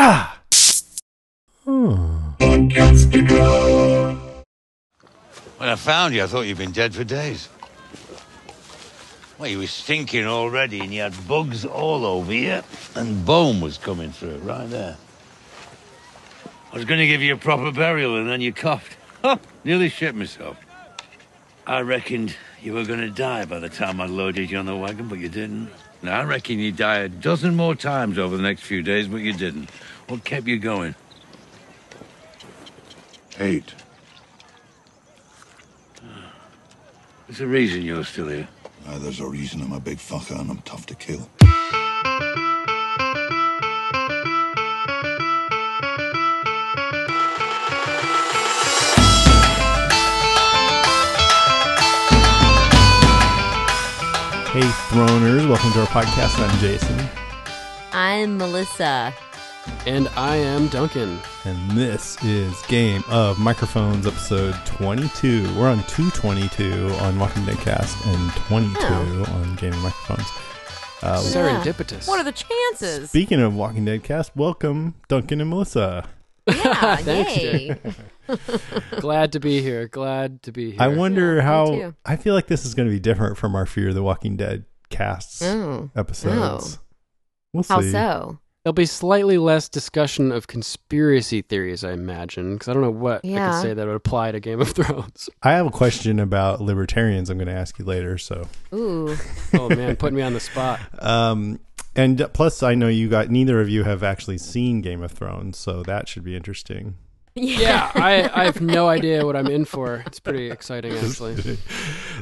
Ah! When I found you, I thought you'd been dead for days. Well, you were stinking already, and you had bugs all over you, and bone was coming through right there. I was going to give you a proper burial, and then you coughed. Nearly shit myself. I reckoned you were going to die by the time I loaded you on the wagon, but you didn't. Now, I reckon you die a dozen more times over the next few days, but you didn't. What kept you going? Hate. There's a reason you're still here. Uh, there's a reason I'm a big fucker and I'm tough to kill. Hey, Throners, welcome to our podcast. I'm Jason, I'm Melissa. And I am Duncan. and this is Game of Microphones, episode 22. We're on 222 on Walking Dead Cast and 22 Oh. on Game of Microphones. Uh, Serendipitous. What are the chances? speaking of Walking Dead Cast, welcome Duncan and Melissa. yeah, Thanks, yay. Glad to be here. Glad to be here. I wonder me how. I feel like this is going to be different from our Fear the Walking Dead casts Oh, episodes. We'll how so? There'll be slightly less discussion of conspiracy theories, I imagine, because I don't know what I could say that would apply to Game of Thrones. I have a question about libertarians. I'm going to ask you later. So, Ooh, oh man, putting me on the spot. um, and plus, I know you got neither of you have actually seen Game of Thrones, so that should be interesting. Yeah, I, I have no idea what I'm in for. It's pretty exciting, actually.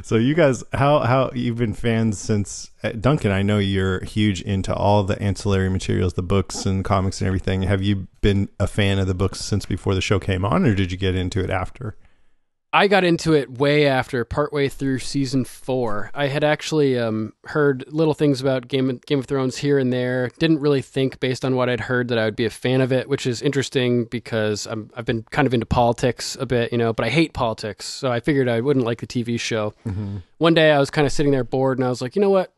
So, you guys, how how you've been fans since uh, Duncan? I know you're huge into all the ancillary materials, the books and comics and everything. Have you been a fan of the books since before the show came on, or did you get into it after? I got into it way after, partway through season four. I had actually um, heard little things about Game of, Game of Thrones here and there. Didn't really think, based on what I'd heard, that I would be a fan of it, which is interesting because I'm, I've been kind of into politics a bit, you know, but I hate politics, so I figured I wouldn't like the TV show. One day I was kind of sitting there bored, and I was like, you know what?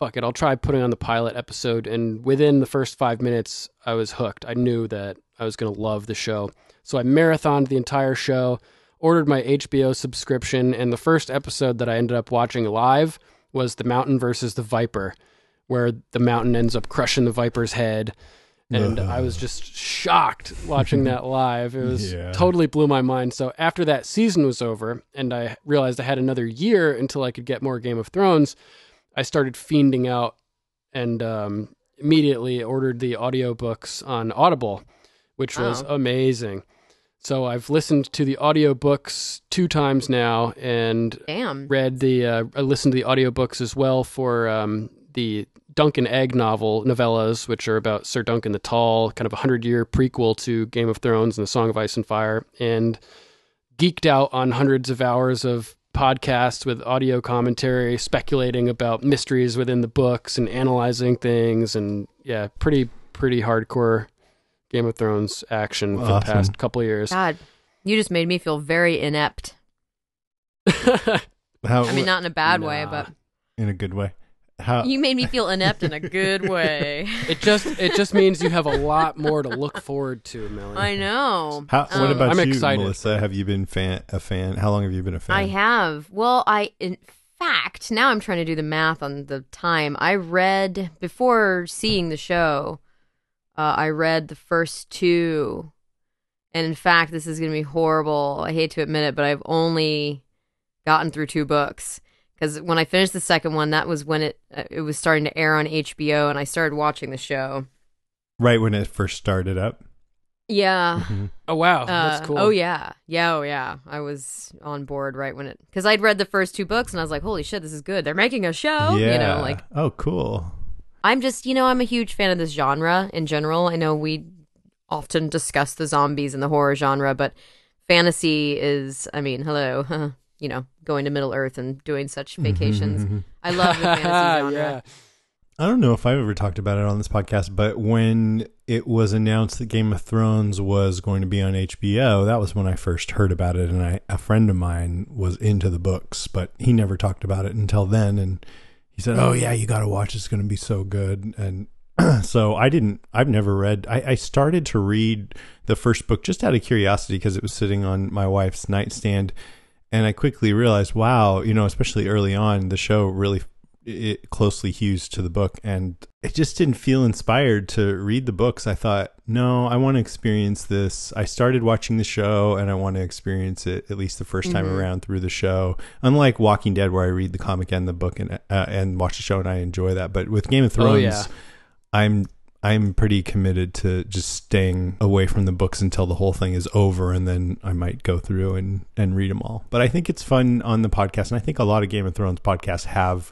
Fuck it, I'll try putting on the pilot episode. And within the first five minutes, I was hooked. I knew that I was going to love the show. So I marathoned the entire show ordered my HBO subscription, and the first episode that I ended up watching live was The Mountain versus the Viper, where the mountain ends up crushing the Viper's head. And I was just shocked watching that live. It was Yeah. totally blew my mind. So after that season was over, and I realized I had another year until I could get more Game of Thrones, I started fiending out and um, immediately ordered the audiobooks on Audible, which was Oh. amazing. So I've listened to the audiobooks two times now and damn. read the uh, I listened to the audiobooks as well for um, the Dunk and Egg novel novellas, which are about Sir Duncan the Tall, kind of a hundred year prequel to Game of Thrones and the Song of Ice and Fire, and geeked out on hundreds of hours of podcasts with audio commentary, speculating about mysteries within the books and analyzing things, and yeah, pretty pretty hardcore Game of Thrones action for the past couple of years. God, you just made me feel very inept. How, I mean, not in a bad way, but in a good way. How you made me feel inept in a good way. It just it just means you have a lot more to look forward to, Millie. I know. How, what Um, about I'm you, excited. Melissa? Have you been fan a fan? How long have you been a fan? I have. Well, I in fact now I'm trying to do the math on the time. I read before seeing the show. Uh, I read the first two, And in fact, this is going to be horrible. I hate to admit it, but I've only gotten through two books because when I finished the second one, that was when it uh, it was starting to air on HBO, and I started watching the show. Right when it first started up. Yeah. Oh wow, Uh, that's cool. Oh yeah, yeah, oh yeah. I was on board right when it because I'd read the first two books and I was like, "Holy shit, this is good! They're making a show." yeah. You know, like oh, cool. I'm just, you know, I'm a huge fan of this genre in general. I know we often discuss the zombies and the horror genre, but fantasy is, I mean, hello, you know, going to Middle Earth and doing such mm-hmm, vacations. Mm-hmm. I love the fantasy genre. yeah. I don't know if I've ever talked about it on this podcast, but when it was announced that Game of Thrones was going to be on HBO, that was when I first heard about it. And I, a friend of mine was into the books, but he never talked about it until then. And he said, "Oh yeah, you got to watch. It's going to be so good." And so I didn't. I've never read. I, I started to read the first book just out of curiosity because it was sitting on my wife's nightstand, and I quickly realized, wow, you know, especially early on, the show really it closely hews to the book and it just didn't feel inspired to read the books. I thought no i want to experience this. I started watching the show and i want to experience it at least the 1st time around through the show. Unlike walking dead where i read the comic and the book and uh, and watch the show and i enjoy that but with game of thrones Oh, yeah. i'm i'm pretty committed to just staying away from the books until the whole thing is over and then i might go through and and read them all. But i think it's fun on the podcast and i think a lot of game of thrones podcasts have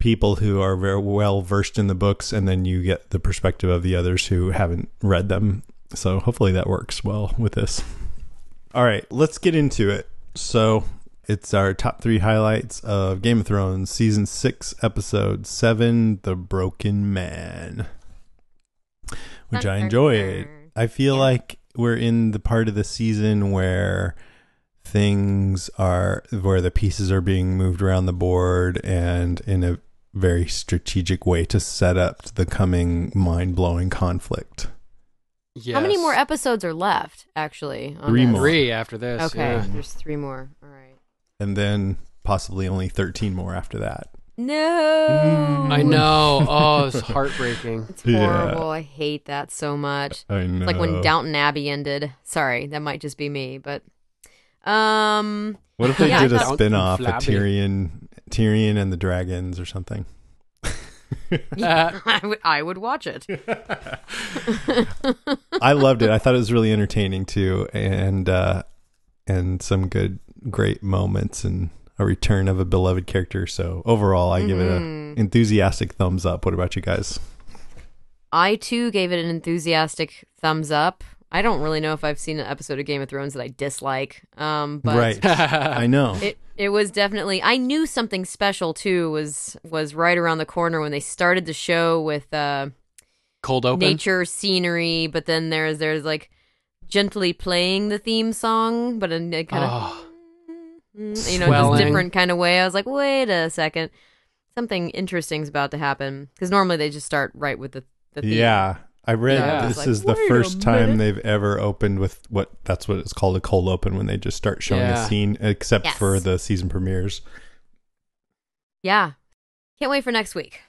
people who are very well versed in the books and then you get the perspective of the others who haven't read them. So hopefully that works well with this. All right let's get into it. So it's our top three highlights of game of thrones season six episode seven the broken man which i enjoyed. i feel like we're in the part of the season where things are where the pieces are being moved around the board and in a very strategic way to set up the coming mind-blowing conflict. How many more episodes are left, actually? on Three this? more. Three after this. Okay, yeah. there's three more. All right. And then possibly only 13 more after that. No. I know. Oh, it's heartbreaking. It's Yeah. horrible. I hate that so much. I know. It's like when Downton Abbey ended. Sorry, that might just be me, but um What if they Yeah, did a I thought- spin-off of Flabby. Tyrion Tyrion and the Dragons or something? Uh, I would I would watch it. I loved it. I thought it was really entertaining too, and uh, and some good, great moments, and a return of a beloved character. So overall, I give it Mm-hmm. enthusiastic thumbs up. What about you guys? I too gave it an enthusiastic thumbs up. I don't really know if I've seen an episode of Game of Thrones that I dislike. Um but right, I know. It it was definitely I knew something special too was was right around the corner when they started the show with uh cold open. nature scenery, but then there's there's like gently playing the theme song, but in a kind of Oh, you know just different kind of way. I was like, wait a second, something interesting's about to happen because normally they just start right with the the theme. yeah, I read Yeah. this Like, is the first time they've ever opened with what that's what it's called a cold open when they just start showing Yeah. a scene, except Yes. for the season premieres. yeah. Can't wait for next week.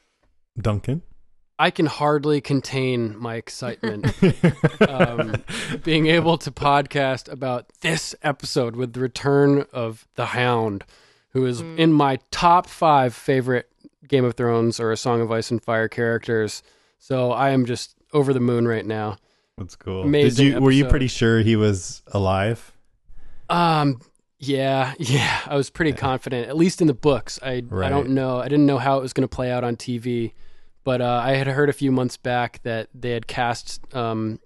Duncan, I can hardly contain my excitement um, being able to podcast about this episode with the return of the Hound, who is in my top five favorite Game of Thrones or A Song of Ice and Fire characters. So I am just over the moon right now. that's cool. Amazing Did you were you pretty sure he was alive? Um, yeah, yeah, I was pretty confident, at least in the books. I right. I don't know, I didn't know how it was going to play out on TV, but uh, I had heard a few months back that they had cast um,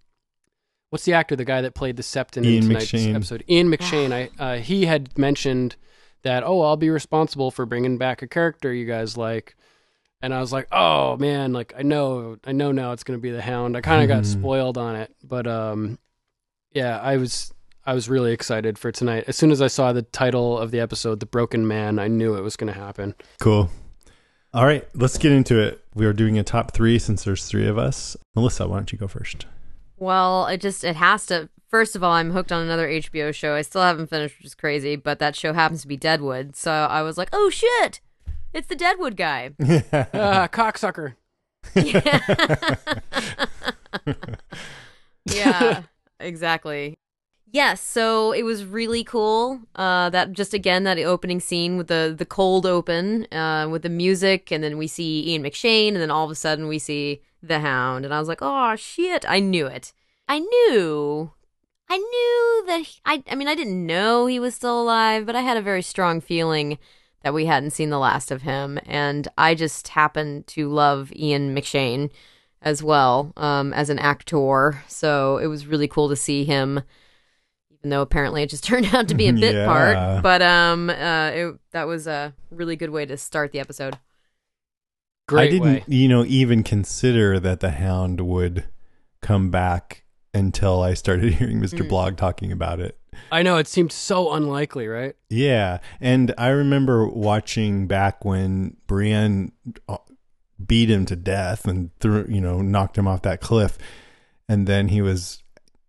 what's the actor, the guy that played the Septon in tonight's McShane. episode, Ian McShane. I uh, he had mentioned that oh, I'll be responsible for bringing back a character you guys like. And I was like, "Oh man, like I know, I know now it's going to be the Hound." I kind of got Mhm. spoiled on it, but um, yeah, I was I was really excited for tonight. As soon as I saw the title of the episode, "The Broken Man," I knew it was going to happen. Cool. All right, let's get into it. We are doing a top three since there's three of us. Melissa, why don't you go first? Well, it just it has to. First of all, I'm hooked on another HBO show. I still haven't finished, which is crazy, but that show happens to be Deadwood. So I was like, oh shit, it's the Deadwood guy. Ah, cocksucker. yeah, exactly. Yes, so it was really cool. Uh, that just again that opening scene with the the cold open, uh, with the music, and then we see Ian McShane, and then all of a sudden we see the Hound, and I was like, oh shit! I knew it. I knew. I knew that. He, I. I mean, I didn't know he was still alive, but I had a very strong feeling that we hadn't seen the last of him, and I just happened to love Ian McShane as well um, as an actor. So it was really cool to see him even though apparently it just turned out to be a bit Yeah. part. But um, uh, it, that was a really good way to start the episode. Great I didn't, way. you know, even consider that the Hound would come back until I started hearing Mr. Mm. Blog talking about it. I know it seemed so unlikely, right? Yeah, and I remember watching back when Brienne uh, beat him to death and threw, you know, knocked him off that cliff, and then he was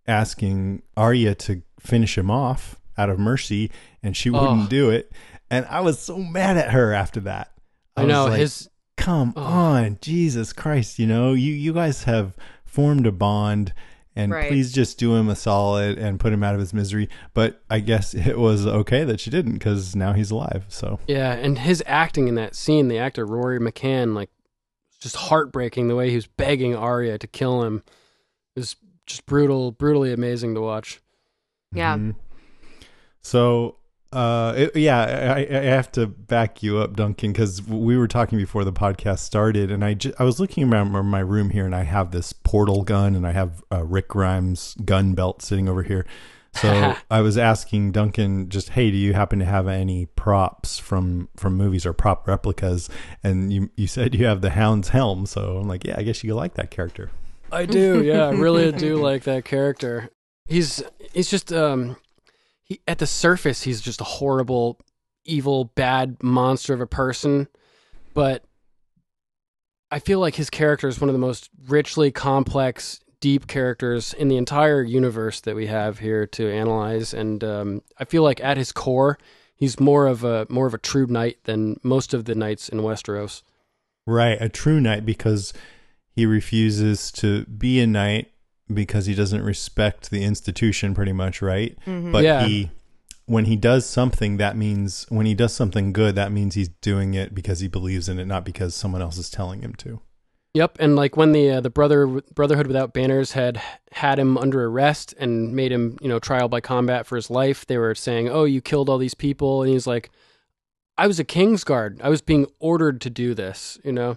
asking Arya to finish him off out of mercy, and she wouldn't Oh. do it, and I was so mad at her after that. I, was know like, his come Oh. on jesus christ you know you you guys have formed a bond and Right. please just do him a solid and put him out of his misery but i guess it was okay that she didn't because now he's alive so yeah, and his acting in that scene, the actor Rory McCann, like just heartbreaking the way he was begging Arya to kill him. It was just brutal, brutally amazing to watch. Yeah. Mhm. so uh it- yeah I, I have to back you up duncan because we were talking before the podcast started and i ju- i was looking around my room here and i have this portal gun and i have uh, rick grimes gun belt sitting over here. So i was asking duncan just hey do you happen to have any props from from movies or prop replicas? And you you said you have the hound's helm so i'm like yeah i guess you like that character. I do, yeah, I really do like that character. He's he's just um he at the surface he's just a horrible, evil, bad monster of a person, but I feel like his character is one of the most richly complex, deep characters in the entire universe that we have here to analyze, and um, I feel like at his core, he's more of a more of a true knight than most of the knights in Westeros. Right, a true knight because he refuses to be a knight because he doesn't respect the institution pretty much, right? But Yeah. he when he does something that means when he does something good that means he's doing it because he believes in it not because someone else is telling him to. Yep, and like when the uh, the brother Brotherhood without banners had had him under arrest and made him you know trial by combat for his life, they were saying, "Oh, you killed all these people," and he's like, "I was a Kingsguard. I was being ordered to do this," you know.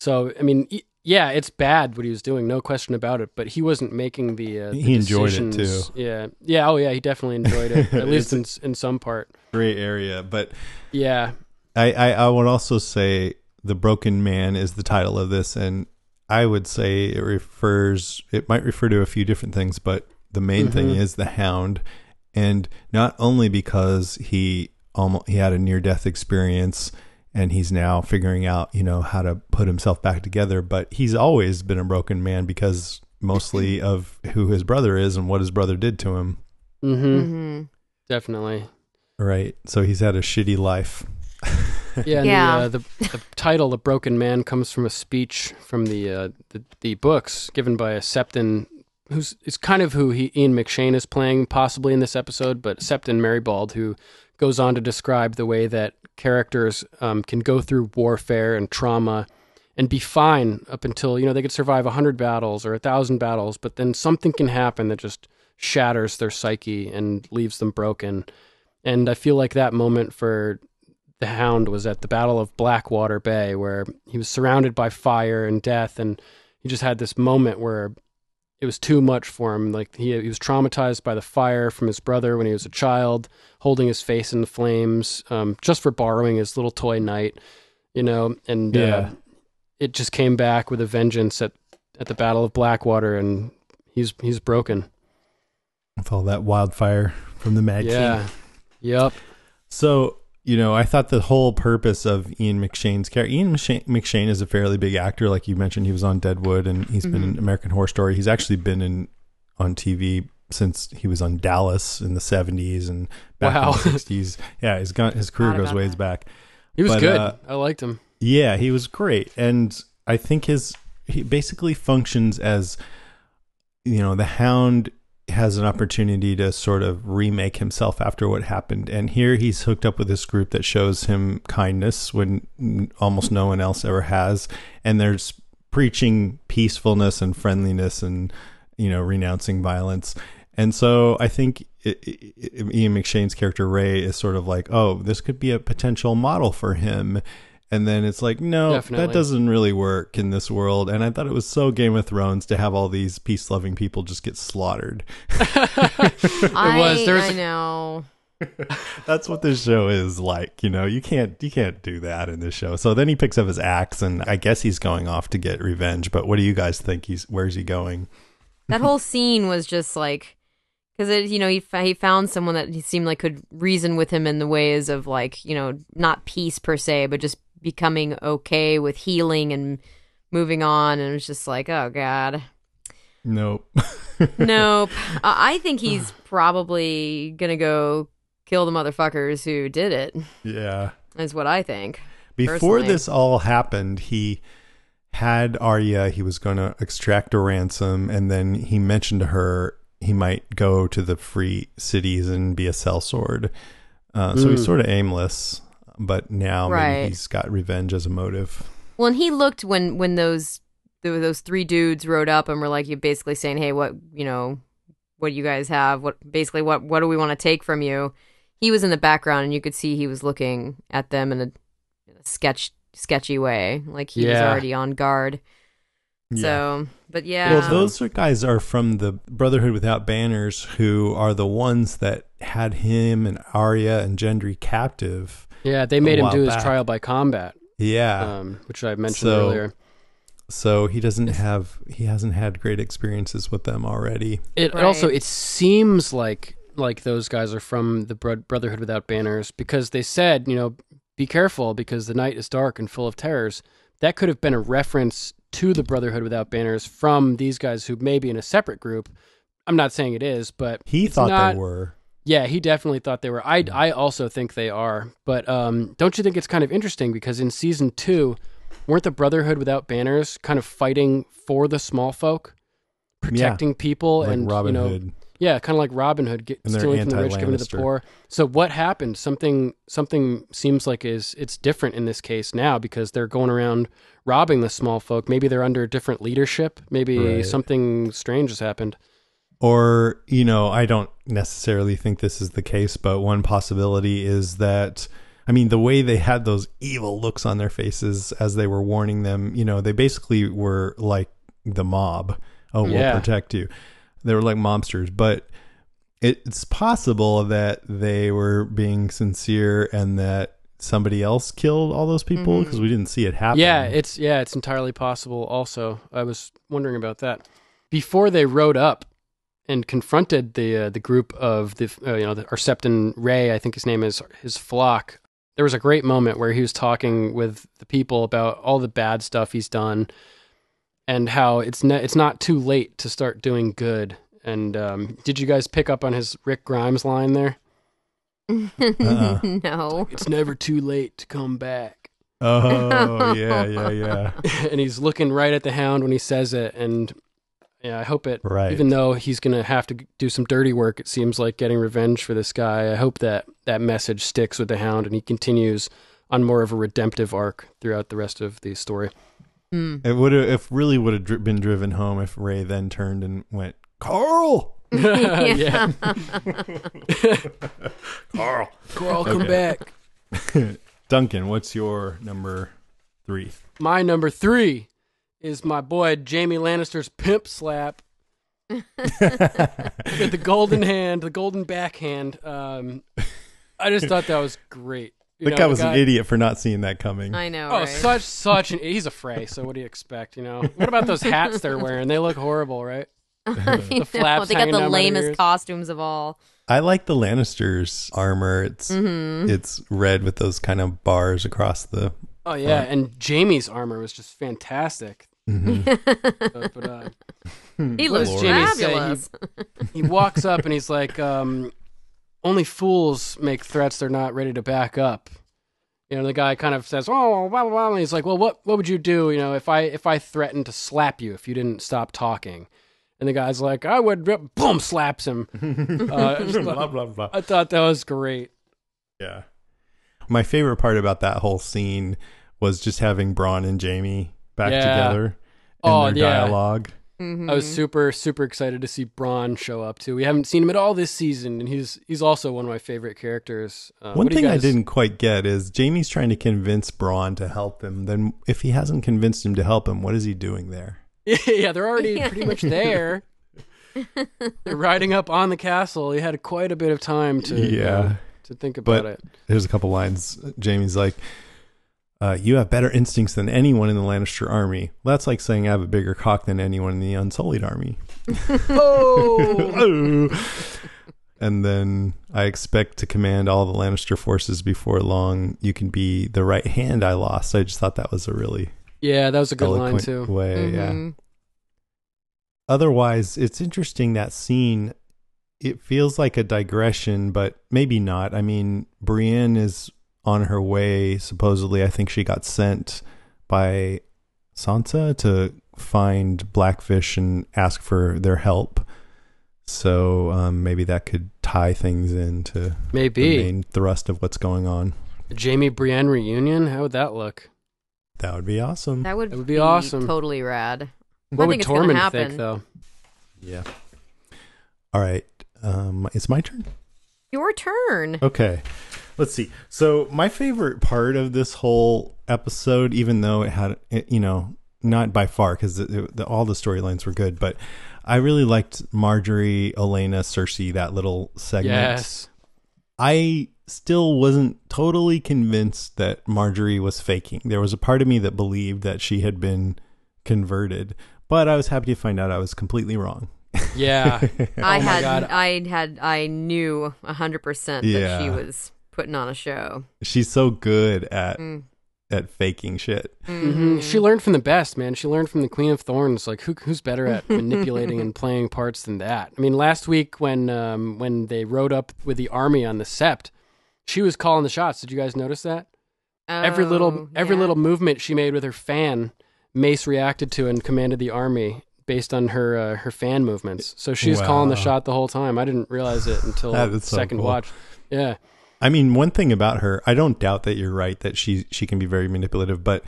So I mean, y- yeah, it's bad what he was doing, no question about it. But he wasn't making the. Uh, the He enjoyed it, too. Yeah, yeah, oh yeah, he definitely enjoyed it, at least in in some part. Gray area, but Yeah, I, I, I would also say the broken man is the title of this and I would say it refers it might refer to a few different things, but the main thing Mhm. is the hound. And not only because he almost he had a near death experience and he's now figuring out, you know, how to put himself back together, but he's always been a broken man because mostly of who his brother is and what his brother did to him. mm-hmm, hmm definitely. Right. So he's had a shitty life. Yeah, and Yeah. The, uh, the the title "The Broken Man" comes from a speech from the uh, the, the books given by a Septon, who's is kind of who he Ian McShane is playing possibly in this episode, but Septon Meribald, who goes on to describe the way that characters um, can go through warfare and trauma and be fine up until you know they could survive a hundred battles or a thousand battles, but then something can happen that just shatters their psyche and leaves them broken. And I feel like that moment for the Hound was at the Battle of Blackwater Bay, where he was surrounded by fire and death, and he just had this moment where it was too much for him. Like he he was traumatized by the fire from his brother when he was a child, holding his face in the flames, um, just for borrowing his little toy knight, you know, and uh, it just came back with a vengeance at at the Battle of Blackwater, and he's he's broken. With all that wildfire from the Mad King. yeah, yep. So, you know, I thought the whole purpose of Ian McShane's character, Ian McShane, McShane is a fairly big actor. Like you mentioned, he was on Deadwood and he's been in American Horror Story. He's actually been in on TV since he was on Dallas in the 70s and back Wow. in the 60s. Yeah, got his career goes ways that. back. He was But, good. uh, I liked him. Yeah, he was great, and I think his he basically functions as you know the Hound has an opportunity to sort of remake himself after what happened. And here he's hooked up with this group that shows him kindness when almost no one else ever has. And there's preaching peacefulness and friendliness and, you know, renouncing violence. And so I think it, it, Ian McShane's character Ray is sort of like, oh, this could be a potential model for him. And then it's like, no, Definitely. that doesn't really work in this world. And I thought it was so Game of Thrones to have all these peace loving people just get slaughtered. I, was. There was I a- know. That's what this show is like. You know, you can't you can't do that in this show. So then he picks up his axe, and I guess he's going off to get revenge. But what do you guys think? He's where's he going? That whole scene was just like, because it, you know, he he found someone that he seemed like could reason with him in the ways of like, you know, not peace per se, but just becoming okay with healing and moving on. And it was just like, oh god, Nope. nope. I I think he's probably gonna go kill the motherfuckers who did it. yeah. Is what I think. Before Personally. this all happened, he had Arya. He was going to extract a ransom, and then he mentioned to her he might go to the free cities and be a sellsword. Uh, so he's sort of aimless, but now Right. maybe he's got revenge as a motive. Well, and he looked when when those there were those three dudes rode up and were like, you basically saying, "Hey, what you know, what do you guys have? What basically what what do we want to take from you?" He was in the background, and you could see he was looking at them in a, in a sketch sketchy way, like he was already on guard. Yeah. So, but yeah, Well, those are guys are from the Brotherhood Without Banners, who are the ones that had him and Arya and Gendry captive. Yeah, they made him while do his back. trial by combat, Yeah. um, which I mentioned So- earlier. so he doesn't have he hasn't had great experiences with them already. It Right. also it seems like like those guys are from the Brotherhood Without Banners because they said, you know, be careful because the night is dark and full of terrors. That could have been a reference to the Brotherhood Without Banners from these guys who may be in a separate group. I'm not saying it is, but He thought not- they were. Yeah, he definitely thought they were. I I also think they are. But um, don't you think it's kind of interesting because in season two, weren't the Brotherhood Without Banners kind of fighting for the small folk, protecting people, Like and Robin you know, Hood. yeah, kind of like Robin Hood, get, stealing from the rich, giving to the poor. So what happened? Something something seems like is it's different in this case now because they're going around robbing the small folk. Maybe they're under a different leadership. Maybe Right. something strange has happened. Or, you know, I don't necessarily think this is the case, but one possibility is that I mean, the way they had those evil looks on their faces as they were warning them, you know, they basically were like the mob. Oh, we'll Yeah. protect you. They were like mobsters, but it's possible that they were being sincere and that somebody else killed all those people mm-hmm. because we didn't see it happen. Yeah, it's yeah, it's entirely possible. Also, I was wondering about that before they rode up and confronted the uh, the group of the uh, you know the Arcepton Ray, I think his name is his flock. There was a great moment where he was talking with the people about all the bad stuff he's done and how it's ne- it's not too late to start doing good. And um, did you guys pick up on his Rick Grimes line there? Uh-uh. no. It's never too late to come back. oh, yeah, yeah, yeah. and he's looking right at the hound when he says it and yeah i hope it Right. even though he's gonna have to do some dirty work it seems like getting revenge for this guy i hope that that message sticks with the hound and he continues on more of a redemptive arc throughout the rest of the story. Mm. It would have, if really would have dri- been driven home if Ray then turned and went, Carl, yeah. Carl. carl come back. Duncan, what's your number three? my number three is my boy jaime lannister's pimp slap with the golden hand the golden backhand um i just thought that was great You The know, guy the was an idiot for not seeing that coming. I know. Oh, right? such such an he's a Frey. So what do you expect? You know, what about those hats they're wearing? They look horrible, right? I know. flaps They got the down by their lamest costumes of all. I like the Lannisters armor. It's Mm-hmm. it's red with those kind of bars across the. Oh yeah, and Jaime's armor was just fantastic. Uh, but uh, He What looks does fabulous. he walks up and he's like, um, "Only fools make threats they're not ready to back up." You know, the guy kind of says, "Oh, blah blah blah," and he's like, "Well, what what would you do? You know, if I if I threatened to slap you if you didn't stop talking?" And the guy's like, I would, boom, slaps him. Uh, just- blah blah blah. I thought that was great. Yeah. My favorite part about that whole scene was just having Bronn and Jaime back Yeah. together and Oh, their yeah. dialogue. Mhm. I was super super excited to see Bronn show up too. We haven't seen him at all this season, and he's he's also one of my favorite characters. Uh, One what do you thing I didn't quite get is Jaime's trying to convince Bronn to help him. Then, if he hasn't convinced him to help him, what is he doing there? yeah, they're already pretty much there. they're riding up on the castle. He had quite a bit of time to Yeah. uh, to think about But it. there's a couple lines. Jaime's like, uh, "You have better instincts than anyone in the Lannister army." Well, that's like saying I have a bigger cock than anyone in the Unsullied army. Oh, and then I expect to command all the Lannister forces before long. You can be the right hand I lost. I just thought that was a really yeah, that was a good line too. way. Yeah. Mhm. Otherwise, it's interesting that scene. It feels like a digression, but maybe not. I mean, Brienne is on her way. Supposedly, I think she got sent by Sansa to find Blackfish and ask for their help. So um, maybe that could tie things into the Maybe main thrust of what's going on. Jaime Brienne reunion. How would that look? That would be awesome. That would, That would be awesome. Totally rad. What I would think it's gonna Tormund happen. think though? yeah. All right. Um, it's my turn. Your turn. Okay. Let's see. So my favorite part of this whole episode, even though it had, it, you know, not by far because all the storylines were good, but I really liked Margaery, Olenna, Cersei, that little segment. Yes. I still wasn't totally convinced that Margaery was faking. There was a part of me that believed that she had been converted, but I was happy to find out I was completely wrong. Yeah. I Oh my had, God. I had, I knew a hundred percent that she was putting on a show. She's so good at Mm. at faking shit. hmm She learned from the best, man. She learned from the Queen of Thorns. Like, who, who's better at manipulating and playing parts than that? I mean, last week when um, when they rode up with the army on the Sept, she was calling the shots. Did you guys notice that? every little Oh, every yeah. little movement she made with her fan, Mace reacted to and commanded the army based on her uh, her fan movements. So she's was calling the shot the whole time. I didn't realize it until That is so second cool. watch. Yeah. I mean, one thing about her, I don't doubt that you're right that she she can be very manipulative, but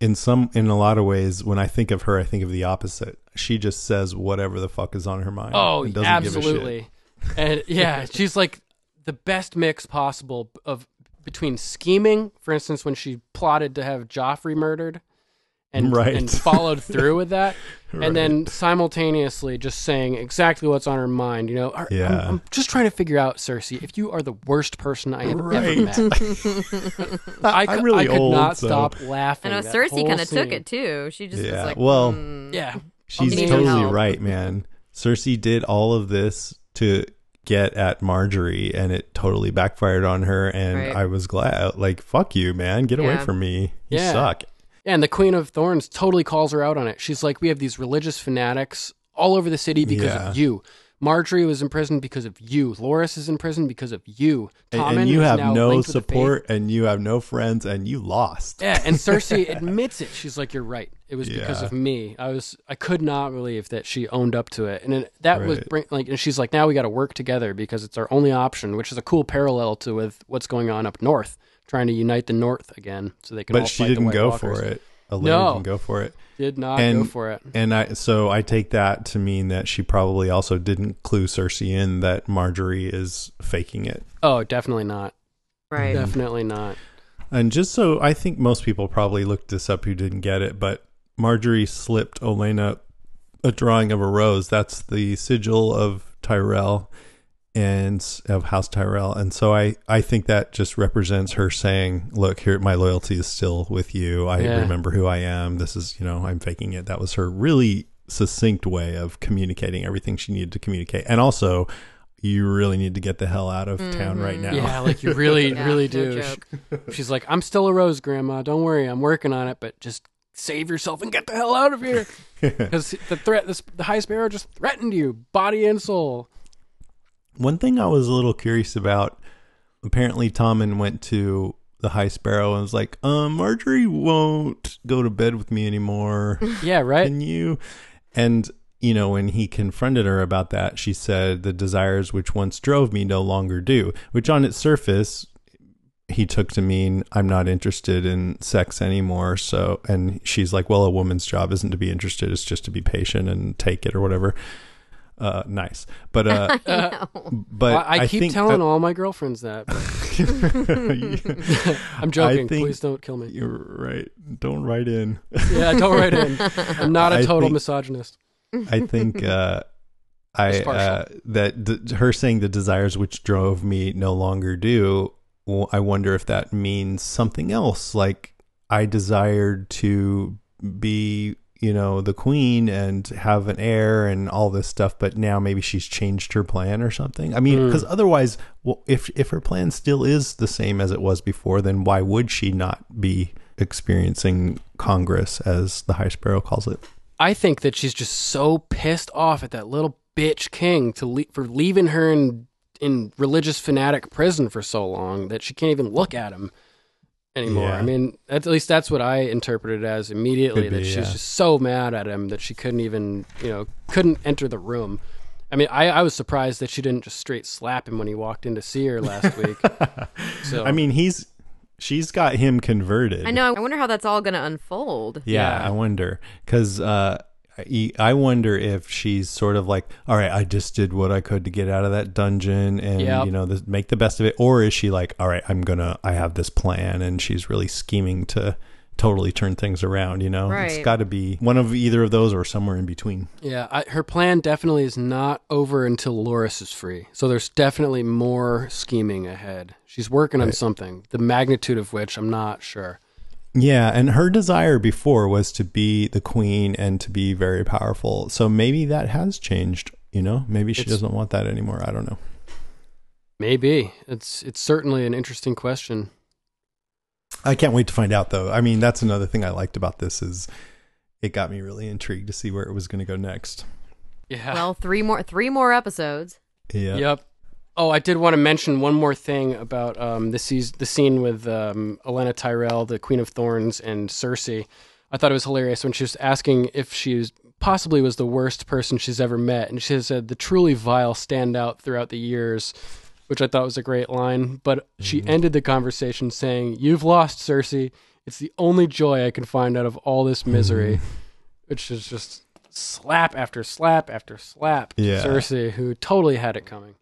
in some in a lot of ways, when I think of her, I think of the opposite. She just says whatever the fuck is on her mind. Oh, and doesn't give a shit. absolutely. And yeah, she's like the best mix possible of between scheming, for instance, when she plotted to have Joffrey murdered, and Right. and followed through with that, Right. and then simultaneously just saying exactly what's on her mind. You know, Are- I'm- I'm, just trying to figure out, Cersei, if you are the worst person I have Right. ever met. I, I'm really I could old, not so- stop I laughing. know Cersei kind of took it too. She just Yeah, was like, well, mm. Yeah. She's totally help. right, man. Cersei did all of this to get at Margaery, and it totally backfired on her. And Right. I was glad, like, fuck you, man, get away from me. You Yeah. suck. Yeah, and the Queen of Thorns totally calls her out on it. She's like, "We have these religious fanatics all over the city because Yeah. of you. Margaery was imprisoned because of you. Loras is in prison because of you. And, Tommen and you have no linked with the faith. support, and you have no friends, and you lost. Yeah, and Cersei admits it. She's like, "You're right. It was because of me. I was. I could not believe that she owned up to it, and it, that was bring, like. And she's like, now we got to work together because it's our only option, which is a cool parallel to with what's going on up north, trying to unite the North again, so they can. all but she fight didn't White go Walkers. for it. Olenna No. didn't go for it. Did not And- go for it. And I so I take that to mean that she probably also didn't clue Cersei in that Margaery is faking it. Oh, definitely not. right. Definitely not. And just so I think most people probably looked this up who didn't get it, but Margaery slipped Olenna a drawing of a rose. That's the sigil of Tyrell and of House Tyrell. And so I, I think that just represents her saying, Look, here my loyalty is still with you. I Yeah. remember who I am. This is you know, I'm faking it. That was her really succinct way of communicating everything she needed to communicate. And also you really need to get the hell out of town right mm-hmm. now. Yeah, like you really, Yeah, really no do. joke. She's like, I'm still a rose, Grandma. Don't worry, I'm working on it, but just save yourself and get the hell out of here. Because the threat, this, the High Sparrow just threatened you, body and soul. One thing I was a little curious about, apparently Tommen went to the High Sparrow and was like, um, Margaery won't go to bed with me anymore. Yeah, right. Can you? And you know, when he confronted her about that, she said, The desires which once drove me no longer do, which on its surface, he took to mean I'm not interested in sex anymore. So, and she's like, Well, a woman's job isn't to be interested, it's just to be patient and take it or whatever. Uh, nice. But, uh, I know. but I, I keep think telling that- all my girlfriends that. but- I'm joking. think- Please don't kill me. You're right. Don't write in. Yeah, don't write in. I'm not a total think- misogynist. I think uh, I uh, that d- her saying the desires which drove me no longer do. Well, I wonder if that means something else. Like I desired to be, you know, the queen and have an heir and all this stuff, but now maybe she's changed her plan or something. I mean, Hmm. because otherwise, well, if if her plan still is the same as it was before, then why would she not be experiencing Congress, as the High Sparrow calls it? I think that she's just so pissed off at that little bitch king to le- for leaving her in in religious fanatic prison for so long that she can't even look at him anymore. Yeah. I mean, at least that's what I interpreted as immediately Could that be, she was yeah. just so mad at him that she couldn't even, you know, couldn't enter the room. I mean, I, I was surprised that she didn't just straight slap him when he walked in to see her last week. So I mean, he's she's got him converted. I know. I wonder how that's all going to unfold. Yeah, Yeah. I wonder because uh, I I wonder if she's sort of like, all right, I just did what I could to get out of that dungeon, and Yep. you know, this, make the best of it. Or is she like, all right, I'm gonna, I have this plan, and she's really scheming to totally turn things around. You know, it's got to be one of either of those or somewhere in between. Yeah, I, her plan definitely is not over until Loras is free. So there's definitely more scheming ahead. She's working on something, the magnitude of which I'm not sure. Yeah, and her desire before was to be the queen and to be very powerful. So maybe that has changed. You know, maybe she It's- doesn't want that anymore. I don't know. Maybe it's it's certainly an interesting question. I can't wait to find out though. I mean, that's another thing I liked about this is it got me really intrigued to see where it was going to go next. Yeah. Well, three more three more episodes. Yeah. Yep. Oh, I did want to mention one more thing about um, the, seas- the scene with um, Olenna Tyrell, the Queen of Thorns, and Cersei. I thought it was hilarious when she was asking if she was, possibly was the worst person she's ever met, and she said the truly vile stand out throughout the years, which I thought was a great line. But she ended the conversation saying, "You've lost, Cersei. It's the only joy I can find out of all this misery," which is just slap after slap after slap. Yeah. Cersei, who totally had it coming.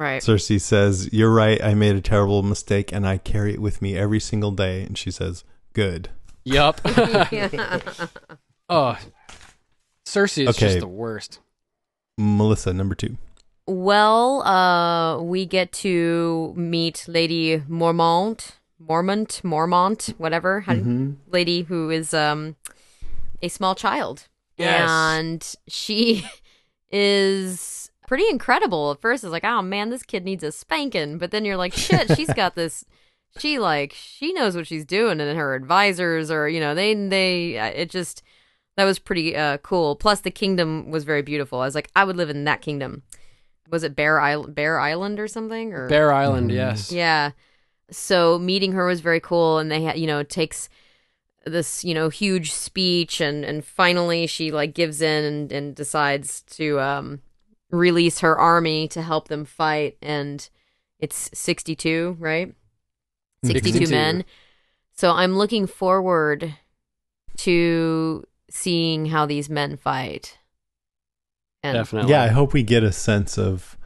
Right. Cersei says, "You're right. I made a terrible mistake, and I carry it with me every single day." And she says, "Good." Yup. oh, Cersei is Okay. just the worst. Melissa, number two. Well, uh, we get to meet Lady Mormont, Mormont, Mormont, whatever, how, lady who is um a small child, Yes. and she is pretty incredible. At first, it's like, oh man, this kid needs a spanking, but then you're like, shit, she's got this. She like she knows what she's doing, and her advisors are, you know, they they uh, it just that was pretty uh, cool. Plus, the kingdom was very beautiful. I was like, I would live in that kingdom. Was it Bear Island, Bear Island or something? Or Bear Island, yes. yeah. So meeting her was very cool, and they had, you know, takes this, you know, huge speech, and and finally she like gives in and, and decides to um release her army to help them fight, and it's sixty two, right? Mm-hmm. Sixty two 62. men. So I'm looking forward to seeing how these men fight. And Definitely. Yeah, I hope we get a sense of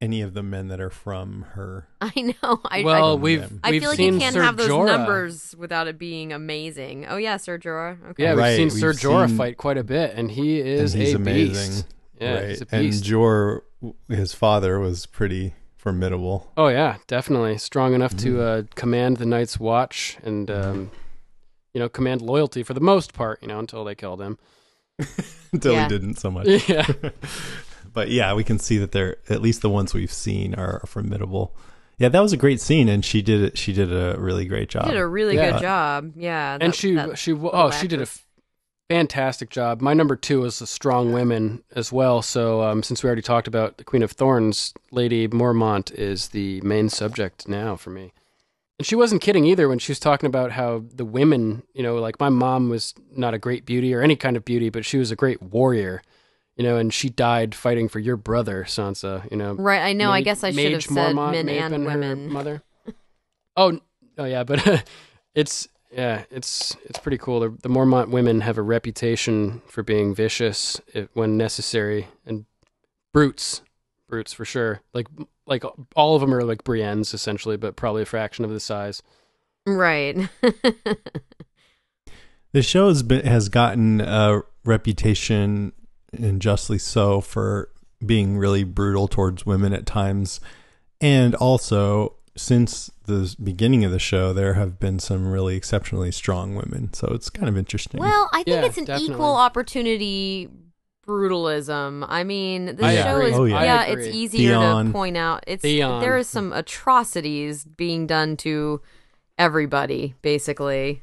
any of the men that are from her. I know. I, well, I, we've I we've feel like seen you can't Ser have those Jorah. numbers without it being amazing. Oh yeah, Sir Jorah. Okay. Yeah, we've Right, seen we've Sir Jorah seen- fight quite a bit, and he is and he's a amazing. beast. Yeah, right. he's a and beast. Jeor, his father, was pretty formidable. oh yeah, definitely strong enough Mm-hmm. to uh, command the Night's Watch and um, you know command loyalty for the most part. You know until they killed him. Until Yeah. he didn't so much. yeah. but yeah, we can see that they're at least the ones we've seen are formidable. Yeah, that was a great scene, and she did it. She did a really great job. She did a really Yeah. good job. Yeah. and she that she oh she did a actress. f- fantastic job. My number two is the strong women as well. So um, since we already talked about the Queen of Thorns, Lady Mormont is the main subject now for me. And she wasn't kidding either when she was talking about how the women, you know, like my mom was not a great beauty or any kind of beauty, but she was a great warrior. you know, and she died fighting for your brother, Sansa. You know, Right, I know. I guess I should have said Mormont men have and women. mother. Oh, oh yeah, but it's yeah, it's it's pretty cool. The, the Mormont women have a reputation for being vicious if, when necessary and brutes, brutes for sure. Like like all of them are like Briennes essentially, but probably a fraction of the size. Right. The show has been has gotten a reputation, and justly so, for being really brutal towards women at times, and also since the beginning of the show, there have been some really exceptionally strong women. So it's kind of interesting. well, I think Yeah, it's an definitely. equal opportunity brutalism. I mean, the I show agree. is Oh, yeah. yeah, it's agree. easier Theon. to point out. It's Theon. there is some atrocities being done to everybody, basically.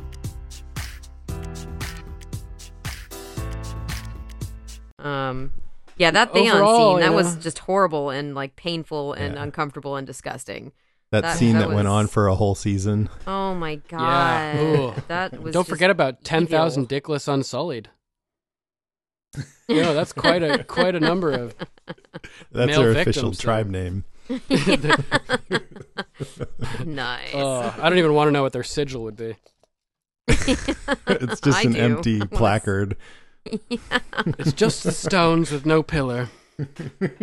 Um, yeah, that Theon Overall, scene that you was just horrible and like painful and Yeah. uncomfortable and disgusting. that, that- scene that that, went was- on for a whole season. Oh my god, Yeah. Ooh. that was. Don't just forget about ten thousand. Dickless Unsullied. you know, that's quite a quite a number of That's Male their official victims, though. tribe name. nice. Oh, I don't even want to know what their sigil would be. It's just I an do. empty I wanna s- placard. It's just the stones with no pillar.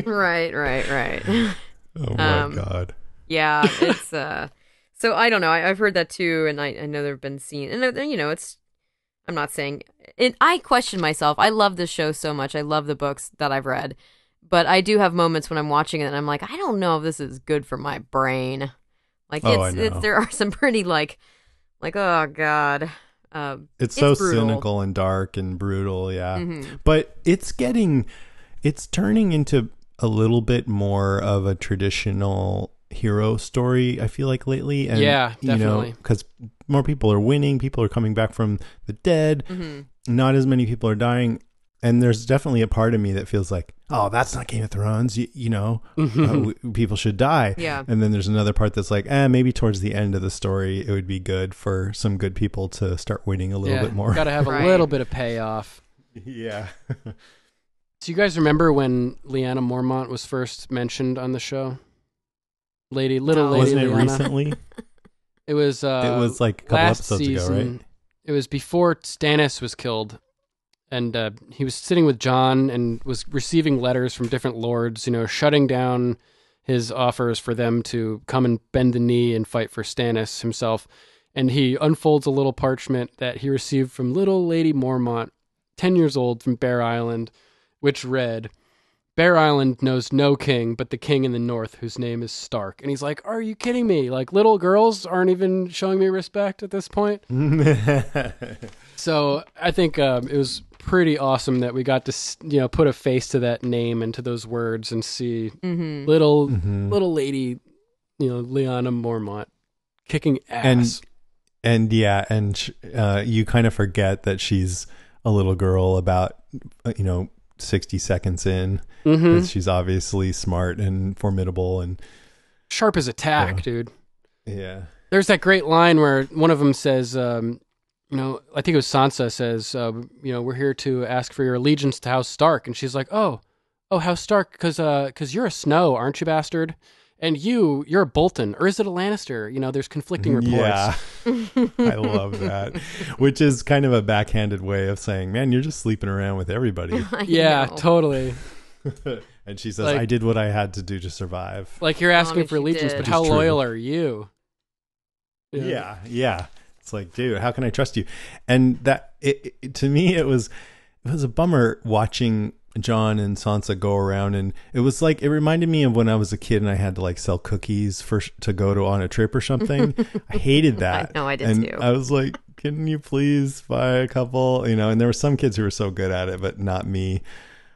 right, right, right. Oh my Um, god. Yeah, it's uh. So I don't know. I, I've heard that too, and I, I know there've been seen, and uh, you know, it's. I'm not saying it. I question myself. I love this show so much. I love the books that I've read, but I do have moments when I'm watching it and I'm like, I don't know if this is good for my brain. Like Oh, I it's, it's there are some pretty like, like oh god. Uh, It's so brutal. cynical and dark and brutal, yeah. Mhm. But it's getting it's turning into a little bit more of a traditional hero story, I feel like lately. And Yeah, you know, definitely. because more people are winning, people are coming back from the dead, mhm. not as many people are dying. And there's definitely a part of me that feels like, oh, that's not Game of Thrones. You, you know, uh, w- people should die. Yeah. And then there's another part that's like, eh, maybe towards the end of the story, it would be good for some good people to start winning a little yeah, bit more. Got to have a Right. little bit of payoff. yeah. So you guys remember when Lyanna Mormont was first mentioned on the show? Lady, little No. lady Wasn't it Lyanna. recently? It was. Uh, it was like a couple last episodes season, ago, right? It was before Stannis was killed, and uh, he was sitting with Jon and was receiving letters from different lords, you know, shutting down his offers for them to come and bend the knee and fight for Stannis himself. And he unfolds a little parchment that he received from little Lady Mormont, ten years old, from Bear Island, which read. Bear Island knows no king but the king in the north, whose name is Stark. And he's like, Are you kidding me? Like, little girls aren't even showing me respect at this point. So I think um, it was pretty awesome that we got to, you know, put a face to that name and to those words and see Mhm. little, Mhm. little lady, you know, Lyanna Mormont kicking ass. and yeah, and sh- uh, you kind of forget that she's a little girl about, uh, you know, 60 seconds in. hmm 'cause She's obviously smart and formidable. And Sharp as a tack, Yeah. dude. yeah. There's that great line where one of them says, um, you know, I think it was Sansa says, uh, you know, we're here to ask for your allegiance to House Stark, and she's like, oh, oh, House Stark, because uh, cause you're a Snow, aren't you, bastard? And you, you're a Bolton, or is it a Lannister? You know, there's conflicting reports. Yeah. I love that. Which is kind of a backhanded way of saying, man, you're just sleeping around with everybody. Yeah, know. totally. And she says, Like- "I did what I had to do to survive." Like you're asking mean, for allegiance, did. but Which how is true. loyal are you? yeah yeah it's like dude how can i trust you? And that it, it- to me it was it was a bummer watching jon and sansa go around. And it was like it reminded me of when i was a kid and i had to like sell cookies for to go to on a trip or something. I hated that. No, I did and too. i was like can you please buy a couple? You know and there were some kids who were so good at it but not me.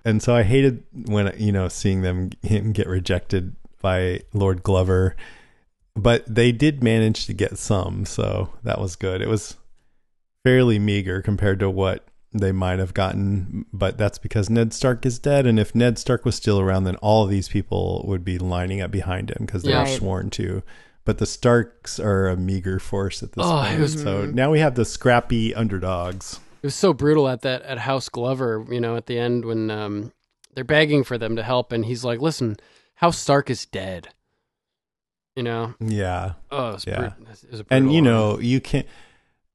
And so i hated when you know seeing them him get rejected by lord glover but they did manage to get some, so that was good. It was fairly meager compared to what they might have gotten, but that's because Ned Stark is dead, and if Ned Stark was still around, then all of these people would be lining up behind him because they Yeah. were sworn to. But the Starks are a meager force at this Oh, point, it was- so now we have the scrappy underdogs. It was so brutal at that at House Glover, you know, at the end when um, they're begging for them to help, and he's like, "Listen, House Stark is dead." You know, Yeah, oh, Yeah. brut- it was a and you one. know you can't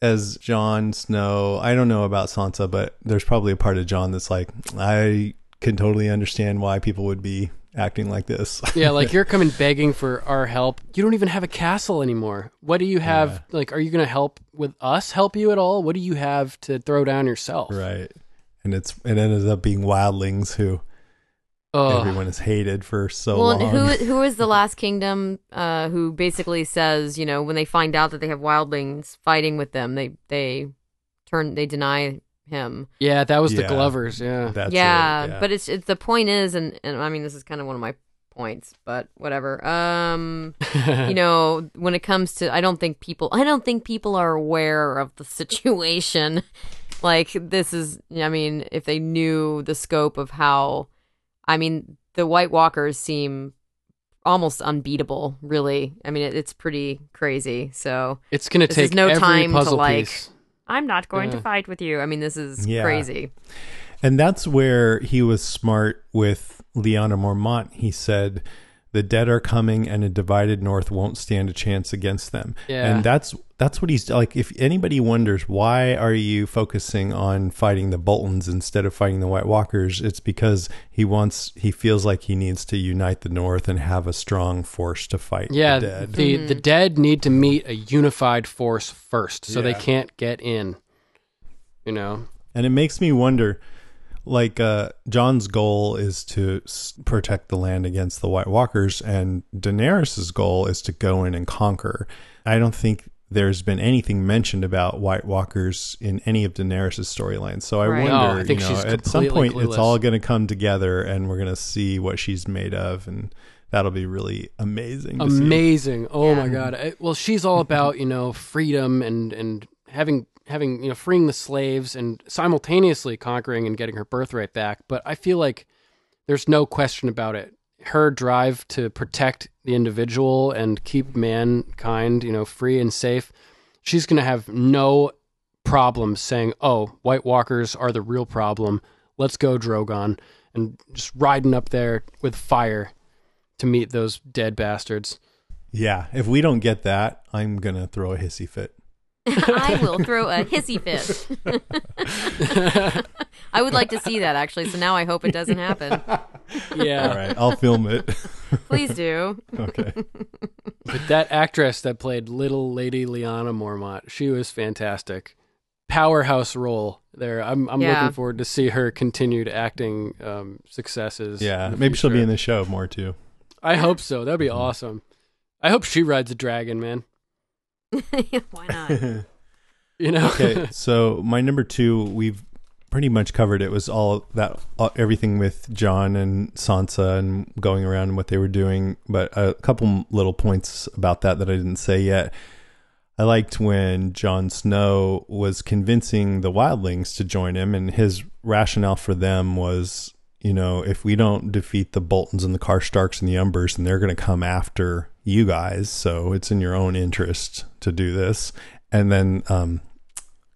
as Jon Snow. I don't know about Sansa, but there's probably a part of Jon that's like I can totally understand why people would be acting like this. yeah, like you're coming begging for our help. You don't even have a castle anymore. What do you have? Like, are you going to help with us? Help you at all? What do you have to throw down yourself? right, and it's it ended up being wildlings who Oh, everyone is hated for so well, long. and who who is the last kingdom uh, who basically says, you know, when they find out that they have wildlings fighting with them, they they turn they deny him. yeah, that was the Glovers. Yeah, That's yeah, it, but it's it's the point is, and and I mean this is kind of one of my points, but whatever. Um, you know, when it comes to, I don't think people, I don't think people are aware of the situation. like this is, I mean, if they knew the scope of how, I mean, the White Walkers seem almost unbeatable. Really, I mean, it, it's pretty crazy. So it's going to take no every time to, like- piece. I'm not going Yeah. to fight with you. I mean, this is Yeah. crazy. And that's where he was smart with Lyanna Mormont. He said, "The dead are coming, and a divided North won't stand a chance against them." Yeah. And that's that's what he's like. If anybody wonders why are you focusing on fighting the Boltons instead of fighting the White Walkers, it's because he wants he feels like he needs to unite the North and have a strong force to fight Yeah, the dead. the the mm-hmm. dead need to meet a unified force first, so they can't get in. You know, And it makes me wonder like uh Jon's goal is to s- protect the land against the White Walkers and Daenerys's goal is to go in and conquer. I don't think there's been anything mentioned about White Walkers in any of Daenerys's storylines. So I Right. wonder, No, I think you know, she's at some completely point it's all going to come together and we're going to see what she's made of and that'll be really amazing. to see. amazing. Oh my god. I- well, she's all about you know freedom and and having having you know freeing the slaves and simultaneously conquering and getting her birthright back. But I feel like there's no question about it. Her drive to protect the individual and keep mankind, you know, free and safe. She's going to have no problem saying, "Oh, White Walkers are the real problem. Let's go, Drogon," and just riding up there with fire to meet those dead bastards. Yeah, if we don't get that, I'm going to throw a hissy fit. I will throw a hissy fit. I would like to see that actually. So now I hope it doesn't happen. Yeah. All right, I'll film it. Please do. okay. But that actress that played little lady Lyanna Mormont, she was fantastic. Powerhouse role there. I'm I'm Yeah. looking forward to see her continued acting um, successes. Yeah, in the maybe she'll be in the show more too. I hope so. That'd be awesome. I hope she rides a dragon, man. Why not? You know. okay, so my number two, we've pretty much covered. It was all that uh, everything with Jon and Sansa and going around and what they were doing. But a couple little points about that that I didn't say yet. I liked when Jon Snow was convincing the wildlings to join him, and his rationale for them was, you know, if we don't defeat the Boltons and the Karstarks and the Umbers, then they're going to come after you guys. So it's in your own interest to do this. And then um,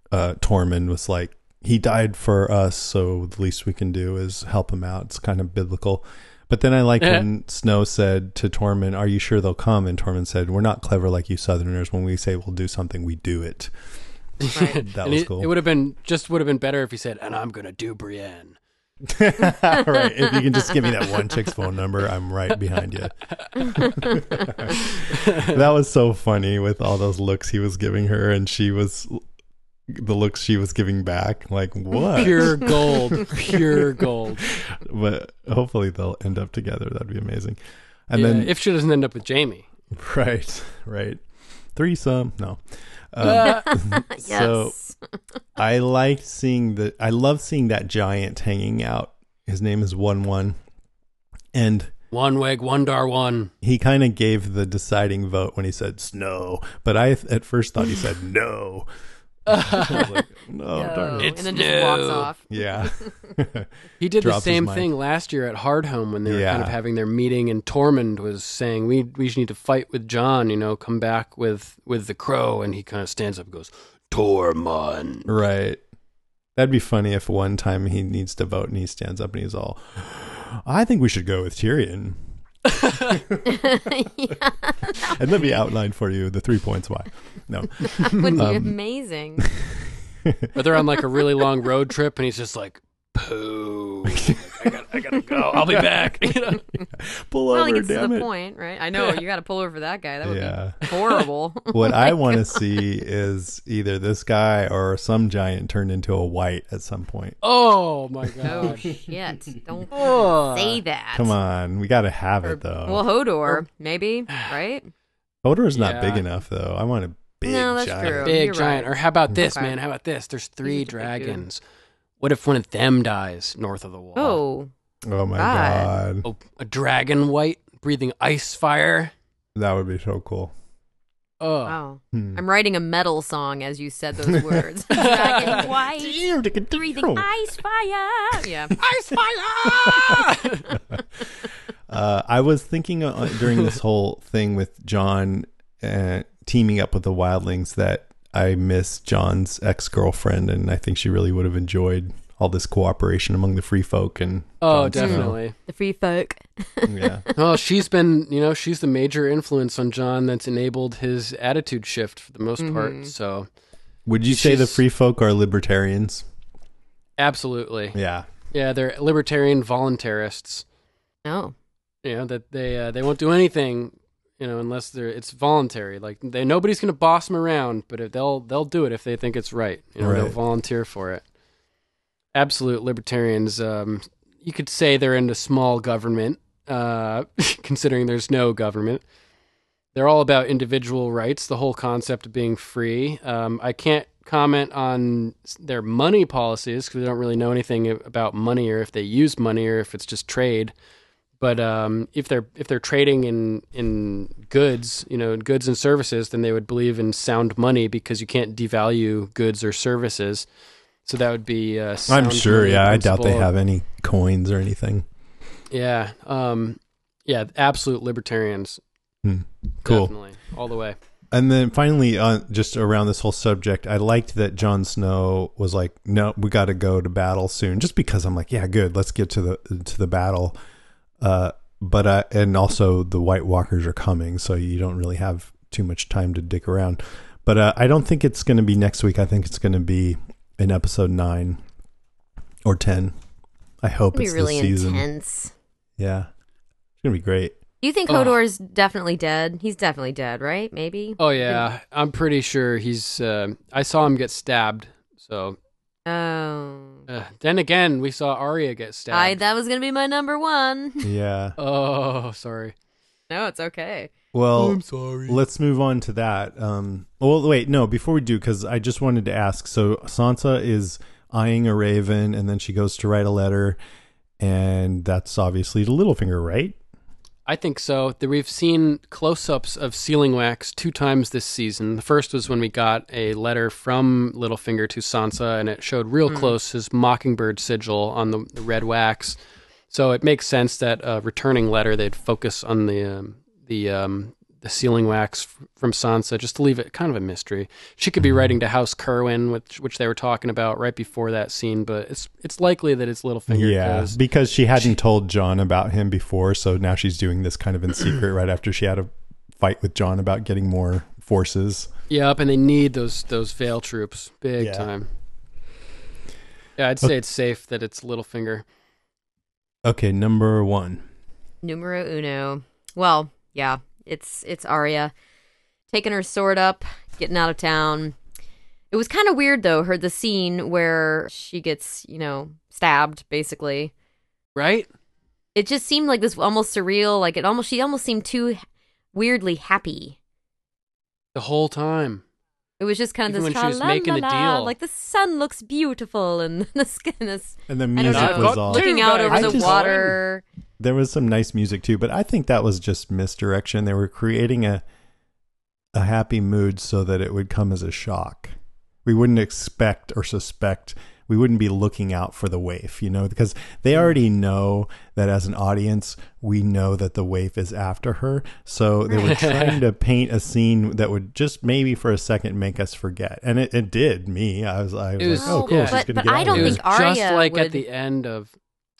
uh, Tormund was like, he died for us, so the least we can do is help him out. It's kind of biblical. But then I like when Snow said to Tormund, "Are you sure they'll come?" And Tormund said, "We're not clever like you Southerners. When we say we'll do something, we do it." Right. That And was it, cool. It would have been just would have been better if he said, "And I'm gonna do Brienne." right. If you can just give me that one chick's phone number, I'm right behind you. that was so funny with all those looks he was giving her, and she was the looks she was giving back. Like what? Pure gold. Pure gold. But hopefully they'll end up together. That'd be amazing. And Yeah, then if she doesn't end up with Jaime. right, right, threesome. No. Um, Uh, yes. So I liked seeing the. I love seeing that giant hanging out. His name is Wun Wun, and one weg, one dar one. he kind of gave the deciding vote when he said snow. But I at first thought he said no. I was like, no, No. darn it. and then just walks off. Yeah. He did the Drops his same mic. thing last year at Hardhome when they were kind Yeah. of having their meeting, and Tormund was saying, "We we just need to fight with Jon. You know, come back with with the crow." And he kind of stands up and goes, "Tormund." right. That'd be funny if one time he needs to vote and he stands up and he's all, I think we should go with Tyrion. And let me outline for you the three points why. No. That would be Um, amazing. Or they're on like a really long road trip, and he's just like, "Poo, I gotta, I gotta go. I'll be back." You know? Pull well, he over, gets to damn the it. point, right? I know you got to pull over for that guy. That would Yeah. be horrible. What I want to see is either this guy or some giant turned into a white at some point. Oh my oh god! shit! Don't Oh. say that. Come on, we got to have Or- it though. Well, Hodor, maybe, right? Hodor's not Yeah. big enough though. I want a big No, that's giant. true. Big You're giant. right. Or how about this, Okay. man? How about this? There's three He's a big dragons. What if one of them dies north of the wall? Oh, Oh my God. god, Oh, a dragon white breathing ice fire. that would be so cool. Oh, wow! Hmm. I'm writing a metal song as you said those words. Dragon white, breathing ice fire. Yeah. ice fire! Uh, I was thinking uh, during this whole thing with Jon uh, teaming up with the Wildlings that I miss Jon's ex girlfriend, and I think she really would have enjoyed all this cooperation among the free folk. And oh, Jon Snow. definitely. The free folk. yeah, Well, she's been, you know, she's the major influence on John that's enabled his attitude shift for the most Mhm. part. So, would you say the free folk are libertarians? absolutely. Yeah, Yeah, they're libertarian voluntarists. Oh, You know, that they uh, they won't do anything, you know, unless they're it's voluntary. Like they nobody's going to boss them around, but if they'll they'll do it if they think it's right. You know, they'll volunteer for it. Absolute libertarians. Um, you could say they're into small government, uh, considering there's no government. They're all about individual rights. The whole concept of being free. Um, I can't comment on their money policies because we don't really know anything about money or if they use money or if it's just trade. But um, if they're if they're trading in in goods, you know, goods and services, then they would believe in sound money because you can't devalue goods or services. So that would be. Uh, I'm sure. Yeah, I doubt they have any coins or anything. Yeah, um, yeah, absolute libertarians. Hmm. Cool. Definitely, all the way. And then finally, uh, just around this whole subject, I liked that Jon Snow was like, "No, we got to go to battle soon." Just because I'm like, "Yeah, good, let's get to the to the battle." Uh, but uh, and also the White Walkers are coming, so you don't really have too much time to dick around. But uh, I don't think it's going to be next week. I think it's going to be in episode nine or ten. I hope it'd be it's really this season. intense. Yeah, it's gonna be great. You think Ugh. Hodor's definitely dead? He's definitely dead, right? Maybe. Oh yeah, I'm pretty sure he's. Uh, I saw him get stabbed. So Oh. uh, then again, we saw Arya get stabbed. I that was gonna be my number one. Yeah. oh, sorry. no, it's okay. Well, I'm sorry. Let's move on to that. Um, well, wait, no, before we do, because I just wanted to ask. So Sansa is eyeing a raven, and then she goes to write a letter, and that's obviously to Littlefinger, right? I think so. We've seen close-ups of sealing wax two times this season. The first was when we got a letter from Littlefinger to Sansa, and it showed real close his mockingbird sigil on the, the red wax. So it makes sense that a returning letter they'd focus on the um, the um, the sealing wax f- from Sansa, just to leave it kind of a mystery. She could be mm-hmm. writing to House Kerwin, which which they were talking about right before that scene, but it's it's likely that it's Littlefinger. Yeah, because she hadn't told Jon about him before, so now she's doing this kind of in secret right after she had a fight with Jon about getting more forces. Yep, and they need those those Vale troops big Yeah. time. Yeah, I'd say it's safe that it's Littlefinger. Okay, number one. Numero uno. Well, yeah, it's it's Arya taking her sword up, getting out of town. It was kind of weird though, her the scene where she gets, you know, stabbed basically. Right? It just seemed like this almost surreal, like it almost she almost seemed too weirdly happy. The whole time. It was just kind of Even this when she was making a deal. like the sun looks beautiful and the skin is And the I music know, was all. looking out over I the just- water. There was some nice music too, but I think that was just misdirection. They were creating a a happy mood so that it would come as a shock. We wouldn't expect or suspect. We wouldn't be looking out for the waif, you know, because they mm. already know that as an audience, we know that the waif is after her. So they were trying to paint a scene that would just maybe for a second make us forget, and it, it did me. I was, I was, It was- like, oh, cool, yeah. she's But- gonna but get I don't of it here. was think just like would- at the end of.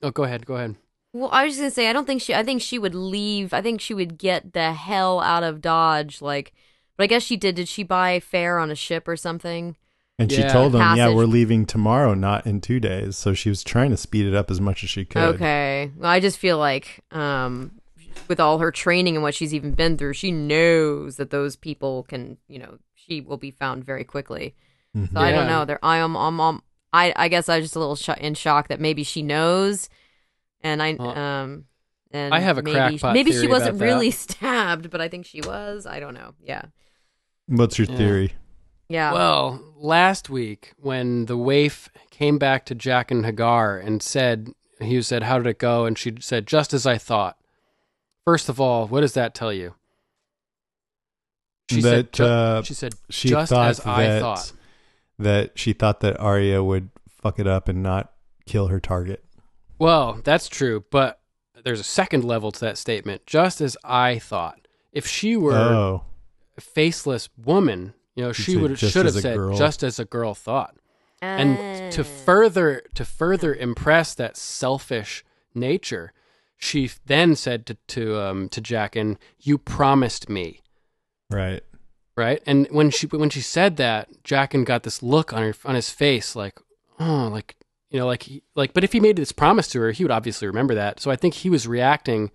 Oh, go ahead. Go ahead. Well, I was just gonna say, I don't think she. I think she would leave. I think she would get the hell out of Dodge. Like, but I guess she did. Did she buy fare on a ship or something? And she told them, "Yeah, we're leaving tomorrow, not in two days." So she was trying to speed it up as much as she could. Okay. Well, I just feel like, um, with all her training and what she's even been through, she knows that those people can, you know, she will be found very quickly. Mhm. So I don't know. There, I am. I'm, I'm, I, I guess I was just a little sho- in shock that maybe she knows, and I, Well, um, and I have a maybe, crackpot Maybe she wasn't about that. really stabbed, but I think she was. I don't know. Yeah. What's your Yeah. theory? Yeah. Well, last week when the waif came back to Jaqen H'ghar and said, he said, "How did it go?" and she said, "Just as I thought." First of all, what does that tell you? She said, That, ju- uh, she said, She just thought as I thought. that she thought that Arya would fuck it up and not kill her target. Well, that's true, but there's a second level to that statement. Just as I thought. If she were oh, a faceless woman, you know, she would "Just should have said girl." just as a girl thought. and to Uh, further to further impress that selfish nature, she then said to to um to Jaqen, "You promised me." right. Right, and when she when she said that, Jaqen got this look on her on his face, like, oh, like you know, like he, like. But if he made this promise to her, he would obviously remember that. So I think he was reacting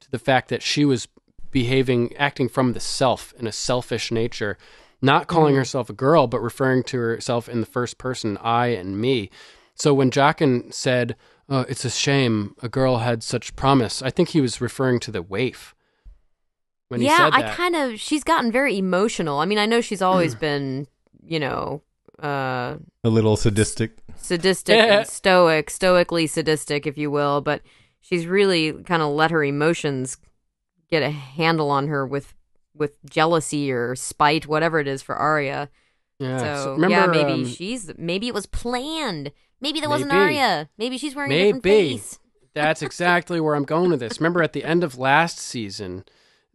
to the fact that she was behaving, acting from the self in a selfish nature, not calling mm-hmm. herself a girl, but referring to herself in the first person, I and me. So when Jaqen said, oh, "It's a shame a girl had such promise," I think he was referring to the waif. When he yeah, I kind of. She's gotten very emotional. I mean, I know she's always been, you know, uh, A little sadistic. sadistic and stoic, stoically sadistic, if you will, but she's really kind of let her emotions get a handle on her with with jealousy or spite, whatever it is for Arya. yeah. so so remember, yeah, maybe um, she's maybe it was planned. Maybe that wasn't Maybe. Arya. Maybe she's wearing a different Maybe. face. That's exactly where I'm going with this. Remember at the end of last season,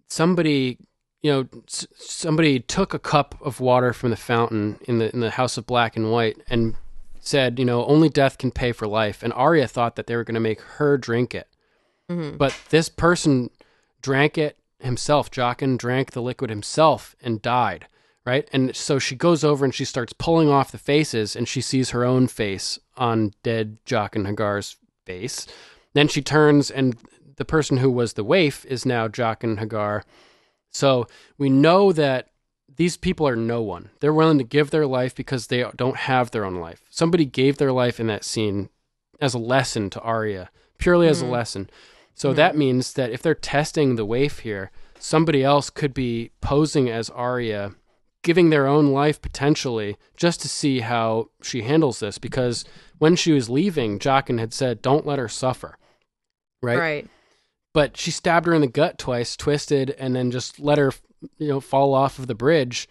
somebody, you know, s- somebody took a cup of water from the fountain in the in the House of Black and White and said, you know, only death can pay for life. And Arya thought that they were going to make her drink it. Mhm. But this person drank it himself. Jaqen drank the liquid himself and died. Right. And so she goes over and she starts pulling off the faces and she sees her own face on dead Jaqen H'ghar's face. Then she turns and the person who was the waif is now Jaqen H'ghar. So we know that these people are no one. They're willing to give their life because they don't have their own life. Somebody gave their life in that scene as a lesson to Arya, purely as a mm-hmm. lesson. So mm-hmm. that means that if they're testing the waif here, somebody else could be posing as Arya, giving their own life potentially just to see how she handles this. Because when she was leaving, Jaqen had said, "Don't let her suffer." Right? right. But she stabbed her in the gut twice, twisted, and then just let her, you know, fall off of the bridge.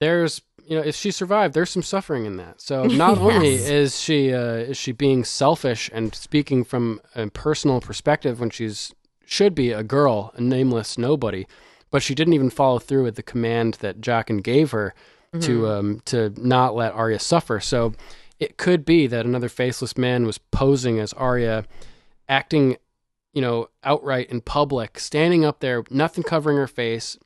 There's, you know, if she survived, there's some suffering in that. So not only is she uh, is she being selfish and speaking from a personal perspective when she's should be a girl, a nameless nobody, but she didn't even follow through with the command that Jaqen gave her to um, to not let Arya suffer. So it could be that another faceless man was posing as Arya, acting, you know, outright in public, standing up there, nothing covering her face,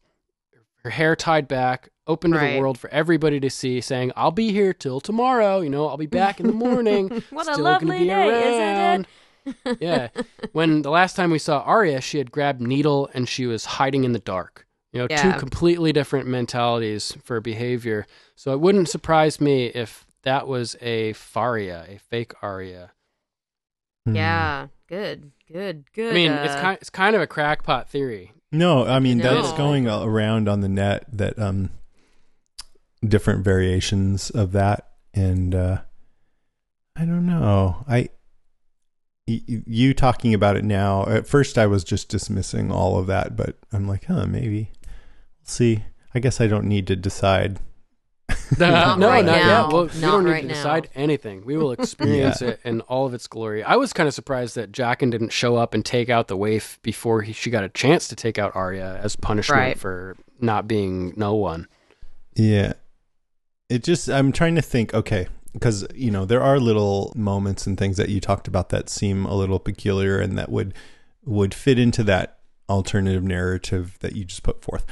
her hair tied back, open to Right. the world for everybody to see, saying, "I'll be here till tomorrow. You know, I'll be back in the morning. What a Still gonna lovely day, isn't it?" yeah. When the last time we saw Arya, she had grabbed Needle and she was hiding in the dark. You know, Yeah. two completely different mentalities for behavior. So it wouldn't surprise me if that was a Faria, a fake Arya. Hmm. Yeah, good, good, good. I mean, it's uh, kind it's kind of a crackpot theory. No, I mean that's going around on the net that um different variations of that and uh I don't know. I y- y- you talking about it now. At first I was just dismissing all of that, but I'm like, "Huh, maybe." See, I guess I don't need to decide. Not no, right not now. yet. Well, we Not don't need right to now. decide anything. We will experience it in all of its glory. I was kind of surprised that Jaqen didn't show up and take out the waif before he, she got a chance to take out Arya as punishment Right. for not being no one. Yeah. It just, I'm trying to think, okay, because, you know, there are little moments and things that you talked about that seem a little peculiar and that would, would fit into that alternative narrative that you just put forth.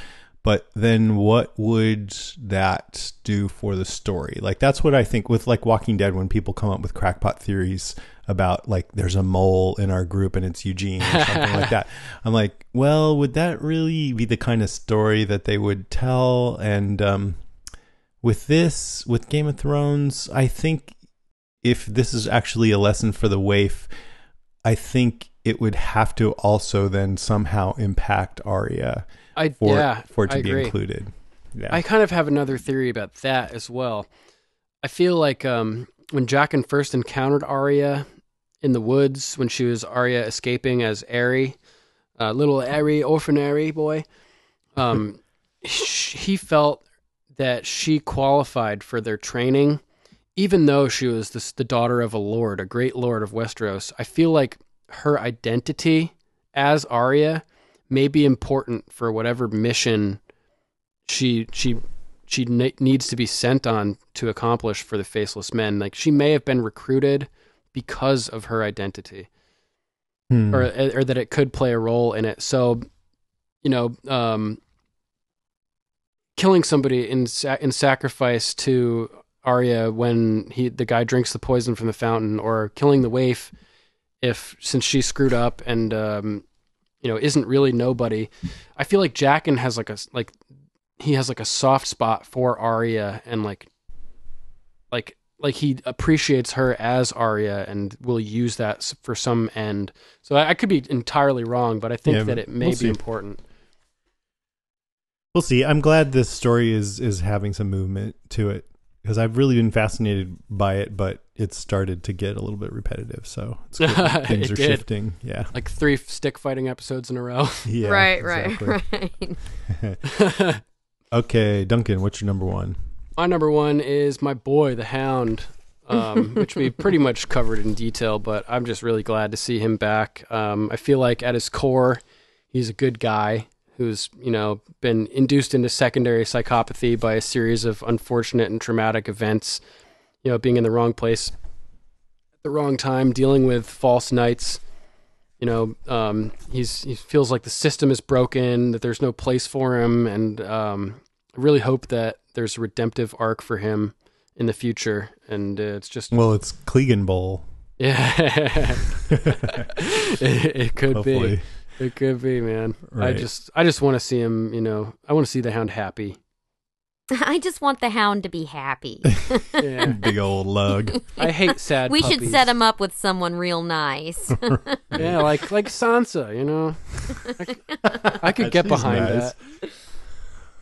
But then what would that do for the story? Like, that's what I think with like Walking Dead, when people come up with crackpot theories about like there's a mole in our group and it's Eugene or something like that. I'm like, well, would that really be the kind of story that they would tell? And, um, with this with game of thrones i think if this is actually a lesson for the waif i think it would have to also then somehow impact Arya I for yeah, for it to I be agree. included yeah I kind of have another theory about that as well. I feel like um, when Jaqen first encountered Arya in the woods, when she was Arya escaping as Arry, uh, little Arry, orphan Arry boy, um, he felt that she qualified for their training, even though she was this, the daughter of a lord, a great lord of Westeros. I feel like her identity as Arya may be important for whatever mission she she she ne- needs to be sent on to accomplish for the faceless men. Like she may have been recruited because of her identity. Hmm. or or that it could play a role in it. So you know um killing somebody in sa- in sacrifice to Arya when he the guy drinks the poison from the fountain or killing the waif if since she screwed up and um you know isn't really nobody I feel like Jaqen has like a like he has like a soft spot for Arya and like like like he appreciates her as Arya and will use that for some end. So I, I could be entirely wrong, but I think Yeah, that it may we'll be see. important. We'll see. I'm glad this story is is having some movement to it because I've really been fascinated by it, but it started to get a little bit repetitive. So it's good things It are did. shifting. Yeah. Like three stick fighting episodes in a row. Yeah. right, exactly. right, right. Okay, Duncan, what's your number one? My number one is my boy, the Hound, um, which we pretty much covered in detail, but I'm just really glad to see him back. Um, I feel like at his core, he's a good guy who's, you know, been induced into secondary psychopathy by a series of unfortunate and traumatic events, you know, being in the wrong place at the wrong time, dealing with false knights. You know, um, he's he feels like the system is broken, that there's no place for him, and um, I really hope that there's a redemptive arc for him in the future. And uh, it's just, Well, it's Cleganebowl. yeah, it, it could Hopefully. be, it could be, man. I just, I just want to see him. You know, I want to see the Hound happy. I just want the hound to be happy. Yeah, Big old lug. I hate sad. we should set him up with someone real nice. Yeah, like like Sansa. You know, I, I could get behind nice. that.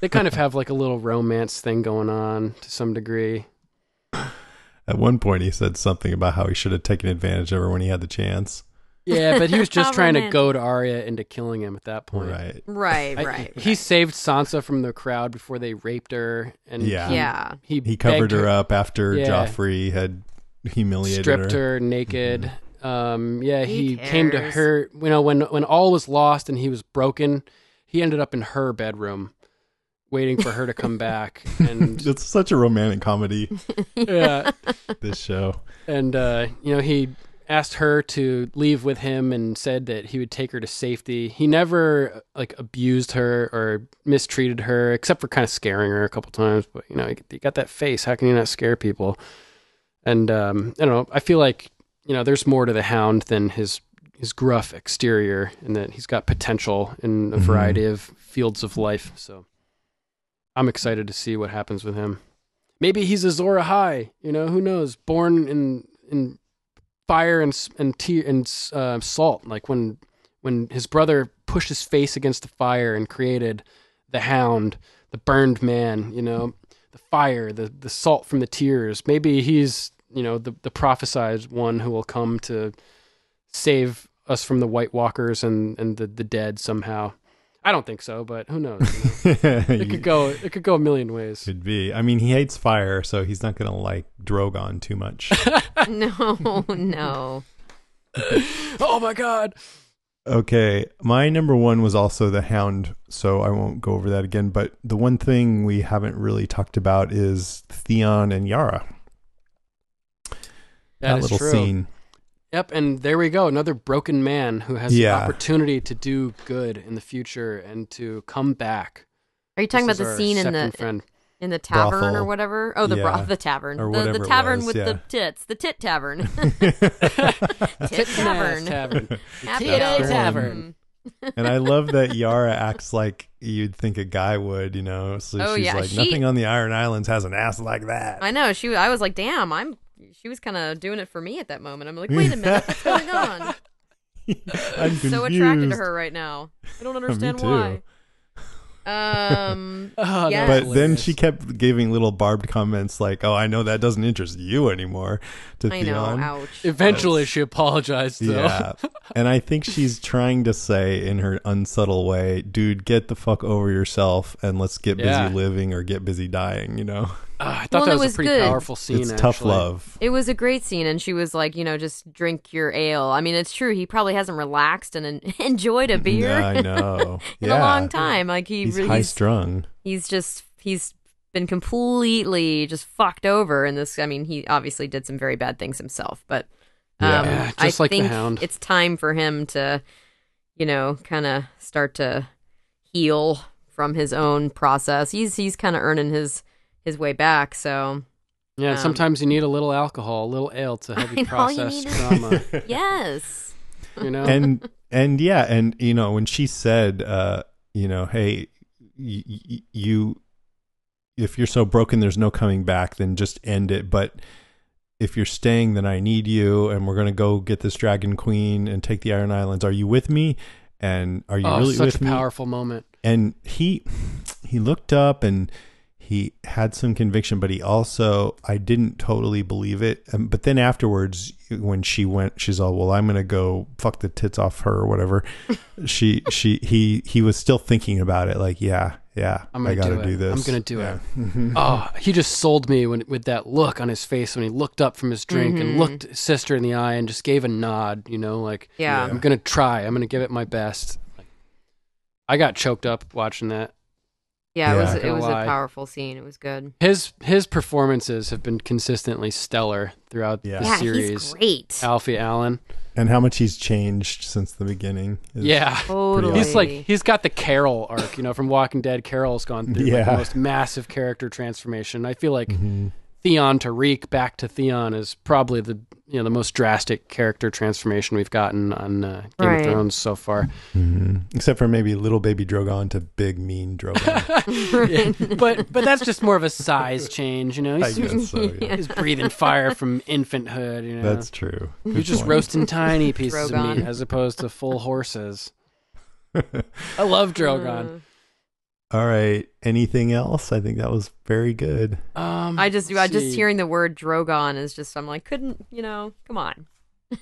They kind of have like a little romance thing going on to some degree. At one point, he said something about how he should have taken advantage of her when he had the chance. Yeah, but he was just trying to goad goat Arya into killing him at that point. Right. right, I- right. He saved Sansa from the crowd before they raped her, and Yeah. he, Yeah. he, He covered begged her up after Yeah. Joffrey had humiliated stripped her. her naked. Um, yeah, he, He came to her. You know, when when all was lost and he was broken, he ended up in her bedroom, waiting for her to come back. And It's such a romantic comedy, yeah, this show. and uh, you know he asked her to leave with him and said that he would take her to safety. He never like abused her or mistreated her, except for kind of scaring her a couple times. But you know, you got that face. How can you not scare people? And um, I don't know. I feel like you know, there's more to the Hound than his his gruff exterior, and that he's got potential in a Mhm. variety of fields of life. So I'm excited to see what happens with him. Maybe he's a Azor Ahai. You know, who knows? Born in in fire and and tear and uh, salt, like when when his brother pushed his face against the fire and created the Hound, the burned man. You know, the fire, the the salt from the tears. Maybe he's you know the the prophesied one who will come to save us from the White Walkers and and the the dead somehow. I don't think so, but who knows? you know? It could go. It could go a million ways. Could be. I mean, he hates fire, so he's not going to like Drogon too much. no, no. Oh my god! okay, my number one was also the Hound, so I won't go over that again. But the one thing we haven't really talked about is Theon and Yara. that is little true. scene. Yep, and there we go. Another broken man who has Yeah. the opportunity to do good in the future and to come back. Are you talking This about the scene in the friend. in the tavern Brothel. or whatever? Oh, the Yeah. broth, the tavern, Or the, the tavern was, with yeah. the tits, the tit tavern, Tit tit tavern, tavern. Tit hour. tavern. and I love that Yara acts like you'd think a guy would, you know. So Oh, she's yeah, like, she- nothing on the Iron Islands has an ass like that. I know she. I was like, damn, I'm. She was kind of doing it for me at that moment. I'm like, wait a minute, what's going on? I'm so attracted to her right now. I don't understand too. why. Um. Oh, Yeah. But then she kept giving little barbed comments like, "Oh, I know that doesn't interest you anymore." To I know. Theon. Ouch. Eventually, she apologized. Though. Yeah. and I think she's trying to say in her unsubtle way, dude, get the fuck over yourself and let's get busy living or get busy dying, you know? Ah, I thought Well, that was, was a pretty good. powerful scene. it's tough love. It was a great scene, and she was like, you know, just drink your ale. I mean, it's true. He probably hasn't relaxed and en- enjoyed a beer Yeah, I know. in yeah. a long time. Like he, He's really, high he's, strung. he's just he's been completely just fucked over in this. I mean, he obviously did some very bad things himself, but Yeah. um, Yeah, I just like the think Hound. it's time for him to, you know, kind of start to heal from his own process. He's he's kind of earning his his way back. So Yeah, Um, sometimes you need a little alcohol, a little ale to help you know, you process need trauma. yes, You know, and and yeah, and you know when she said, uh, you know, hey, y- y- you, if you're so broken, there's no coming back, then just end it. But if you're staying, then I need you, and we're gonna go get this dragon queen and take the Iron Islands. Are you with me? And are you oh, really such with a me? powerful moment. and he he looked up and he had some conviction but he also i didn't totally believe it um, but then afterwards when she went she's all well i'm gonna go fuck the tits off her or whatever she she he he was still thinking about it like yeah yeah I'm gonna gotta do do, this I'm gonna do it. it Oh, he just sold me when, with that look on his face when he looked up from his drink and Mhm. looked his sister in the eye and just gave a nod. You know, like yeah. I'm gonna try. I'm gonna give it my best. Like, I got choked up watching that. Yeah, it Yeah. was it was lie. a powerful scene. It was good. His his performances have been consistently stellar throughout Yeah. the yeah, series. he's great. Alfie Allen. and how much he's changed since the beginning is Yeah. Totally. He's like he's got the Carol arc, you know, from Walking Dead. Carol's gone through like, the most massive character transformation. I feel like Mhm. Theon to Reek back to Theon is probably the you know the most drastic character transformation we've gotten on uh, Game Right. of Thrones so far. Mhm. except for maybe little baby drogon to big mean drogon Yeah, but but that's just more of a size change, you know. i He's, guess so yeah. he's breathing fire from infanthood, you know. that's true He's Good just point. roasting tiny pieces of meat as opposed to full horses. I love Drogon. All right. Anything else? I think that was very good. Um, I just I just hearing the word Drogon is just I'm like couldn't you know come on.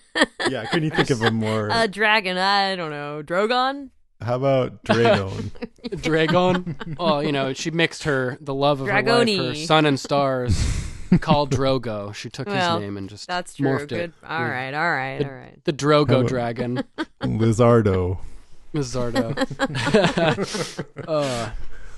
Yeah, couldn't you think of a more? A dragon, I don't know. Drogon? how about Dragon? Dragon. oh, you know, she mixed her the love of her life, her Dragoni. sun and stars, called Drogo. She took Well, his name and just That's true. morphed Good. it. All with right, all right, the- all right. The Drogo dragon, Lizardo. Zardo. uh,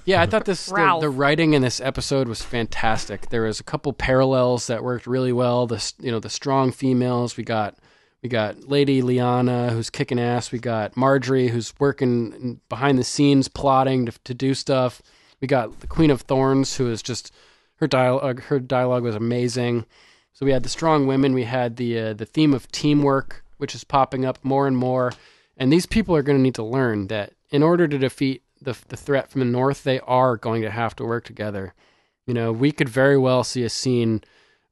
yeah, I thought this the, Ralph. the writing in this episode was fantastic. There was a couple parallels that worked really well. The s- you know the strong females. We got we got Lady Lyanna who's kicking ass. We got Margaery who's working behind the scenes plotting to, to do stuff. We got the Queen of Thorns who is just her dialogue. Her dialogue was amazing. So we had the strong women, we had the uh, the theme of teamwork, which is popping up more and more, and these people are going to need to learn that in order to defeat the the threat from the north, they are going to have to work together. You know, we could very well see a scene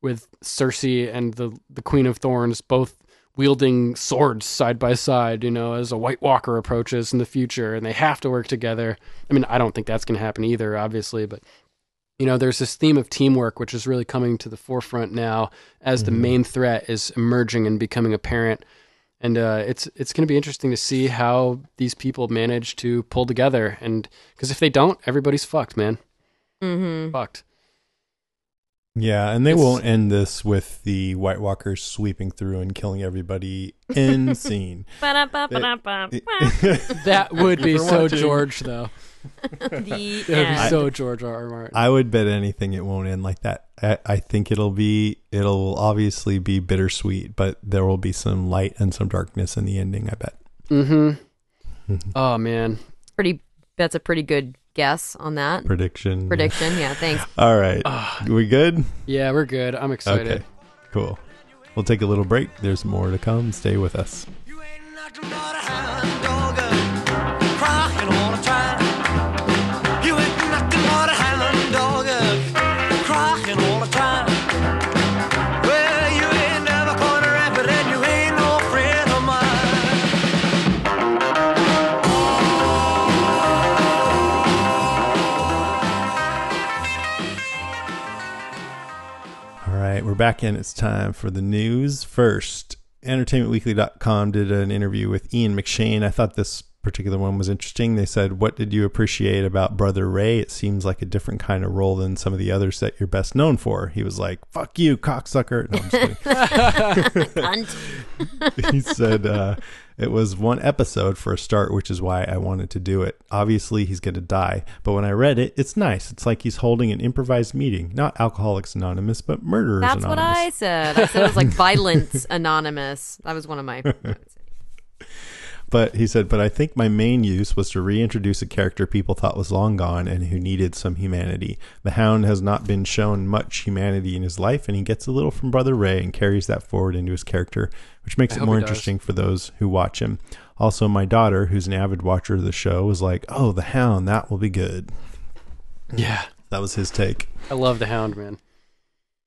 with Cersei and the the Queen of Thorns both wielding swords side by side, you know, as a White Walker approaches in the future, and they have to work together. I mean, I don't think that's going to happen either, obviously, but you know, there's this theme of teamwork which is really coming to the forefront now as the mm-hmm. main threat is emerging and becoming apparent. And uh, it's it's going to be interesting to see how these people manage to pull together, and because if they don't, everybody's fucked, man. Mm-hmm. Fucked. Yeah, and they It's- won't end this with the White Walkers sweeping through and killing everybody in scene. That would be so. George, though. the That would be end. so George R. R. Martin. I would bet anything it won't end like that. I, I think it'll be it'll obviously be bittersweet, but there will be some light and some darkness in the ending. I bet. mm-hmm. oh man, pretty. That's a pretty good guess on that Prediction. prediction. Yeah, thanks. All right, we good? yeah, we're good. I'm excited. Okay, cool. We'll take a little break. There's more to come. Stay with us. You ain't nothing but a hound dog, we're back in. It's time for the news. First, entertainmentweekly.com did an interview with Ian McShane. I thought this particular one was interesting. They said, What did you appreciate about Brother Ray? It seems like a different kind of role than some of the others that you're best known for. He was like, Fuck you, cocksucker. No, I'm just kidding. He said uh, it was one episode for a start, which is why I wanted to do it. Obviously, he's going to die, but when I read it, it's nice. It's like he's holding an improvised meeting, not Alcoholics Anonymous, but Murderers That's what I said. I said it was like Violence Anonymous. That was one of my. But he said, but I think my main use was to reintroduce a character people thought was long gone and who needed some humanity. The Hound has not been shown much humanity in his life, and he gets a little from Brother Ray and carries that forward into his character, which makes I it more interesting for those who watch him. Also, my daughter, who's an avid watcher of the show, was like, "Oh, the Hound, that will be good." Yeah, That was his take. I love the Hound, man.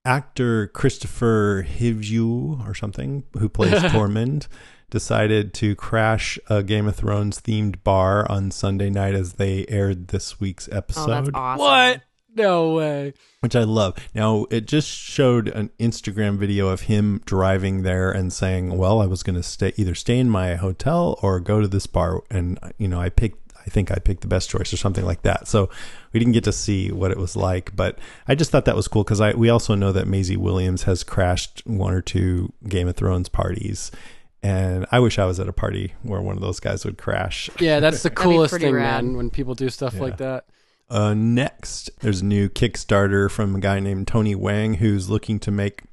actor Kristofer Hivju or something, who plays Tormund, decided to crash a Game of Thrones themed bar on Sunday night as they aired this week's Oh, that's episode, awesome. What? No way. which I love. Now, it just showed an Instagram video of him driving there and saying, "Well, I was going to stay either stay in my hotel or go to this bar and you know, I picked I think I picked the best choice or something like that. So we didn't get to see what it was like, but I just thought that was cool because I we also know that Maisie Williams has crashed one or two Game of Thrones parties, and I wish I was at a party where one of those guys would crash. Yeah, that's the coolest thing, rad. man. When people do stuff Yeah. like that. Uh, next, there's a new Kickstarter from a guy named Tony Wang who's looking to make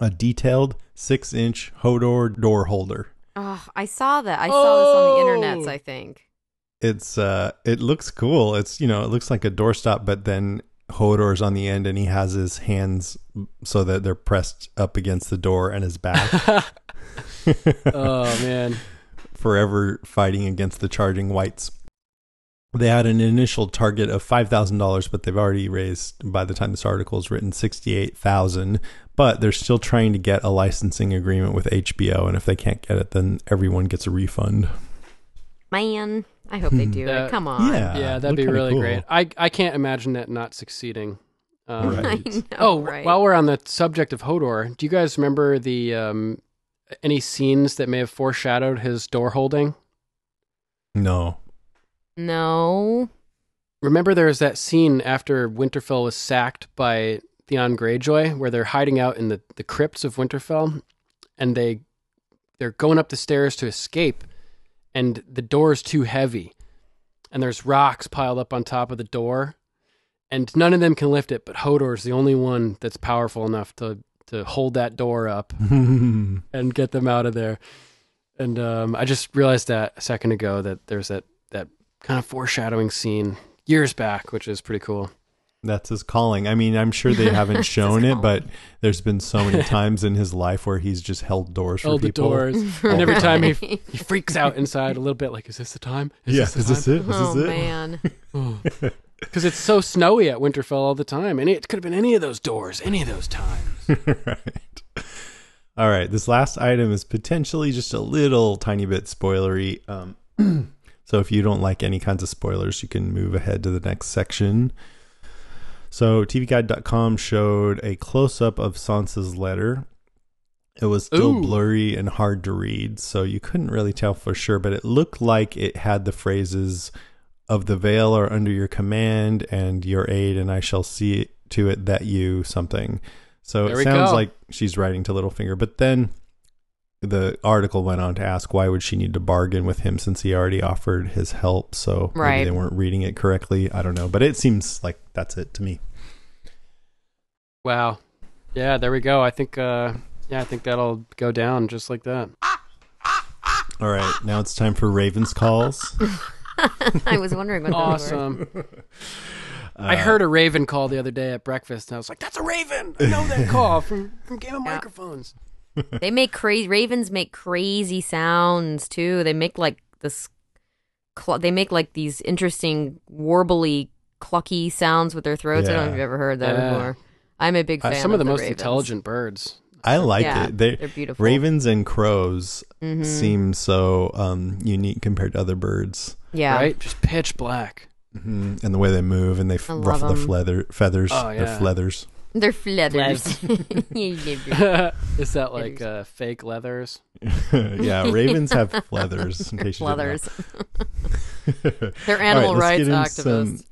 a detailed six inch Hodor door holder. Oh, I saw that. I saw this on the Oh. internets. I think. It's uh, it looks cool. It's you know, it looks like a doorstop, but then Hodor's on the end, and he has his hands so that they're pressed up against the door and his back, Oh man. forever fighting against the charging whites. They had an initial target of five thousand dollars, but they've already raised by the time this article is written sixty eight thousand. But they're still trying to get a licensing agreement with HBO, and if they can't get it, then everyone gets a refund. Man, I hope they do That- it. Come on. Yeah, yeah, that'd be really cool. great. I I can't imagine that not succeeding. Um, Right. I know. Oh, right. while we're on the subject of Hodor, do you guys remember the um, any scenes that may have foreshadowed his door holding? No, no. Remember, there was that scene after Winterfell was sacked by Theon Greyjoy, where they're hiding out in the, the crypts of Winterfell, and they they're going up the stairs to escape, and the door is too heavy, and there's rocks piled up on top of the door, and none of them can lift it, but Hodor's the only one that's powerful enough to to hold that door up and get them out of there. And um, I just realized that a second ago that there's that that kind of foreshadowing scene years back, which is pretty cool. That's his calling. I mean, I'm sure they haven't shown it, but there's been so many times in his life where he's just held doors for Held the people. doors, and every time he he freaks out inside a little bit, like, "Is this the time? Is yeah, this the is this time?" it? Is oh this it? man. Because it's so snowy at Winterfell all the time, and it could have been any of those doors, any of those times. right. All right. This last item is potentially just a little tiny bit spoilery. Um, so if you don't like any kinds of spoilers, you can move ahead to the next section. So TVGuide.com showed a close up of Sansa's letter. It was still Ooh. blurry and hard to read, so you couldn't really tell for sure, but it looked like it had the phrases of the Vale are under your command and your aid, and I shall see to it that you something. So There it sounds go. like she's writing to Littlefinger, but then the article went on to ask why would she need to bargain with him since he already offered his help. So maybe Right. they weren't reading it correctly. I don't know, but it seems like that's it to me. Wow. Yeah, there we go. I think. uh Yeah, I think that'll go down just like that. All right, now it's time for Ravens calls. I was wondering what those were. Awesome. I heard a raven call the other day at breakfast, and I was like, "That's a raven! I know that call from from Game of Yeah. Microphones." They make crazy ravens make crazy sounds too. They make like this. Cl- they make like these interesting warbly, clucky sounds with their throats. I don't know if you've ever heard that Yeah. before. I'm a big Uh, fan. some of the, the most ravens. intelligent birds. I like Yeah, it. They, they're beautiful. Ravens and crows Mhm. seem so um, unique compared to other birds. Yeah. Right? Just pitch black. hmm And the way they move and they f- I love ruffle their feather, feathers, Oh, their yeah. feathers. They're feathers. Is that like uh, fake leathers? yeah, ravens have feathers. In case you. Feathers. They're All animal right, let's rights activists.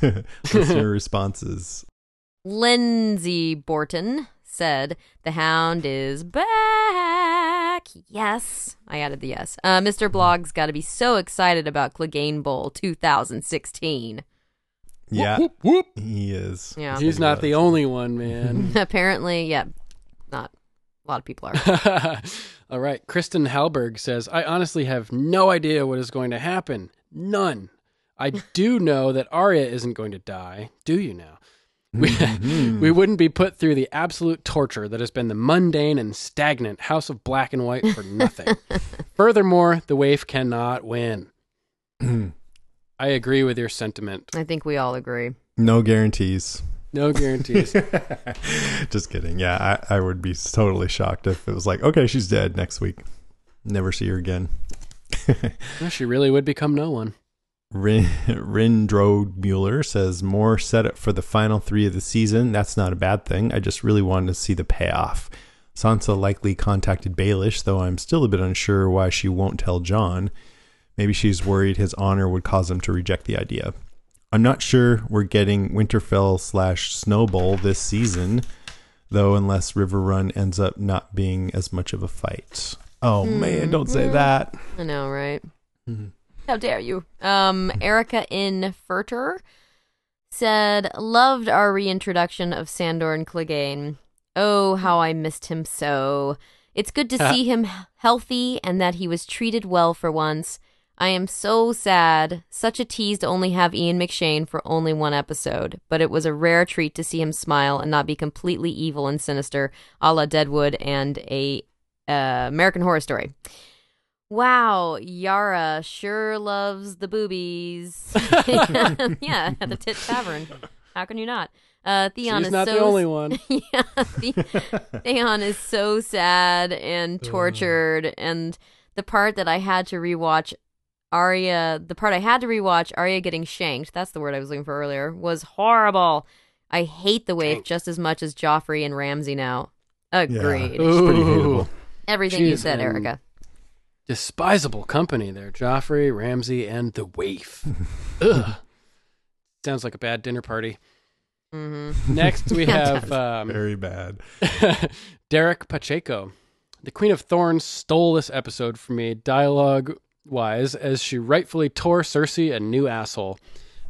some listener responses. Lindsay Borton said, The hound is back. Yes. I added the yes. Uh, Mr. Blog's got to be so excited about Cleganebowl 2016. Yeah, Whoop, whoop. he is. Yeah. He's not the only one, man. Apparently, yeah, not a lot of people are. All right. Kristen Halberg says, I honestly have no idea what is going to happen. None. I do know that Arya isn't going to die. Do you now? We, mm-hmm. we wouldn't be put through the absolute torture that has been the mundane and stagnant House of Black and White for nothing. Furthermore, the waif cannot win. Mm. I agree with your sentiment. I think we all agree. No guarantees. No guarantees. Just kidding. Yeah, I, I would be totally shocked if it was like, okay, she's dead next week. Never see her again. Well, she really would become no one. Rin, Rindrode Mueller says more setup for the final three of the season. That's not a bad thing. I just really wanted to see the payoff. Sansa likely contacted Baelish, though I'm still a bit unsure why she won't tell Jon. Maybe she's worried his honor would cause him to reject the idea. I'm not sure we're getting Winterfell slash Snowball this season, though, unless Riverrun ends up not being as much of a fight. Oh man, don't say that. I know, right? Mhm. How dare you? Um, Erica in Furter said, "Loved our reintroduction of Sandor and Clegane. Oh, how I missed him so. It's good to see him healthy and that he was treated well for once. I am so sad. Such a tease to only have Ian McShane for only one episode, but it was a rare treat to see him smile and not be completely evil and sinister, a la Deadwood and a uh, American Horror Story." Wow, Yara sure loves the boobies. yeah, at the Tit Tavern. How can you not? Uh, Theon She's is not so the only one. yeah, the- Theon is so sad and tortured, and the part that I had to rewatch Arya, the part I had to rewatch Arya getting shanked. That's the word I was looking for earlier. Was horrible. I hate the waif just as much as Joffrey and Ramsay now. Agreed. It's pretty. Everything She you said, in Erica. Despisable company there. Joffrey, Ramsay, and the waif. Ugh. Sounds like a bad dinner party. Mm-hmm. Next, we have um, Very bad. Derek Pacheco. The Queen of Thorns stole this episode from me, dialogue wise, as she rightfully tore Cersei a new asshole.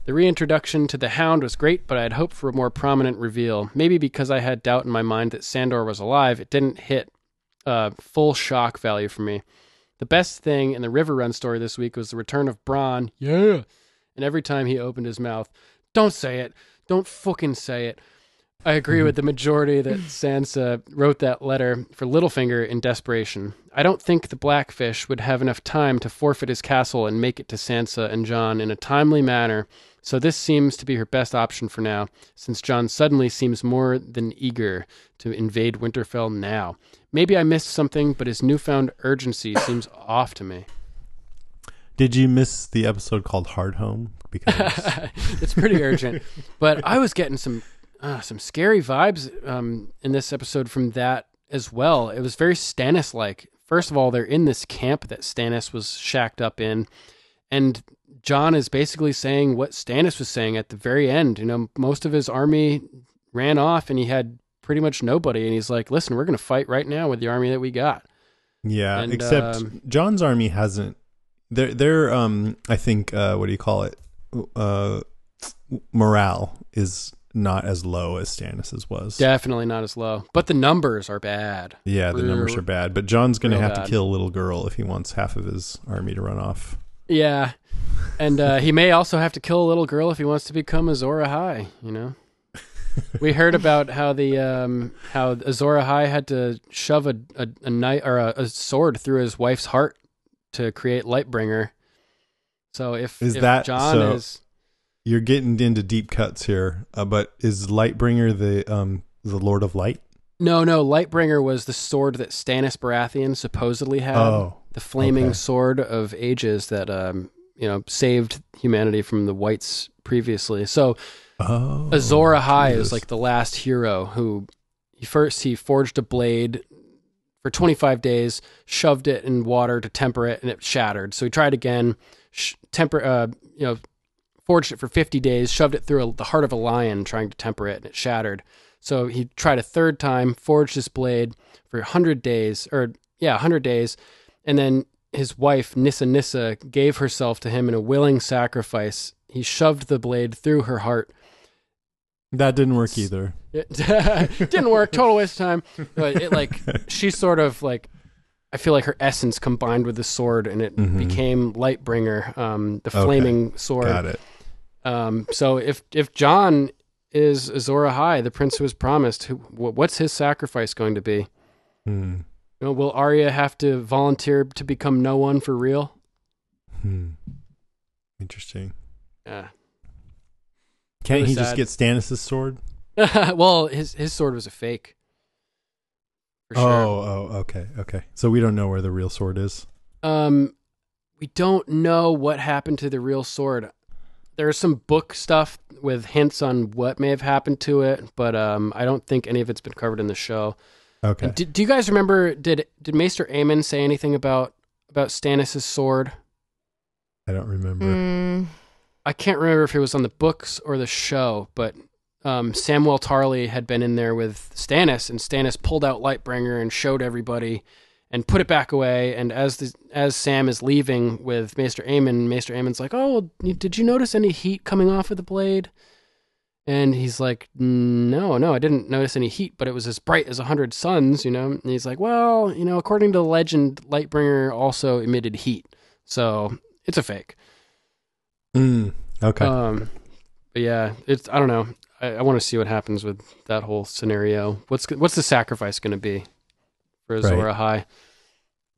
The reintroduction to the Hound was great, but I had hoped for a more prominent reveal. Maybe because I had doubt in my mind that Sandor was alive, it didn't hit uh, full shock value for me. The best thing in the Riverrun story this week was the return of Bronn. Yeah. And every time he opened his mouth, don't say it. Don't fucking say it. I agree with the majority that Sansa wrote that letter for Littlefinger in desperation. I don't think the Blackfish would have enough time to forfeit his castle and make it to Sansa and Jon in a timely manner, so this seems to be her best option for now, since Jon suddenly seems more than eager to invade Winterfell now. Maybe I missed something, but his newfound urgency seems off to me. Did you miss the episode called Hardhome? Because it's pretty urgent. But I was getting some uh, some scary vibes um, in this episode from that as well. It was very Stannis like. First of all, they're in this camp that Stannis was shacked up in, and Jon is basically saying what Stannis was saying at the very end. You know, most of his army ran off, and he had pretty much nobody. And he's like, "Listen, we're going to fight right now with the army that we got." yeah, And, except um, Jon's army hasn't. They're they're um I think uh what do you call it? Uh, morale is not as low as Stannis's was. Definitely not as low, but the numbers are bad. Yeah, the numbers are bad. But Jon's going to have bad. to kill a little girl if he wants half of his army to run off. Yeah, and uh, he may also have to kill a little girl if he wants to become Azor Ahai. You know, we heard about how the um, how Azor Ahai had to shove a a, a knife or a, a sword through his wife's heart to create Lightbringer. So if Is if that- Jon so- is You're getting into deep cuts here, uh, but is Lightbringer the um the Lord of Light? no no Lightbringer was the sword that Stannis Baratheon supposedly had. Oh, the flaming okay. sword of ages that um you know saved humanity from the whites previously. So Oh, Azor Ahai is like the last hero who he first he forged a blade for 25 days, shoved it in water to temper it, and it shattered. So he tried again, sh- temper, uh, you know, forged it for 50 days, shoved it through a, the heart of a lion, trying to temper it, and it shattered. So he tried a third time, forged his blade for 100 days, or yeah, 100 days, and then his wife Nissa Nissa gave herself to him in a willing sacrifice. He shoved the blade through her heart. that didn't work either. It didn't work. Total waste of time. But it like she sort of like I feel like her essence combined with the sword, and it Mhm. became Lightbringer, um, the Okay. flaming sword. Got it. Um, so if if Jon is Azor Ahai, the prince who was promised, who, what's his sacrifice going to be? Hmm. You know, will Arya have to volunteer to become no one for real? Hmm. Interesting. Yeah. Can't Really he just get Stannis' sword? well, his his sword was a fake. For sure. Oh, oh, okay, okay. So we don't know where the real sword is. Um, we don't know what happened to the real sword. There's some book stuff with hints on what may have happened to it, but um, I don't think any of it's been covered in the show. Okay. Did, do you guys remember? Did did Maester Aemon say anything about about Stannis' sword? I don't remember. Mm, I can't remember if it was on the books or the show, but um, Samuel Tarly had been in there with Stannis, and Stannis pulled out Lightbringer and showed everybody, and put it back away. And as the, as Sam is leaving with Maester Aemon, Maester Aemon's like, "Oh, did you notice any heat coming off of the blade?" And he's like, "No, no, I didn't notice any heat, but it was as bright as a hundred suns, you know." And he's like, "Well, you know, according to the legend, Lightbringer also emitted heat, so it's a fake." Mm, okay. Um, but yeah, it's I don't know. I, I want to see what happens with that whole scenario. What's what's the sacrifice going to be for Azor Right. High?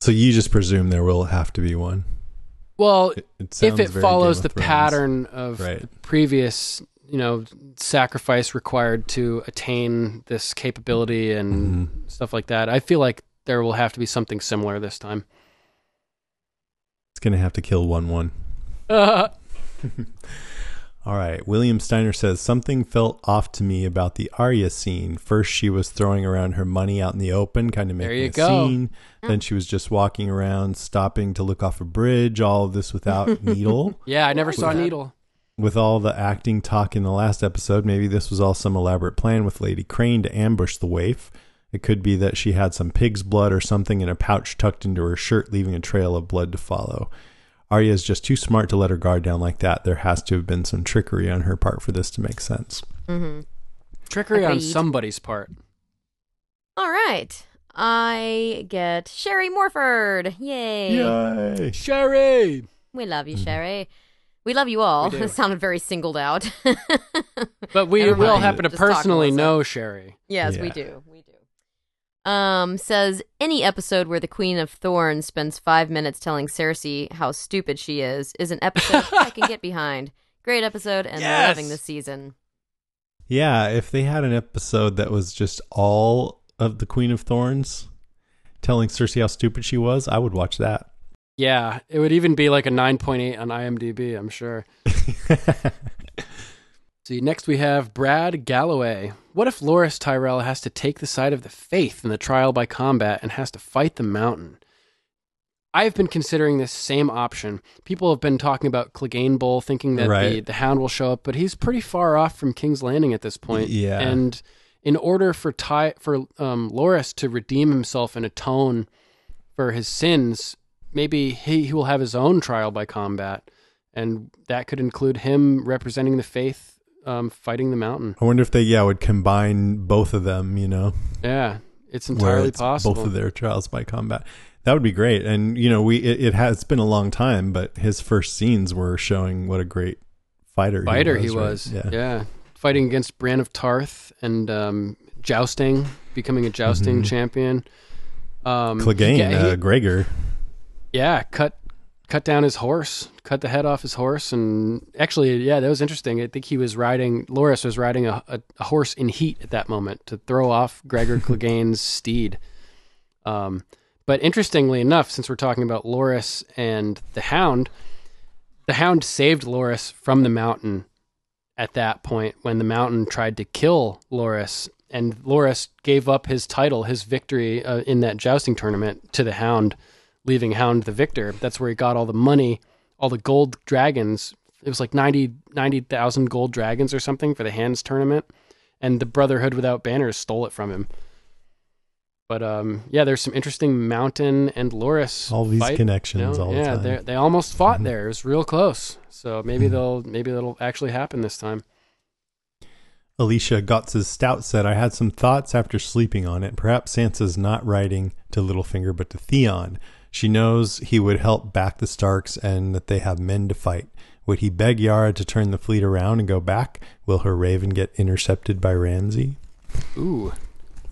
so you just presume there will have to be one. Well, It, it if it follows the Thrones. pattern of Right. the previous, you know, sacrifice required to attain this capability and Mhm. stuff like that, I feel like there will have to be something similar this time. It's gonna have to kill one one. All right. William Steiner says something felt off to me about the Arya scene. First, she was throwing around her money out in the open, kind of There making you a go. scene. Then she was just walking around, stopping to look off a bridge. All of this without Needle. yeah, I never saw that. Needle. With all the acting talk in the last episode, maybe this was all some elaborate plan with Lady Crane to ambush the waif. It could be that she had some pig's blood or something in a pouch tucked into her shirt, leaving a trail of blood to follow. Arya is just too smart to let her guard down like that. There has to have been some trickery on her part for this to make sense. Mm-hmm. Trickery on somebody's part. All right. I get Sherry Morford. Yay. Yay! Sherry. We love you, Sherry. We love you all. It sounded very singled out. But we Never we all happen to Just talk, personally Melissa. know Sherry. Yes, we Yeah. do. We do. Um, says any episode where the Queen of Thorns spends five minutes telling Cersei how stupid she is is an episode I can get behind. Great episode, and Yes! loving this season. Yeah, if they had an episode that was just all of the Queen of Thorns telling Cersei how stupid she was, I would watch that. Yeah, it would even be like a 9.8 on IMDb, I'm sure. See, next we have Brad Galloway. What if Loras Tyrell has to take the side of the faith in the trial by combat and has to fight the mountain? I've been considering this same option. People have been talking about Cleganebowl, thinking that the, the Hound will show up, but he's pretty far off from King's Landing at this point. Yeah. And in order for Ty for um, Loras to redeem himself and atone for his sins, maybe he, he will have his own trial by combat, and that could include him representing the faith, um, fighting the mountain. I wonder if they, yeah, would combine both of them, you know, Yeah, it's entirely it's possible. both of their trials by combat. That would be great. And, you know, we, it, it has been a long time, but his first scenes were showing what a great fighter, fighter he he was. was. right? Yeah. fighting against Brienne of Tarth and um, jousting, becoming a jousting Mhm. champion. Um, Clegane, he- uh, Gregor. Yeah, cut cut down his horse, cut the head off his horse, and actually, yeah, that was interesting. I think he was riding. Loras was riding a, a, a horse in heat at that moment to throw off Gregor Clegane's steed. Um, but interestingly enough, since we're talking about Loras and the Hound, the Hound saved Loras from the mountain at that point when the mountain tried to kill Loras. And Loras gave up his title, his victory uh, in that jousting tournament to the Hound, leaving Hound the victor. That's where he got all the money, all the gold dragons. It was like 90 90,000 gold dragons or something for the Hands tournament. And the Brotherhood Without Banners stole it from him. But um, yeah, there's some interesting Mountain and Loras. All these fight, connections you know? all the yeah, time. they they almost fought Mhm. there. It was real close. So maybe Mhm. they'll maybe that'll actually happen this time. Alicia Gotts's Stout said, I had some thoughts after sleeping on it. Perhaps Sansa's not writing to Littlefinger, but to Theon. She knows he would help back the Starks and that they have men to fight. Would he beg Yara to turn the fleet around and go back? Will her raven get intercepted by Ramsay? Ooh,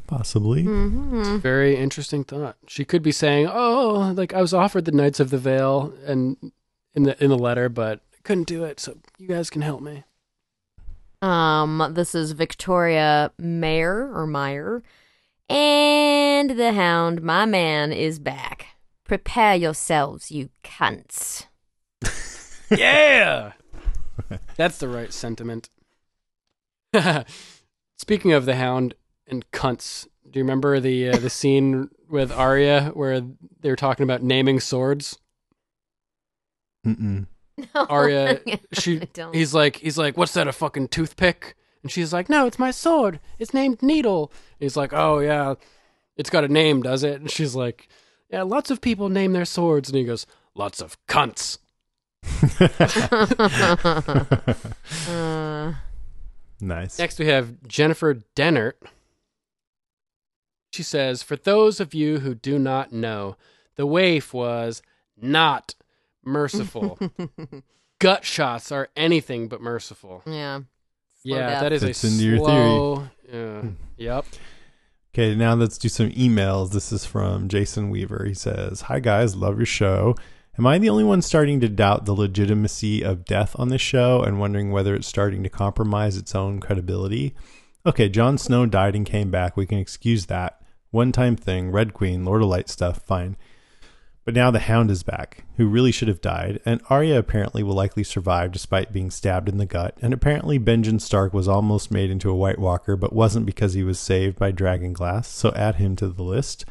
Possibly. Mm-hmm. very interesting thought. She could be saying, "Oh, like I was offered the Knights of the Vale and in the in the letter, but couldn't do it. So you guys can help me." Um, this is Victoria Mayer or Meyer. And the hound, my man, is back. Prepare yourselves, you cunts. Yeah, that's the right sentiment. Speaking of the Hound and cunts, do you remember the uh, the scene with Arya where they were talking about naming swords? Mm-mm. Arya, she, he's like, he's like, what's that? A fucking toothpick? And she's like, no, it's my sword. It's named Needle. he's like, oh yeah, it's got a name, does it? And she's like, yeah, lots of people name their swords. And he goes, lots of cunts. Uh, nice. Next, we have Jennifer Dennert. She says, For those of you who do not know, the waif was not merciful. Gut shots are anything but merciful. yeah. Slow yeah, death. that is Fits a into your theory. slow. Yeah. yep. Okay, now let's do some emails. This is from Jason Weaver. He says, Hi guys, love your show. Am I the only one starting to doubt the legitimacy of death on this show and wondering whether it's starting to compromise its own credibility? Okay, Jon Snow died and came back. We can excuse that. One time thing, Red Queen, Lord of Light stuff, fine. But now the Hound is back, who really should have died, and Arya apparently will likely survive despite being stabbed in the gut, and apparently Benjen Stark was almost made into a White Walker, but wasn't because he was saved by Dragonglass, so add him to the list.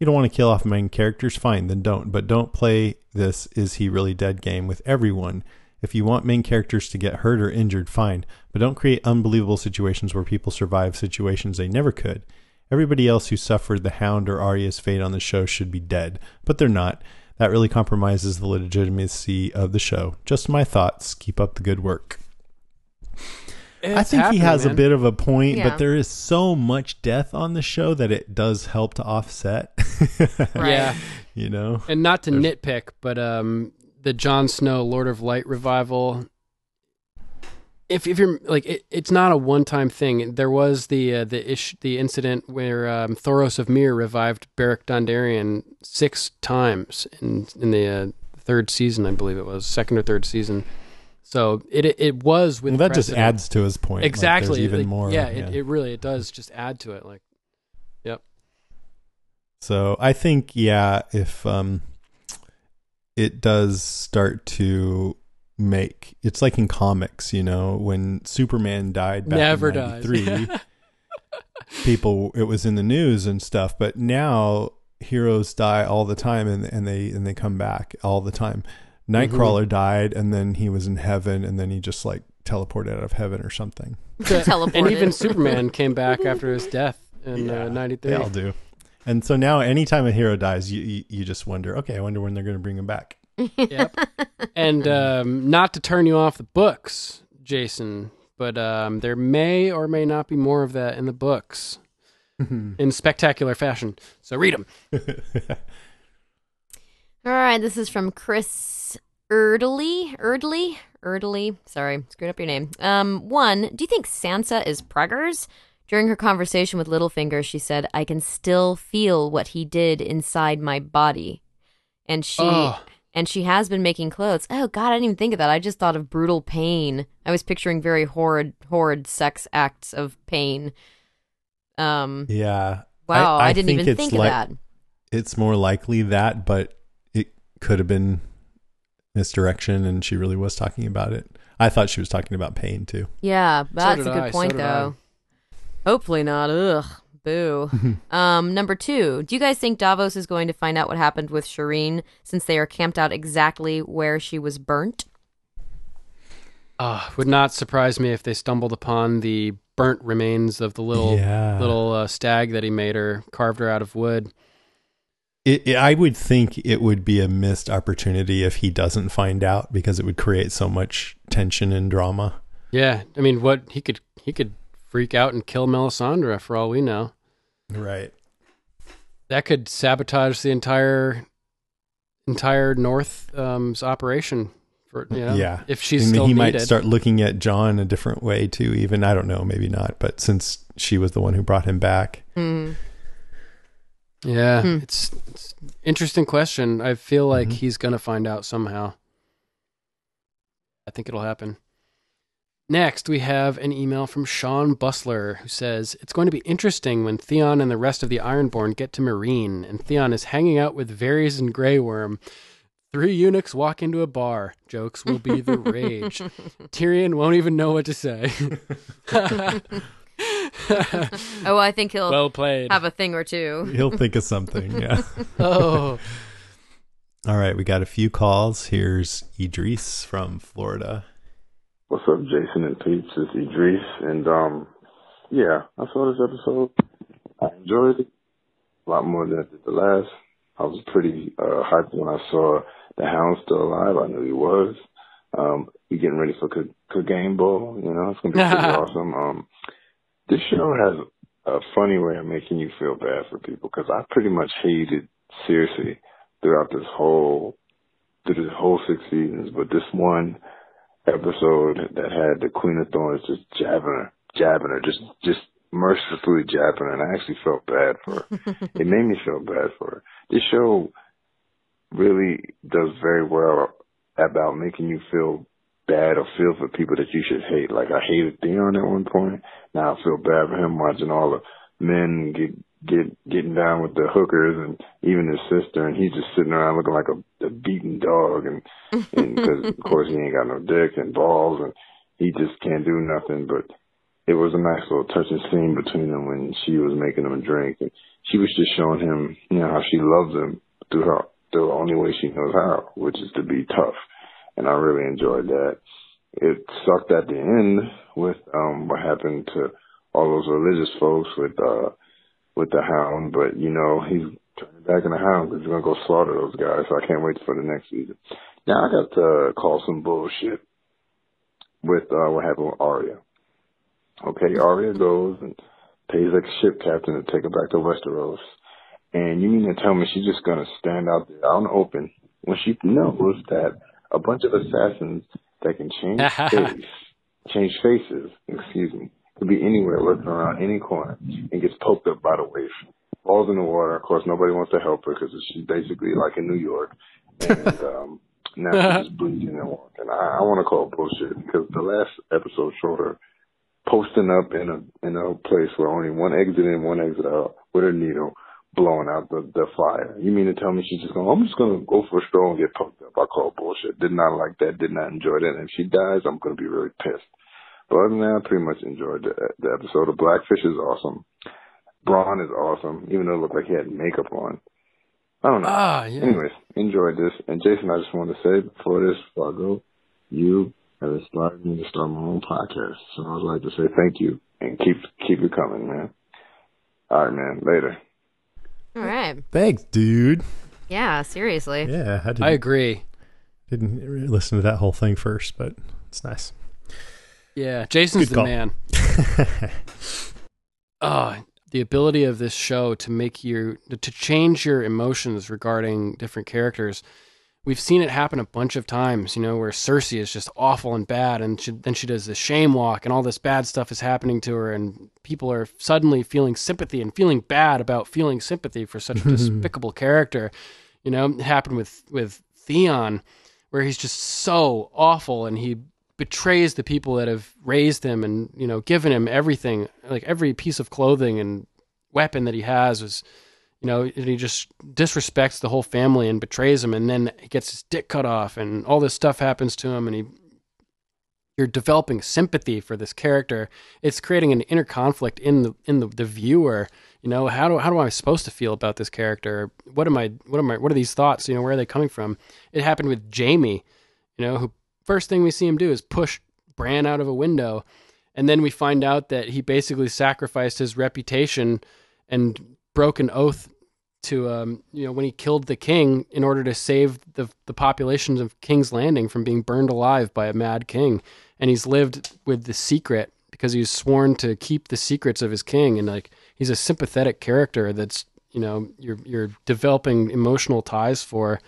You don't want to kill off main characters, fine, then don't, but don't play this is he really dead game with everyone. If you want main characters to get hurt or injured, fine, but don't create unbelievable situations where people survive situations they never could. Everybody else who suffered the Hound or Arya's fate on the show should be dead, but they're not. That really compromises the legitimacy of the show. Just my thoughts. Keep up the good work. I It's think he happening, has a bit of a point, Yeah. but there is so much death on the show that it does help to offset. Right. Yeah. you know? And not to There's- nitpick, but um, the Jon Snow Lord of Light revival, if if you're like it, it's not a one time thing. There was the uh, the ish the incident where um, Thoros of Myr revived Beric Dondarrion six times in in the uh, third season, I believe it was second or third season. So it it, it was with Well, that just adds to his point. Like, exactly even like, more. Yeah, It, it really it does just add to it. Like, yep. So I think yeah, if um it does start to make it's like in comics, you know, when Superman died back Never in dies. 93, people it was in the news and stuff, but now heroes die all the time and and they and they come back all the time. Nightcrawler died and then he was in heaven and then he just like teleported out of heaven or something. Teleported. And even Superman came back after his death in uh, '93. They all do. And so now anytime a hero dies, you you, you just wonder, okay, I wonder when they're going to bring him back. Yep. and um, not to turn you off the books, Jason, but um, there may or may not be more of that in the books in spectacular fashion. So read them. All right, this is from Chris Erdely. Erdely? Erdely. Sorry, screwed up your name. Um, one, do you think Sansa is preggers? During her conversation with Littlefinger, she said, I can still feel what he did inside my body. And she Oh. And she has been making clothes. Oh god, I didn't even think of that. I just thought of brutal pain. I was picturing very horrid horrid sex acts of pain. Um Yeah. wow, I, didn't think even it's think like- of that. It's more likely that, but it could have been misdirection and she really was talking about it. I thought she was talking about pain too. Yeah, that's did a good I, point did though. Hopefully not. Ugh. Boo. um, number two. Do you guys think Davos is going to find out what happened with Shireen since they are camped out exactly where she was burnt? Ah, would not surprise me if they stumbled upon the burnt remains of the little Yeah. little uh, stag that he made her, carved her out of wood. It, it, I would think it would be a missed opportunity if he doesn't find out because it would create so much tension and drama. Yeah, I mean, what he could he could freak out and kill Melisandre for all we know. Right. That could sabotage the entire entire North's um, operation. For you know, Yeah. if she's and still he needed. might start looking at Jon a different way too. Even I don't know, maybe not. But since she was the one who brought him back, Hmm. Yeah, Hmm. it's, it's interesting question. I feel like Mhm. he's gonna find out somehow. I think it'll happen. Next, we have an email from Sean Bustler who says it's going to be interesting when Theon and the rest of the Ironborn get to Meereen, and Theon is hanging out with Varys and Grey Worm. Three eunuchs walk into a bar. Jokes will be the rage. Tyrion won't even know what to say. Oh, I think he'll well played. have a thing or two. he'll think of something. Yeah. oh. All right, we got a few calls. Here's Idris from Florida. What's up, Jason and Peeps? It's Idris, and um, yeah, I saw this episode. I enjoyed it a lot more than I did the last. I was pretty uh, hyped when I saw the Hound still alive. I knew he was. Um, we getting ready for Cleganebowl. You know, it's gonna be pretty awesome. Um, this show has a funny way of making you feel bad for people because I pretty much hated Cersei throughout this whole through this whole six seasons, but this one episode that had the Queen of Thorns just jabbing her, jabbing her, just just mercilessly jabbing her, and I actually felt bad for her. it made me feel bad for her. This show really does very well about making you feel bad or feel for people that you should hate. Like I hated Theon at one point. Now I feel bad for him watching all the men get get getting down with the hookers and even his sister, and he's just sitting around looking like a, a beaten dog, and and because of course he ain't got no dick and balls, and he just can't do nothing. But it was a nice little touching scene between them when she was making him drink, and she was just showing him, you know, how she loves him through her the only way she knows how, which is to be tough. And I really enjoyed that. It sucked at the end with um what happened to all those religious folks with uh with the hound, but you know, he's turning back in the hound because he's gonna go slaughter those guys. So I can't wait for the next season. Now I got to call some bullshit with uh what happened with Arya. Okay, Arya goes and pays like a ship captain to take her back to Westeros. And you mean to tell me she's just gonna stand out there out in the open when she knows that a bunch of assassins that can change face change faces, excuse me, could be anywhere, lurking around any corner, and gets poked up by the wave. Falls in the water. Of course, nobody wants to help her because she's basically like in New York. And um, now she's just bleeding and walking. I, I want to call it bullshit because the last episode showed her posting up in a in a place where only one exit in, one exit out, with a needle blowing out the the fire. You mean to tell me she's just going? I'm just gonna go for a stroll and get poked up. I call it bullshit. Did not like that. Did not enjoy that. And if she dies, I'm gonna be really pissed. But other than that, I pretty much enjoyed the, the episode. The Blackfish is awesome. Bronn is awesome, even though it looked like he had makeup on. I don't know. Ah, yeah. Anyways, enjoyed this. And Jason, I just wanted to say before this, before I go, you have inspired me to start my own podcast. So I would like to say thank you and keep keep it coming, man. All right, man. Later. All right. Thanks, dude. Yeah, seriously. Yeah, I, didn't, I agree. didn't listen to that whole thing first, but it's nice. Yeah, Jason's Good the call. man. Oh, the ability of this show to make you to change your emotions regarding different characters. We've seen it happen a bunch of times, you know, where Cersei is just awful and bad, and she, then she does the shame walk, and all this bad stuff is happening to her, and people are suddenly feeling sympathy and feeling bad about feeling sympathy for such a despicable character. You know, it happened with with Theon, where he's just so awful, and he betrays the people that have raised him and you know given him everything, like every piece of clothing and weapon that he has was you know, he just disrespects the whole family and betrays him, and then he gets his dick cut off, and all this stuff happens to him, and he, you're developing sympathy for this character. It's creating an inner conflict in the in the, the viewer. You know, how do how do I supposed to feel about this character? What am I? What am I? What are these thoughts? You know, where are they coming from? It happened with Jaime. You know, who first thing we see him do is push Bran out of a window, and then we find out that he basically sacrificed his reputation and broke an oath to um, you know when he killed the king in order to save the the populations of King's Landing from being burned alive by a mad king, and he's lived with the secret because he was sworn to keep the secrets of his king, and like he's a sympathetic character that's you know you're you're developing emotional ties for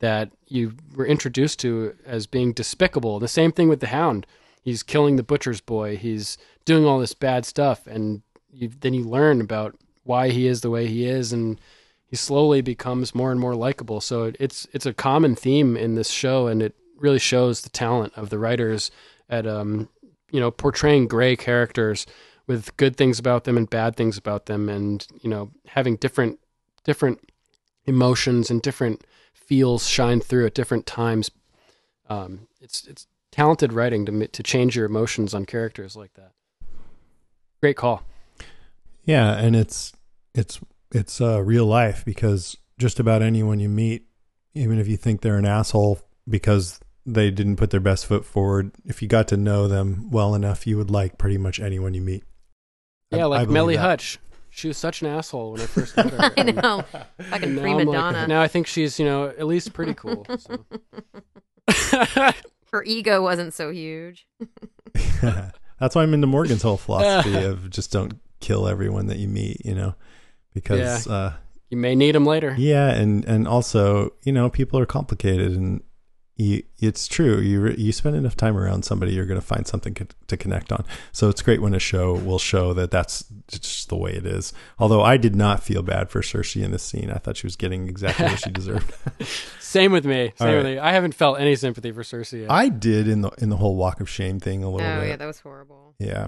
that you were introduced to as being despicable. The same thing with the Hound. He's killing the butcher's boy. He's doing all this bad stuff, and you, then you learn about why he is the way he is, and he slowly becomes more and more likable. So it, it's it's a common theme in this show, and it really shows the talent of the writers at um you know portraying gray characters with good things about them and bad things about them, and you know having different different emotions and different feels shine through at different times. Um, it's it's talented writing to to change your emotions on characters like that. Great call. Yeah, and it's it's it's uh, real life because just about anyone you meet, even if you think they're an asshole because they didn't put their best foot forward, if you got to know them well enough, you would like pretty much anyone you meet. Yeah, I like believe Melly that. Hutch. She was such an asshole when I first met her. I know. Fucking now prima I'm like- donna. now I think she's, you know, at least pretty cool. so. Her ego wasn't so huge. That's why I'm into Morgan's whole philosophy of just don't kill everyone that you meet, you know, because uh, you may need them later. yeah, and and also you know people are complicated and. You, it's true. You re- you spend enough time around somebody, you're going to find something co- to connect on. So it's great when a show will show that that's just the way it is. Although I did not feel bad for Cersei in this scene. I thought she was getting exactly what she deserved. Same with me. Same All with right. me. I haven't felt any sympathy for Cersei. Yet. I did in the in the whole walk of shame thing a Oh little bit. Oh yeah, that was horrible. yeah,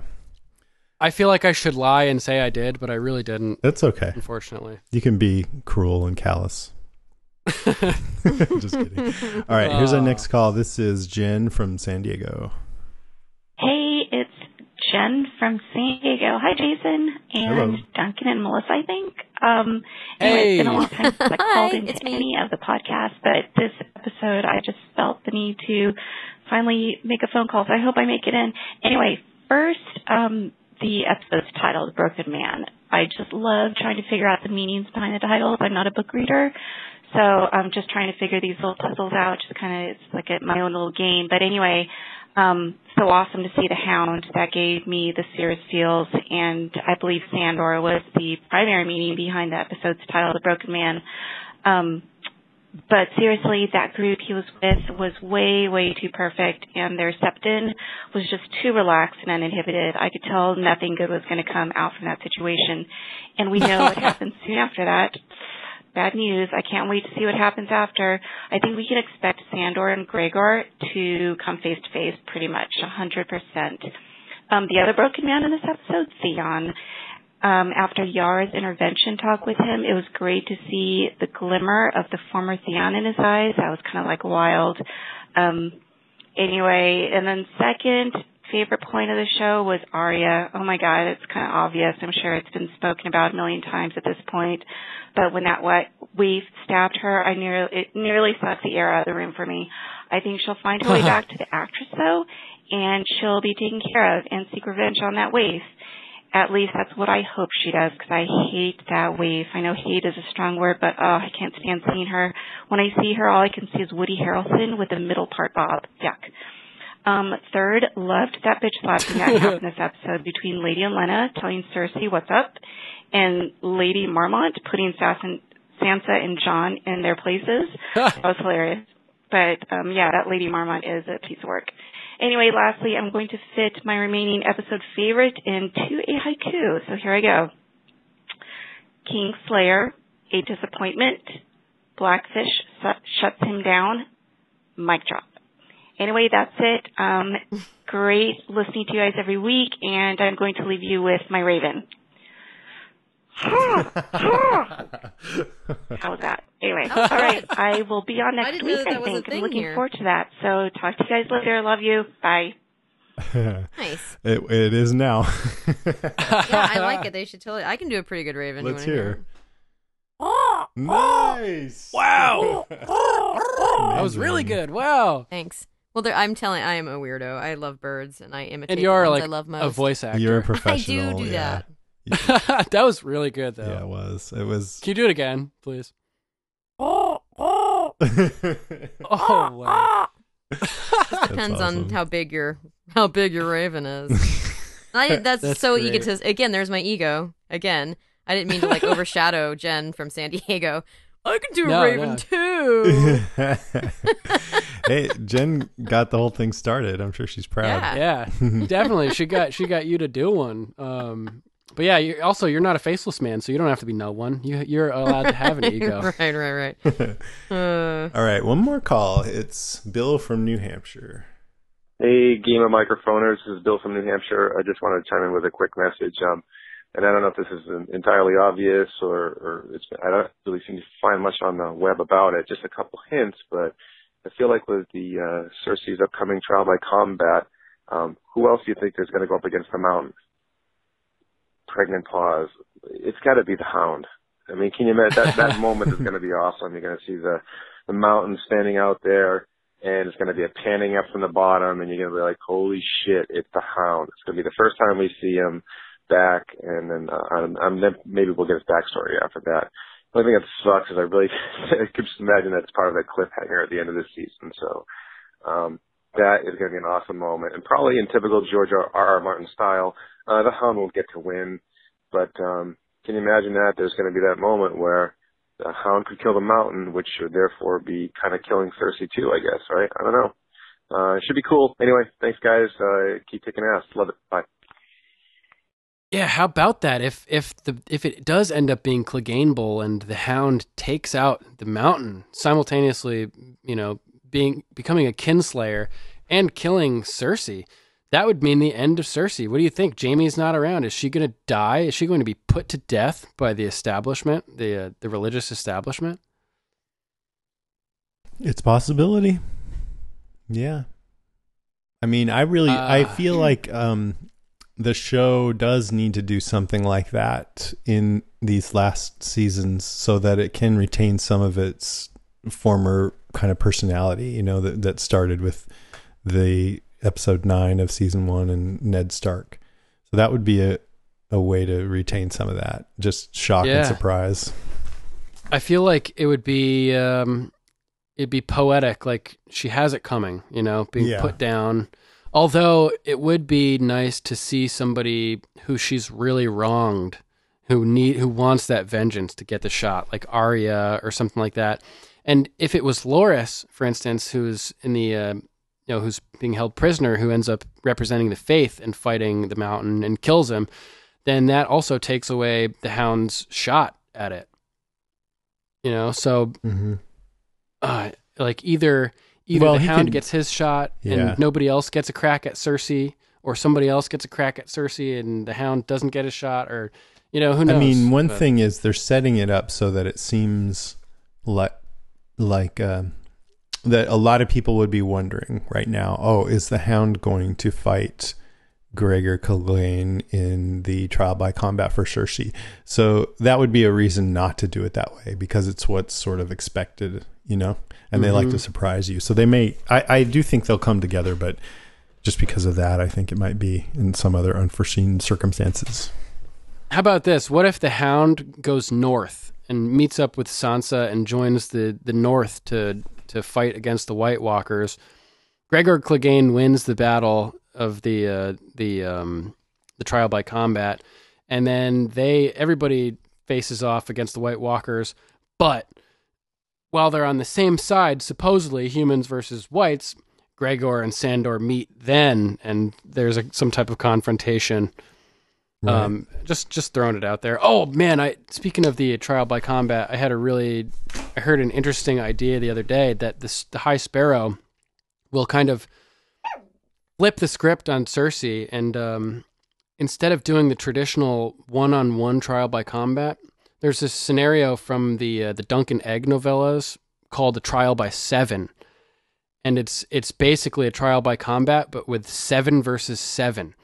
I feel like I should lie and say I did, but I really didn't. that's okay. Unfortunately. You can be cruel and callous. Just kidding. All right, here's our next call. This is Jen from San Diego. Hey, it's Jen from San Diego. Hi, Jason and Hello. Duncan and Melissa. I think. Um, anyway, it's been a long time since I Hi, called into it's me. any of the podcasts, but this episode, I just felt the need to finally make a phone call. So I hope I make it in. Anyway, first, um, the episode's titled "Broken Man." I just love trying to figure out the meanings behind the titles. I'm not a book reader. So I'm just trying to figure these little puzzles out. Just kind of, it's like a, my own little game. But anyway, um, so awesome to see the Hound. That gave me the Cirrus Seals, and I believe Sandor was the primary meaning behind the episode's title, The Broken Man. Um, but seriously, that group he was with was way, way too perfect, and their septon was just too relaxed and uninhibited. I could tell nothing good was going to come out from that situation, and we know what happens soon after that. Bad news. I can't wait to see what happens after. I think we can expect Sandor and Gregor to come face to face pretty much, 100%. Um, the other broken man in this episode, Theon um, after Yar's intervention talk with him, it was great to see the glimmer of the former Theon in his eyes. That was kind of like wild. Um, anyway, and then second favorite point of the show was Arya. Oh my God, it's kind of obvious. I'm sure it's been spoken about a million times at this point. But when that wet Waif stabbed her, I nearly it nearly sucked the air out of the room for me. I think she'll find her way back to the actress though, and she'll be taken care of and seek revenge on that Waif. At least that's what I hope she does because I hate that Waif. I know hate is a strong word, but oh, I can't stand seeing her. When I see her, all I can see is Woody Harrelson with the middle part bob. Yuck. Um, third, loved that bitch slapping that happened this episode between Lady Olenna telling Cersei what's up and Lady Mormont putting Sass and, Sansa and Jon in their places. that was hilarious. But um, yeah, that Lady Mormont is a piece of work. Anyway, lastly, I'm going to fit my remaining episode favorite into a haiku. So here I go. King Slayer, a disappointment. Blackfish su- shuts him down. Mic drop. Anyway, that's it. Um, great listening to you guys every week, and I'm going to leave you with my raven. How was that? Anyway, all right. I will be on next didn't week. I think. I'm looking here. forward to that. So talk to you guys later. Love you. Bye. Nice. It, it is now. Yeah, I like it. They should totally. I can do a pretty good Raven. You Let's wanna hear. Nice. Wow. That was really good. Wow. Thanks. Well, there, I'm telling. I am a weirdo. I love birds, and I imitate. And you are the like I love most. a voice actor. You're a professional. I do do yeah. that. that was really good though. Yeah, it was. It was. Can you do it again, please? Oh oh, oh wow. Depends on how big your how big your raven is. I, that's, That's so great. egotist. Again, there's my ego. Again, I didn't mean to like overshadow Jen from San Diego. I can do a No, raven no. too. hey, Jen got the whole thing started. I'm sure she's proud. Yeah. Yeah, definitely. She got she got you to do one. Um, but yeah, you're, also you're not a faceless man, so you don't have to be no one. You you're allowed to have an ego. right, right, right. Uh, All right, one more call. It's Bill from New Hampshire. Hey, Game of Microphoners. This is Bill from New Hampshire. I just wanted to chime in with a quick message. Um, and I don't know if this is entirely obvious or, or it's, I don't really seem to find much on the web about it. Just a couple hints, but I feel like with the uh, Cersei's upcoming trial by combat, um, who else do you think is going to go up against the Mountain? Pregnant pause. It's got to be the Hound. I mean, can you imagine that that moment is going to be awesome? You're going to see the the mountain standing out there, and it's going to be a panning up from the bottom, and you're going to be like, "Holy shit, it's the Hound!" It's going to be the first time we see him back, and then uh, I'm, I'm, maybe we'll get his backstory after that. The only thing that sucks is I really I could just imagine that's part of that cliffhanger at the end of the season. So um, that is going to be an awesome moment, and probably in typical George R. R. Martin style, uh, the Hound will get to win. But um, can you imagine that? There's going to be that moment where the Hound could kill the Mountain, which should therefore be kind of killing Cersei too, I guess. Right? I don't know. Uh, it should be cool. Anyway, thanks guys. Uh, keep kicking ass. Love it. Bye. Yeah, how about that? If if the if it does end up being Cleganebowl and the Hound takes out the Mountain simultaneously, you know, being becoming a kinslayer and killing Cersei, that would mean the end of Cersei. What do you think? Jaime's not around. Is she going to die? Is she going to be put to death by the establishment, the uh, the religious establishment? It's a possibility. Yeah. I mean, I really I Uh, feel like um the show does need to do something like that in these last seasons so that it can retain some of its former kind of personality, you know, that that started with the episode 9 of season 1 and Ned Stark. So that would be a a way to retain some of that. Just shock Yeah. and surprise. I feel like it would be um, it'd be poetic, like she has it coming, you know, being Yeah. put down. Although it would be nice to see somebody who she's really wronged, who need who wants that vengeance to get the shot, like Arya or something like that. And if it was Loras, for instance, who's in the uh, you know who's being held prisoner, who ends up representing the faith and fighting the mountain and kills him, then that also takes away the hound's shot at it. You know, so Mm-hmm. uh, like either either Well, the hound could- gets his shot Yeah. and nobody else gets a crack at Cersei, or somebody else gets a crack at Cersei and the hound doesn't get a shot, or you know who knows. I mean, one But- thing is they're setting it up so that it seems like like uh, that a lot of people would be wondering right now. Oh, is the Hound going to fight Gregor Clegane in the trial by combat for Cersei? So that would be a reason not to do it that way because it's what's sort of expected, you know. And they like to Mhm. surprise you, so they may. I, I do think they'll come together, but just because of that, I think it might be in some other unforeseen circumstances. How about this? What if the Hound goes north and meets up with Sansa and joins the, the North to to fight against the White Walkers? Gregor Clegane wins the battle of the uh, the um, the trial by combat, and then they everybody faces off against the White Walkers. But while they're on the same side, supposedly humans versus whites, Gregor and Sandor meet then, and there's a, some type of confrontation. Right. Um, just just throwing it out there. Oh man, I speaking of the trial by combat, I had a really, I heard an interesting idea the other day that this the High Sparrow will kind of flip the script on Cersei, and um, instead of doing the traditional one-on-one trial by combat, there's this scenario from the uh, the Dunk and Egg novellas called the Trial by Seven, and it's it's basically a trial by combat, but with seven versus seven.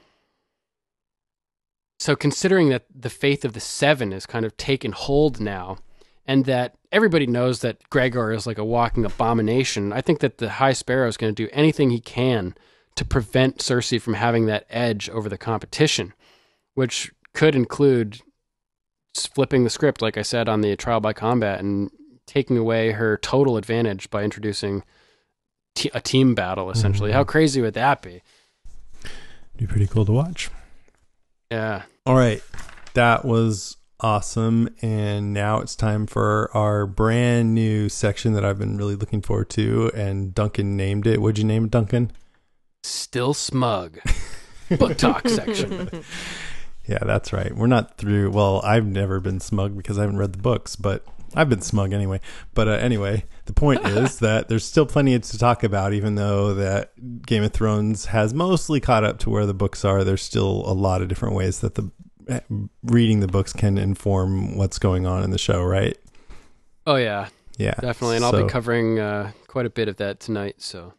So, considering that the faith of the seven is kind of taken hold now, and that everybody knows that Gregor is like a walking abomination, I think that the High Sparrow is going to do anything he can to prevent Cersei from having that edge over the competition, which could include flipping the script, like I said, on the trial by combat and taking away her total advantage by introducing te- a team battle, essentially. Mm-hmm. How crazy would that be? be pretty cool to watch. Yeah. All right. That was awesome. And now it's time for our brand new section that I've been really looking forward to. And Duncan named it. What'd you name it, Duncan? Still smug. Book talk section. Yeah, that's right. We're not through. Well, I've never been smug because I haven't read the books, but I've been smug anyway. But uh, anyway, the point is that there's still plenty to talk about, even though that Game of Thrones has mostly caught up to where the books are. There's still a lot of different ways that the eh, reading the books can inform what's going on in the show, right? Oh yeah, Yeah, definitely, and I'll be covering uh, quite a bit of that tonight. So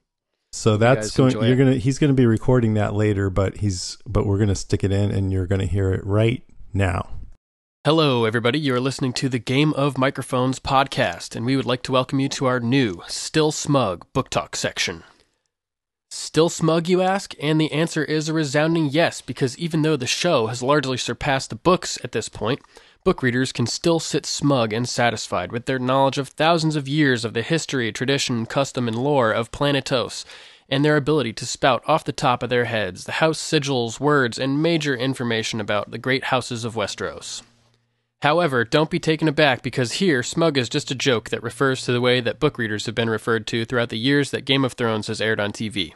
So that's guys going. You're it. gonna. He's gonna be recording that later, but he's. But we're gonna stick it in, and you're gonna hear it right now. Hello, everybody. You are listening to the Game of Microphones podcast, and we would like to welcome you to our new Still Smug Book Talk section. Still smug, you ask? And the answer is a resounding yes, because even though the show has largely surpassed the books at this point, book readers can still sit smug and satisfied with their knowledge of thousands of years of the history, tradition, custom, and lore of Planetos, and their ability to spout off the top of their heads the house sigils, words, and major information about the great houses of Westeros. However, don't be taken aback because here, smug is just a joke that refers to the way that book readers have been referred to throughout the years that Game of Thrones has aired on TV.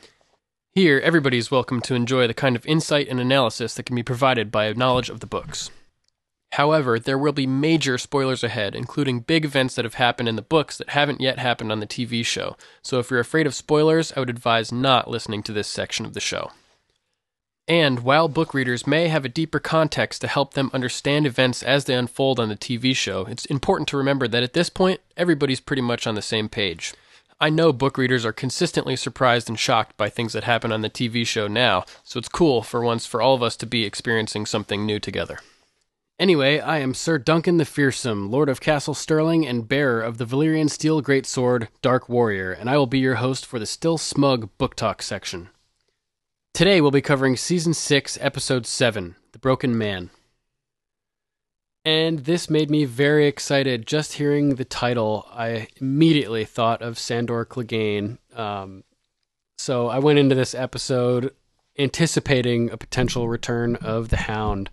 Here, everybody is welcome to enjoy the kind of insight and analysis that can be provided by a knowledge of the books. However, there will be major spoilers ahead, including big events that have happened in the books that haven't yet happened on the TV show. So if you're afraid of spoilers, I would advise not listening to this section of the show. And while book readers may have a deeper context to help them understand events as they unfold on the TV show, it's important to remember that at this point, everybody's pretty much on the same page. I know book readers are consistently surprised and shocked by things that happen on the TV show now, so it's cool for once for all of us to be experiencing something new together. Anyway, I am Sir Duncan the Fearsome, Lord of Castle Stirling and bearer of the Valyrian Steel Greatsword, Dark Warrior, and I will be your host for the Still Smug Book Talk section. Today we'll be covering Season 6, Episode 7, The Broken Man. And this made me very excited. Just hearing the title, I immediately thought of Sandor Clegane. Um, so I went into this episode anticipating a potential return of the Hound.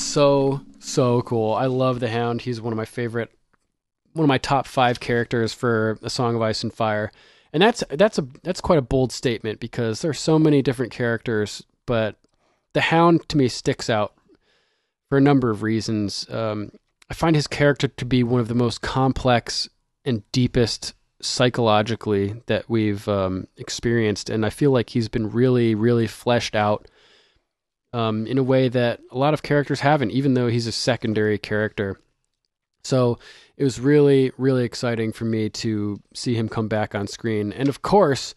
So, so cool. I love the Hound. He's one of my favorite one of my top five characters for A Song of Ice and Fire, and that's that's a that's quite a bold statement because there's so many different characters, but the Hound to me sticks out for a number of reasons. Um, I find his character to be one of the most complex and deepest psychologically that we've um, experienced, and I feel like he's been really, really fleshed out um, in a way that a lot of characters haven't, even though he's a secondary character. So it was really, really exciting for me to see him come back on screen. And of course,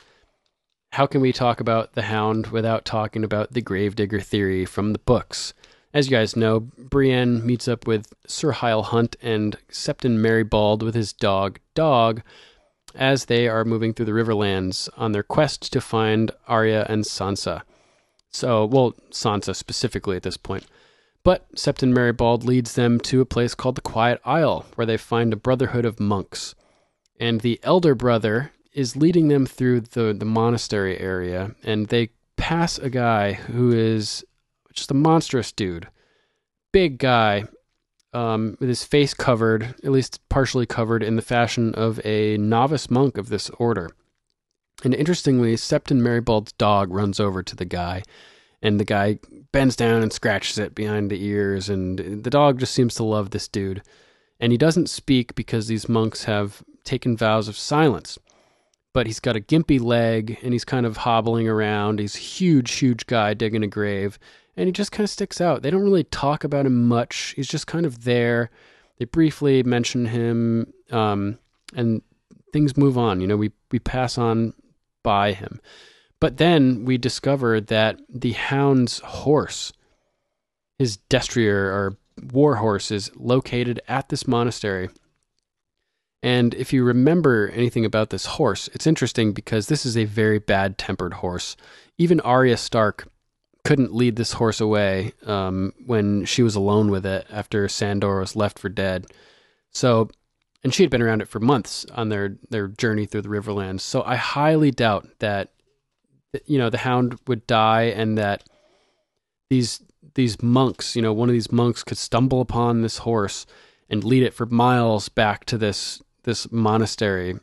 how can we talk about the Hound without talking about the Gravedigger theory from the books? As you guys know, Brienne meets up with Sir Hyle Hunt and Septon Meribald with his dog, Dog, as they are moving through the Riverlands on their quest to find Arya and Sansa. So, well, Sansa specifically at this point. But Septon Meribald leads them to a place called the Quiet Isle, where they find a brotherhood of monks. And the elder brother is leading them through the, the monastery area, and they pass a guy who is just a monstrous dude. Big guy, um, with his face covered, at least partially covered, in the fashion of a novice monk of this order. And interestingly, Septon Meribald's dog runs over to the guy, and the guy bends down and scratches it behind the ears, and the dog just seems to love this dude. And he doesn't speak because these monks have taken vows of silence. But he's got a gimpy leg, and he's kind of hobbling around. He's a huge, huge guy digging a grave, and he just kind of sticks out. They don't really talk about him much. He's just kind of there. They briefly mention him, um, and things move on. You know, we we pass on by him. But then we discover that the hound's horse, his destrier or war horse, is located at this monastery. And if you remember anything about this horse, it's interesting because this is a very bad tempered horse. Even Arya Stark couldn't lead this horse away um, when she was alone with it after Sandor was left for dead. So, and she had been around it for months on their their journey through the Riverlands. So I highly doubt that you know the Hound would die and that these these monks, you know, one of these monks could stumble upon this horse and lead it for miles back to this this monastery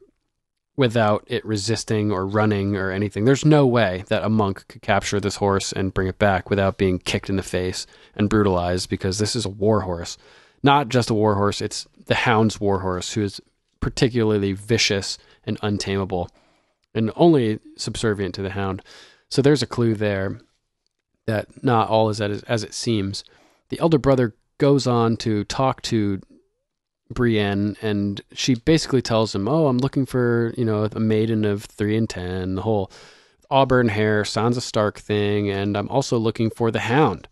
without it resisting or running or anything. There's no way that a monk could capture this horse and bring it back without being kicked in the face and brutalized because this is a war horse. Not just a war horse, it's the hound's warhorse, who is particularly vicious and untamable and only subservient to the hound. So there's a clue there that not all is as, it seems. The elder brother goes on to talk to Brienne, and she basically tells him, "Oh, I'm looking for you know a maiden of three and ten, the whole auburn hair, Sansa Stark thing, and I'm also looking for the Hound."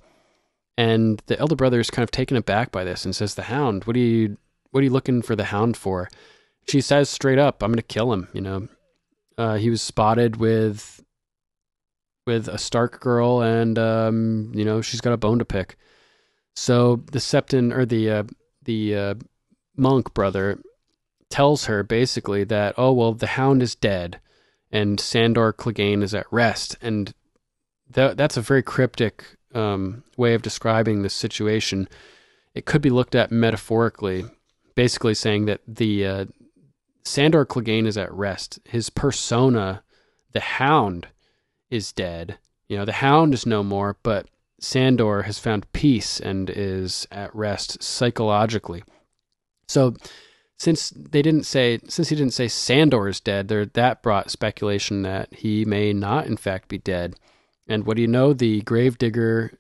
And the elder brother is kind of taken aback by this and says, "The Hound? What are you what are you looking for the Hound for?" She says straight up, "I'm going to kill him." You know, uh, he was spotted with with a Stark girl, and um, you know she's got a bone to pick. So the Septon or the uh, the uh, monk brother tells her basically that oh well the hound is dead and Sandor Clegane is at rest and that that's a very cryptic um, way of describing this situation. It could be looked at metaphorically, basically saying that the uh, Sandor Clegane is at rest. His persona, the Hound, is dead. You know, the Hound is no more, but Sandor has found peace and is at rest psychologically. So, since they didn't say, since he didn't say Sandor is dead, there that brought speculation that he may not, in fact, be dead. And what do you know? The gravedigger,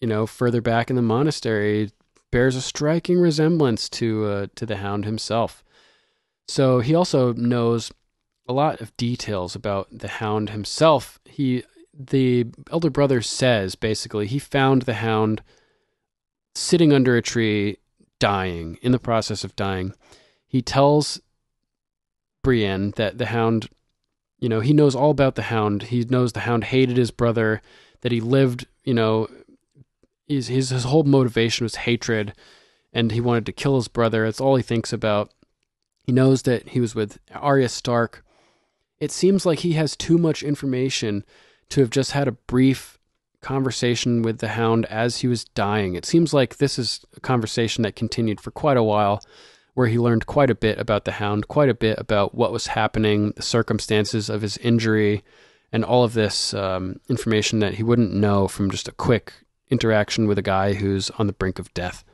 you know, further back in the monastery, bears a striking resemblance to uh, to the Hound himself. So he also knows a lot of details about the Hound himself. He, the elder brother says basically he found the Hound sitting under a tree dying, in the process of dying. He tells Brienne that the hound, you know, he knows all about the hound. He knows the hound hated his brother, that he lived, you know, his, his, whole motivation was hatred, and he wanted to kill his brother. That's all he thinks about. He knows that he was with Arya Stark. It seems like he has too much information to have just had a brief conversation with the hound as he was dying. It seems like this is a conversation that continued for quite a while where he learned quite a bit about the hound, quite a bit about what was happening, the circumstances of his injury, and all of this um, information that he wouldn't know from just a quick interaction with a guy who's on the brink of death.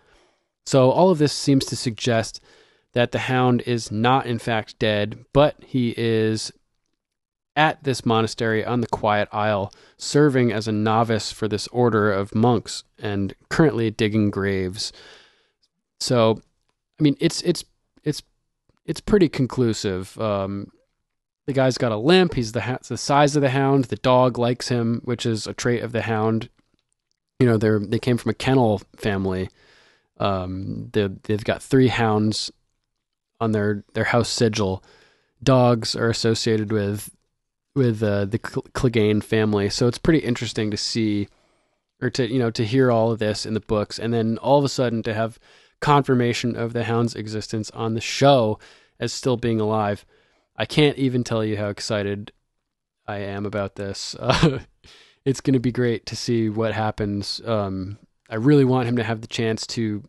So, all of this seems to suggest that the hound is not, in fact, dead, but he is at this monastery on the Quiet Isle, serving as a novice for this order of monks and currently digging graves. So, I mean, it's it's it's it's pretty conclusive. Um, the guy's got a limp. He's the ha- the size of the hound. The dog likes him, which is a trait of the hound. You know, they're they came from a kennel family. Um, they they've got three hounds on their their house sigil. Dogs are associated with with uh, the Clegane family, so it's pretty interesting to see or to you know to hear all of this in the books, and then all of a sudden to have confirmation of the hound's existence on the show as still being alive. I can't even tell you how excited I am about this. Uh, it's going to be great to see what happens. Um, I really want him to have the chance to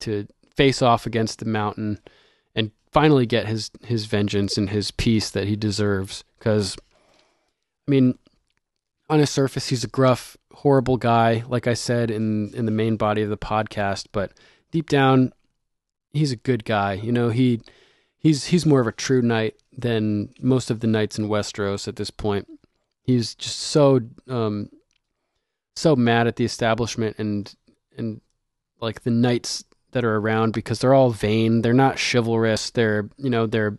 to face off against the mountain and finally get his his vengeance and his peace that he deserves. Because, I mean, on his surface, he's a gruff, horrible guy, like I said in in the main body of the podcast. But deep down, he's a good guy. You know, he he's he's more of a true knight than most of the knights in Westeros at this point. He's just so um so mad at the establishment and and like the knights that are around because they're all vain. They're not chivalrous. They're you know they're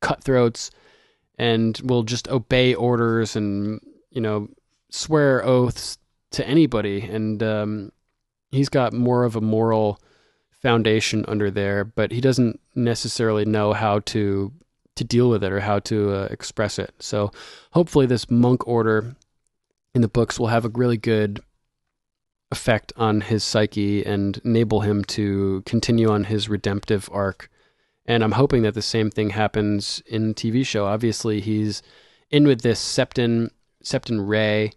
cutthroats and will just obey orders and you know swear oaths to anybody. And um, he's got more of a moral foundation under there, but he doesn't necessarily know how to to deal with it or how to uh, express it. So hopefully, this monk order in the books will have a really good effect on his psyche and enable him to continue on his redemptive arc. And I'm hoping that the same thing happens in the TV show. Obviously, he's in with this Septon Septon Ray,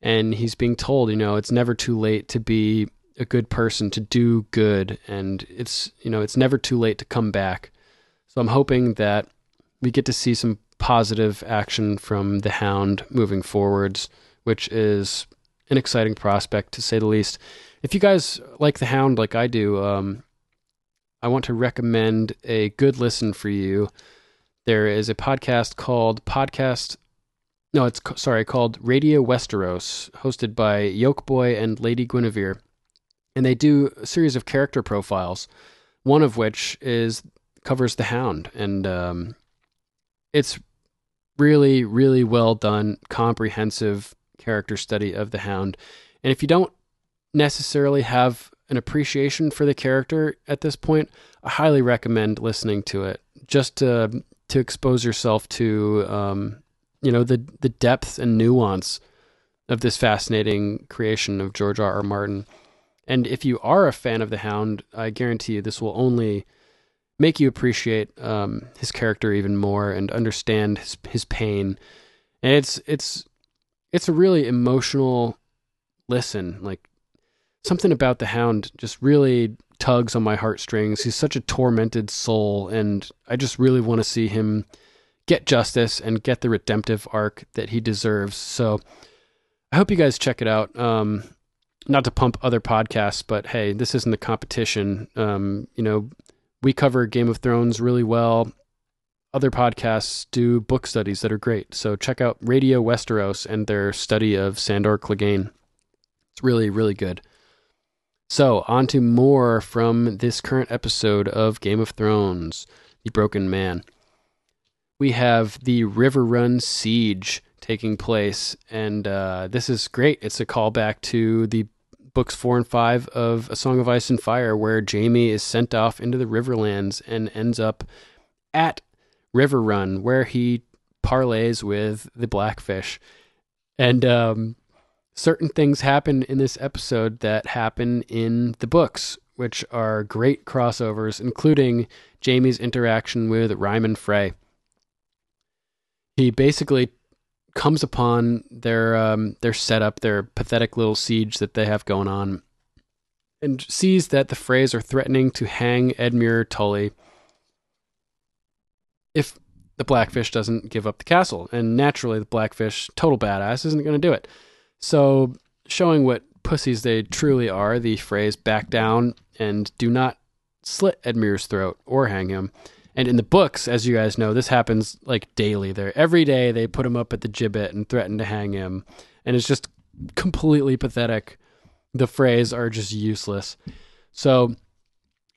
and he's being told, you know, it's never too late to be a good person, to do good, and it's you know, it's never too late to come back. So I'm hoping that we get to see some positive action from the Hound moving forwards, which is an exciting prospect to say the least. If you guys like the Hound like I do, um, I want to recommend a good listen for you. There is a podcast called Podcast. No, it's sorry called Radio Westeros, hosted by Yolkboy and Lady Gwynhyfvar, and they do a series of character profiles. One of which is covers the Hound, and um, it's really, really well done, comprehensive character study of the Hound. And if you don't necessarily have an appreciation for the character at this point, I highly recommend listening to it just to to expose yourself to um, you know the the depth and nuance of this fascinating creation of George R. R. Martin. And if you are a fan of the Hound, I guarantee you this will only make you appreciate um, his character even more and understand his his pain. And it's it's it's a really emotional listen. Like something about the Hound just really tugs on my heartstrings. He's such a tormented soul, and I just really want to see him get justice and get the redemptive arc that he deserves. So I hope you guys check it out. Um, not to pump other podcasts, but hey, this isn't a competition. Um, you know, we cover Game of Thrones really well. Other podcasts do book studies that are great. So check out Radio Westeros and their study of Sandor Clegane. It's really, really good. So, on to more from this current episode of Game of Thrones The Broken Man. We have the Riverrun Siege taking place, and uh, this is great. It's a callback to the books four and five of A Song of Ice and Fire, where Jaime is sent off into the Riverlands and ends up at Riverrun, where he parlays with the Blackfish. And um, certain things happen in this episode that happen in the books, which are great crossovers, including Jaime's interaction with Ryman Frey. He basically comes upon their um, their setup, their pathetic little siege that they have going on, and sees that the Freys are threatening to hang Edmure Tully, if the Blackfish doesn't give up the castle. And naturally, the Blackfish, total badass, isn't going to do it. So, showing what pussies they truly are, the Freys back down and do not slit Edmure's throat or hang him. And in the books, as you guys know, this happens like daily. There, every day they put him up at the gibbet and threaten to hang him, and it's just completely pathetic. The Freys are just useless. So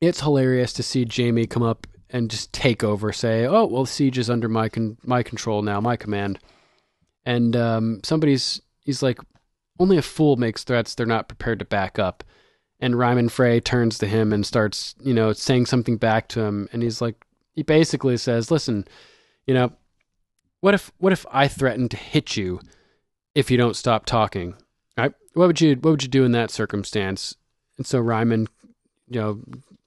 it's hilarious to see Jaime come up and just take over, say, "Oh, well, siege is under my con- my control now, my command." And um, somebody's he's like, "Only a fool makes threats they're not prepared to back up." And Ryman Frey turns to him and starts, you know, saying something back to him, and he's like, he basically says, "Listen, you know, what if what if I threaten to hit you if you don't stop talking? Right? What would you what would you do in that circumstance?" And so Ryman, you know,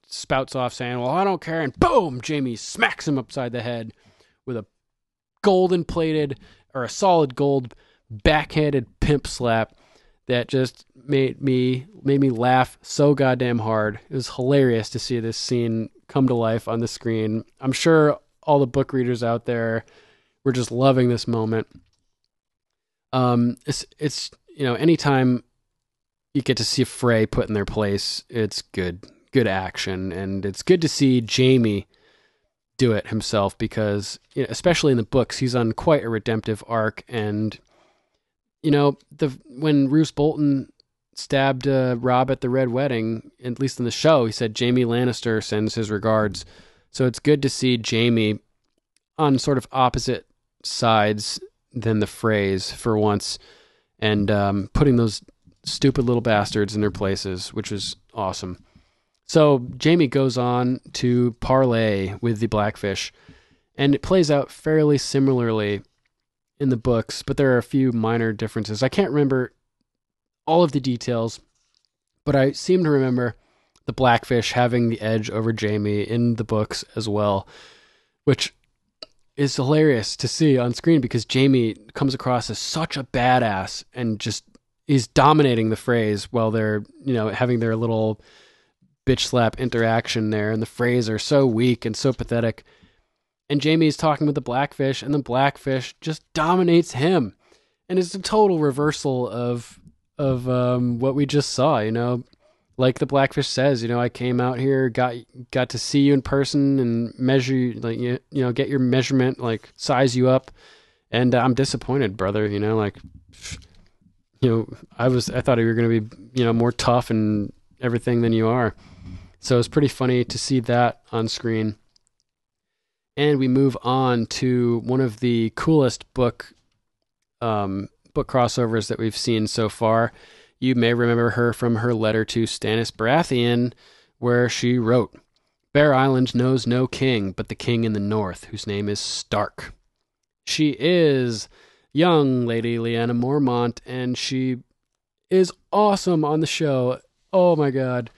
spouts off saying, "Well, I don't care," and boom, Jaime smacks him upside the head with a golden plated or a solid gold backhanded pimp slap that just made me made me laugh so goddamn hard. It was hilarious to see this scene come to life on the screen. I'm sure all the book readers out there were just loving this moment. Um, it's it's you know anytime you get to see Frey put in their place, it's good good action, and it's good to see Jaime do it himself because you know, especially in the books, he's on quite a redemptive arc, and you know the when Roose Bolton stabbed uh, Robb at the Red Wedding, at least in the show, he said Jaime Lannister sends his regards. So it's good to see Jaime on sort of opposite sides than the Freys for once, and um, putting those stupid little bastards in their places, which was awesome. So Jaime goes on to parlay with the Blackfish, and it plays out fairly similarly in the books, but there are a few minor differences. I can't remember all of the details, but I seem to remember the Blackfish having the edge over Jaime in the books as well, which is hilarious to see on screen because Jaime comes across as such a badass and just is dominating the Freys while they're, you know, having their little bitch slap interaction there and the Freys are so weak and so pathetic. And Jaime's talking with the Blackfish and the Blackfish just dominates him. And it's a total reversal of of um, what we just saw, you know, like the Blackfish says, you know, I came out here, got got to see you in person and measure, like you, you know, get your measurement, like size you up, and uh, I'm disappointed, brother. You know, like, you know, I was, I thought you were gonna be, you know, more tough and everything than you are. So it's pretty funny to see that on screen. And we move on to one of the coolest book um, book crossovers that we've seen so far. You may remember her from her letter to Stannis Baratheon, where she wrote, Bear Island knows no king but the king in the north, whose name is Stark. She is young Lady Lyanna Mormont, and she is awesome on the show. Oh my god.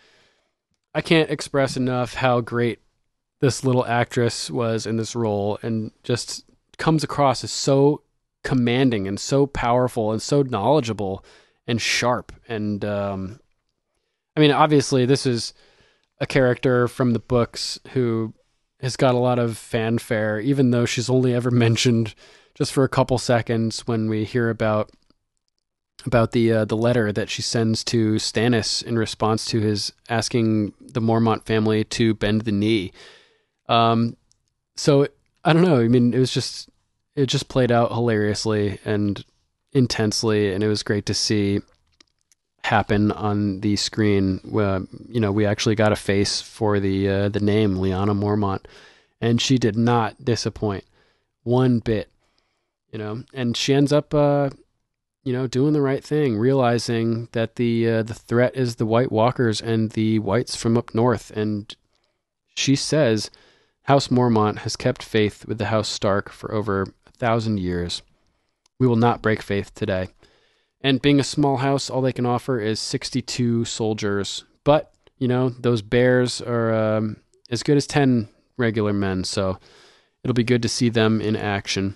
I can't express enough how great this little actress was in this role and just comes across as so commanding and so powerful and so knowledgeable and sharp. And um, I mean, obviously, this is a character from the books who has got a lot of fanfare, even though she's only ever mentioned just for a couple seconds when we hear about about the uh, the letter that she sends to Stannis in response to his asking the Mormont family to bend the knee. Um, so I don't know. I mean, it was just it just played out hilariously and intensely, and it was great to see happen on the screen. You know, we actually got a face for the uh, the name Lyanna Mormont, and she did not disappoint one bit. You know, and she ends up, uh, you know, doing the right thing, realizing that the uh, the threat is the White Walkers and the whites from up north, and she says. House Mormont has kept faith with the House Stark for over a thousand years. We will not break faith today. And being a small house, all they can offer is 62 soldiers. But, you know, those bears are um, as good as 10 regular men, so it'll be good to see them in action.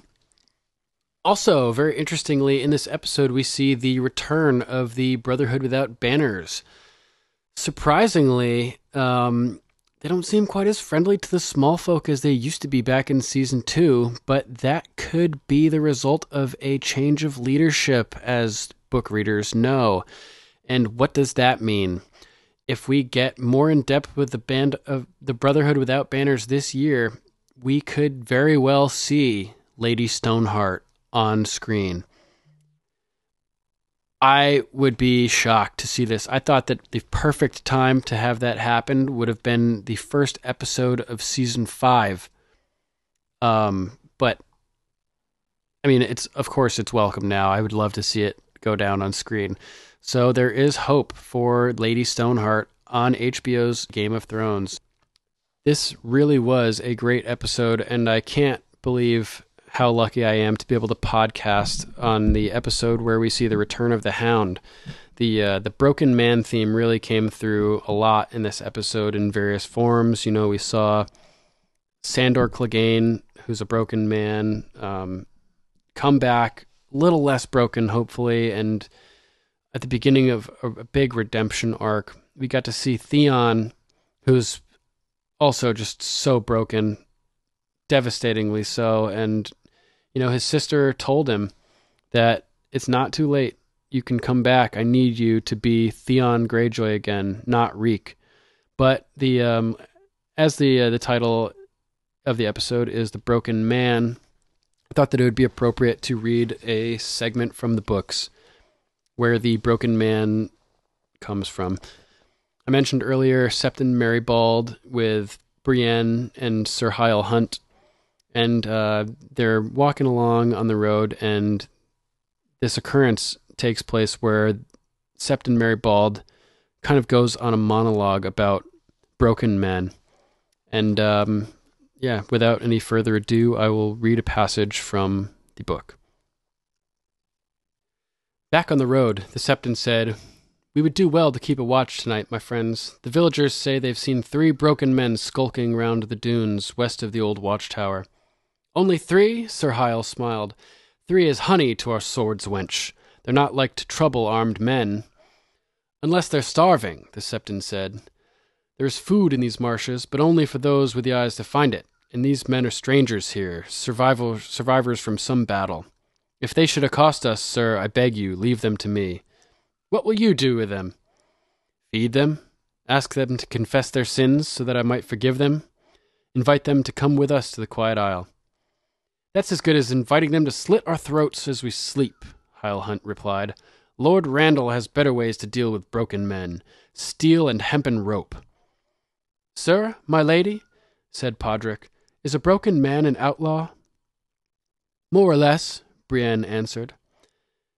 Also, very interestingly, in this episode, we see the return of the Brotherhood Without Banners. Surprisingly, um, they don't seem quite as friendly to the small folk as they used to be back in season two, but that could be the result of a change of leadership, as book readers know. And what does that mean? If we get more in depth with the band of the Brotherhood Without Banners this year, we could very well see Lady Stoneheart on screen. I would be shocked to see this. I thought that the perfect time to have that happen would have been the first episode of season five. Um, but I mean, it's of course it's welcome now. I would love to see it go down on screen. So there is hope for Lady Stoneheart on HBO's Game of Thrones. This really was a great episode, and I can't believe how lucky I am to be able to podcast on the episode where we see the return of the Hound. The uh, the broken man theme really came through a lot in this episode in various forms. You know, we saw Sandor Clegane, who's a broken man, um, come back a little less broken, hopefully, and at the beginning of a big redemption arc, we got to see Theon, who's also just so broken, devastatingly so, and you know, his sister told him that it's not too late. You can come back. I need you to be Theon Greyjoy again, not Reek. But the um, as the uh, the title of the episode is the Broken Man, I thought that it would be appropriate to read a segment from the books where the Broken Man comes from. I mentioned earlier Septon Meribald with Brienne and Sir Hyle Hunt and uh, they're walking along on the road, and this occurrence takes place where Septon Meribald kind of goes on a monologue about broken men. And um, yeah, without any further ado, I will read a passage from the book. Back on the road, the Septon said, We would do well to keep a watch tonight, my friends. The villagers say they've seen three broken men skulking round the dunes west of the old watchtower. Only three? Sir Hyle smiled. Three is honey to our swords, wench. They're not like to trouble armed men. Unless they're starving, the Septon said. There's food in these marshes, but only for those with the eyes to find it, and these men are strangers here, survival, survivors from some battle. If they should accost us, sir, I beg you, leave them to me. What will you do with them? Feed them? Ask them to confess their sins so that I might forgive them? Invite them to come with us to the quiet isle. That's as good as inviting them to slit our throats as we sleep, Hyle Hunt replied. Lord Randyll has better ways to deal with broken men steel and hempen rope. Sir, my lady, said Podrick, is a broken man an outlaw? More or less, Brienne answered.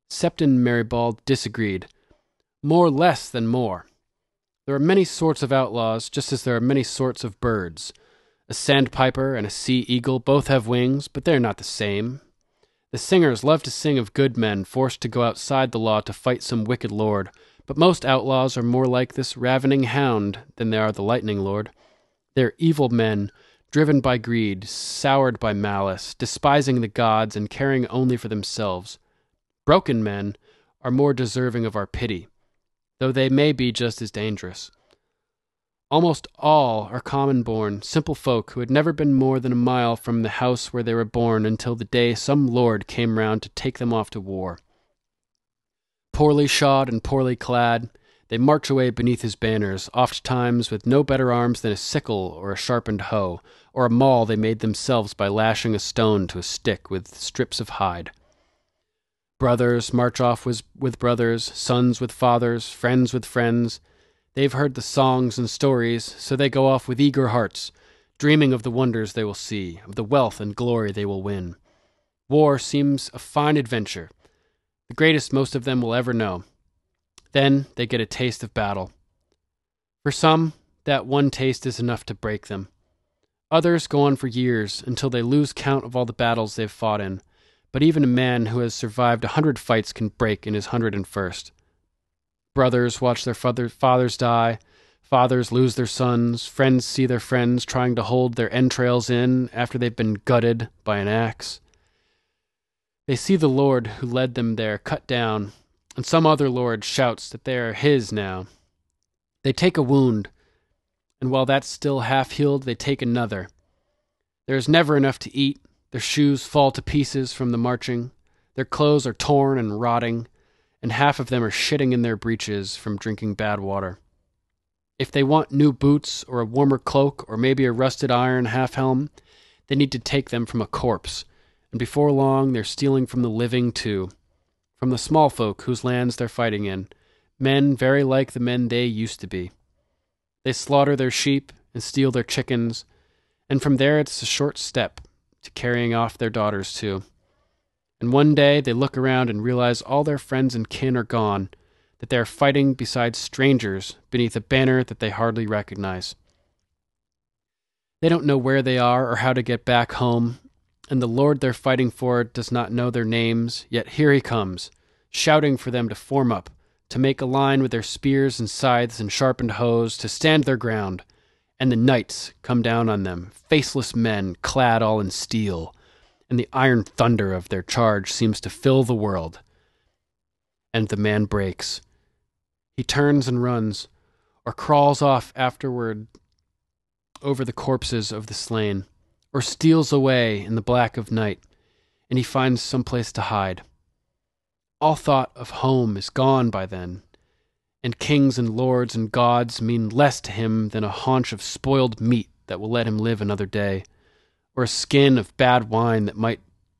Septon Meribald disagreed. More less than more. There are many sorts of outlaws, just as there are many sorts of birds. A sandpiper and a sea eagle both have wings, but they're not the same. The singers love to sing of good men forced to go outside the law to fight some wicked lord, but most outlaws are more like this ravening hound than they are the lightning lord. They're evil men, driven by greed, soured by malice, despising the gods and caring only for themselves. Broken men are more deserving of our pity, though they may be just as dangerous. Almost all are common born, simple folk who had never been more than a mile from the house where they were born until the day some lord came round to take them off to war. Poorly shod and poorly clad, they march away beneath his banners, oft times with no better arms than a sickle or a sharpened hoe, or a maul they made themselves by lashing a stone to a stick with strips of hide. Brothers march off with, with brothers, sons with fathers, friends with friends, They've heard the songs and stories, so they go off with eager hearts, dreaming of the wonders they will see, of the wealth and glory they will win. War seems a fine adventure, the greatest most of them will ever know. Then they get a taste of battle. For some, that one taste is enough to break them. Others go on for years until they lose count of all the battles they've fought in. But even a man who has survived a hundred fights can break in his hundred and first. Brothers watch their father, fathers die. Fathers lose their sons. Friends see their friends trying to hold their entrails in after they've been gutted by an axe. They see the Lord who led them there cut down, and some other Lord shouts that they are his now. They take a wound, and while that's still half healed, they take another. There is never enough to eat. Their shoes fall to pieces from the marching. Their clothes are torn and rotting, and half of them are shitting in their breeches from drinking bad water. If they want new boots or a warmer cloak or maybe a rusted iron half helm, they need to take them from a corpse, and before long they're stealing from the living too, from the small folk whose lands they're fighting in, men very like the men they used to be. They slaughter their sheep and steal their chickens, and from there it's a short step to carrying off their daughters too. And one day they look around and realize all their friends and kin are gone, that they are fighting beside strangers beneath a banner that they hardly recognize. They don't know where they are or how to get back home, and the Lord they're fighting for does not know their names, yet here he comes, shouting for them to form up, to make a line with their spears and scythes and sharpened hoes, to stand their ground. And the knights come down on them, faceless men clad all in steel, and the iron thunder of their charge seems to fill the world. And the man breaks. He turns and runs, or crawls off afterward over the corpses of the slain, or steals away in the black of night, and he finds some place to hide. All thought of home is gone by then, and kings and lords and gods mean less to him than a haunch of spoiled meat that will let him live another day, or a skin of bad wine that might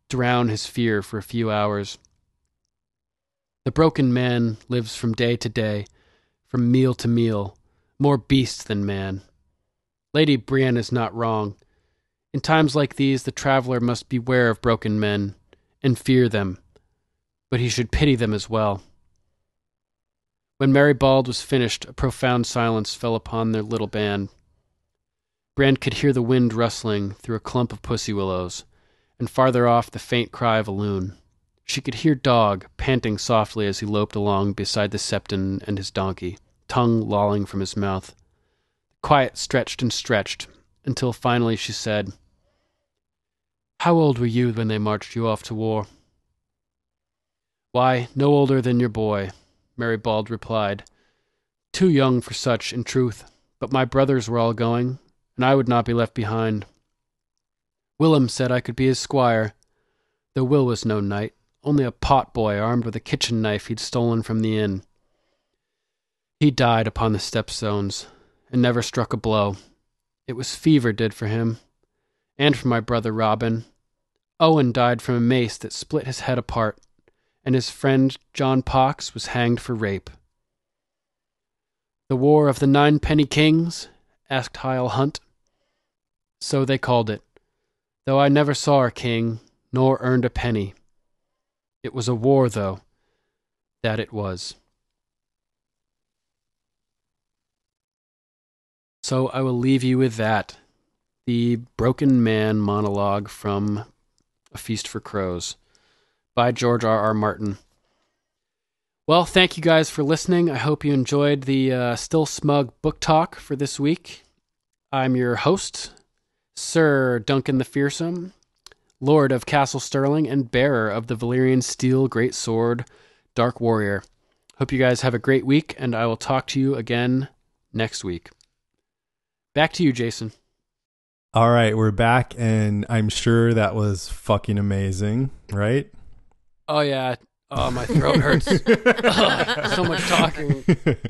drown his fear for a few hours. The broken man lives from day to day, from meal to meal, more beast than man. Lady Brienne is not wrong. In times like these, the traveler must beware of broken men and fear them, but he should pity them as well. When Meribald was finished, a profound silence fell upon their little band. Brand could hear the wind rustling through a clump of pussy willows, and farther off the faint cry of a loon. She could hear Dog panting softly as he loped along beside the septon and his donkey, tongue lolling from his mouth. The quiet stretched and stretched until finally she said, How old were you when they marched you off to war? Why, no older than your boy, Meribald replied. Too young for such, in truth, but my brothers were all going, and I would not be left behind. Willem said I could be his squire, though Will was no knight, only a pot boy armed with a kitchen knife he'd stolen from the inn. He died upon the stepstones, and never struck a blow. It was fever did for him, and for my brother Robin. Owen died from a mace that split his head apart, and his friend John Pox was hanged for rape. The War of the Ninepenny Kings? Asked Hyle Hunt. So they called it, though I never saw a king, nor earned a penny. It was a war, though, that it was. So I will leave you with that the Broken Man monologue from A Feast for Crows by George R. R. Martin. Well, thank you guys for listening. I hope you enjoyed the uh, Still Smug book talk for this week. I'm your host, Sir Duncan the Fearsome, Lord of Castle Sterling and bearer of the Valyrian Steel Great Sword, Dark Warrior. Hope you guys have a great week, and I will talk to you again next week. Back to you, Jason. All right, we're back, and I'm sure that was fucking amazing, right? Oh yeah. Oh, my throat hurts. Ugh, so much talking.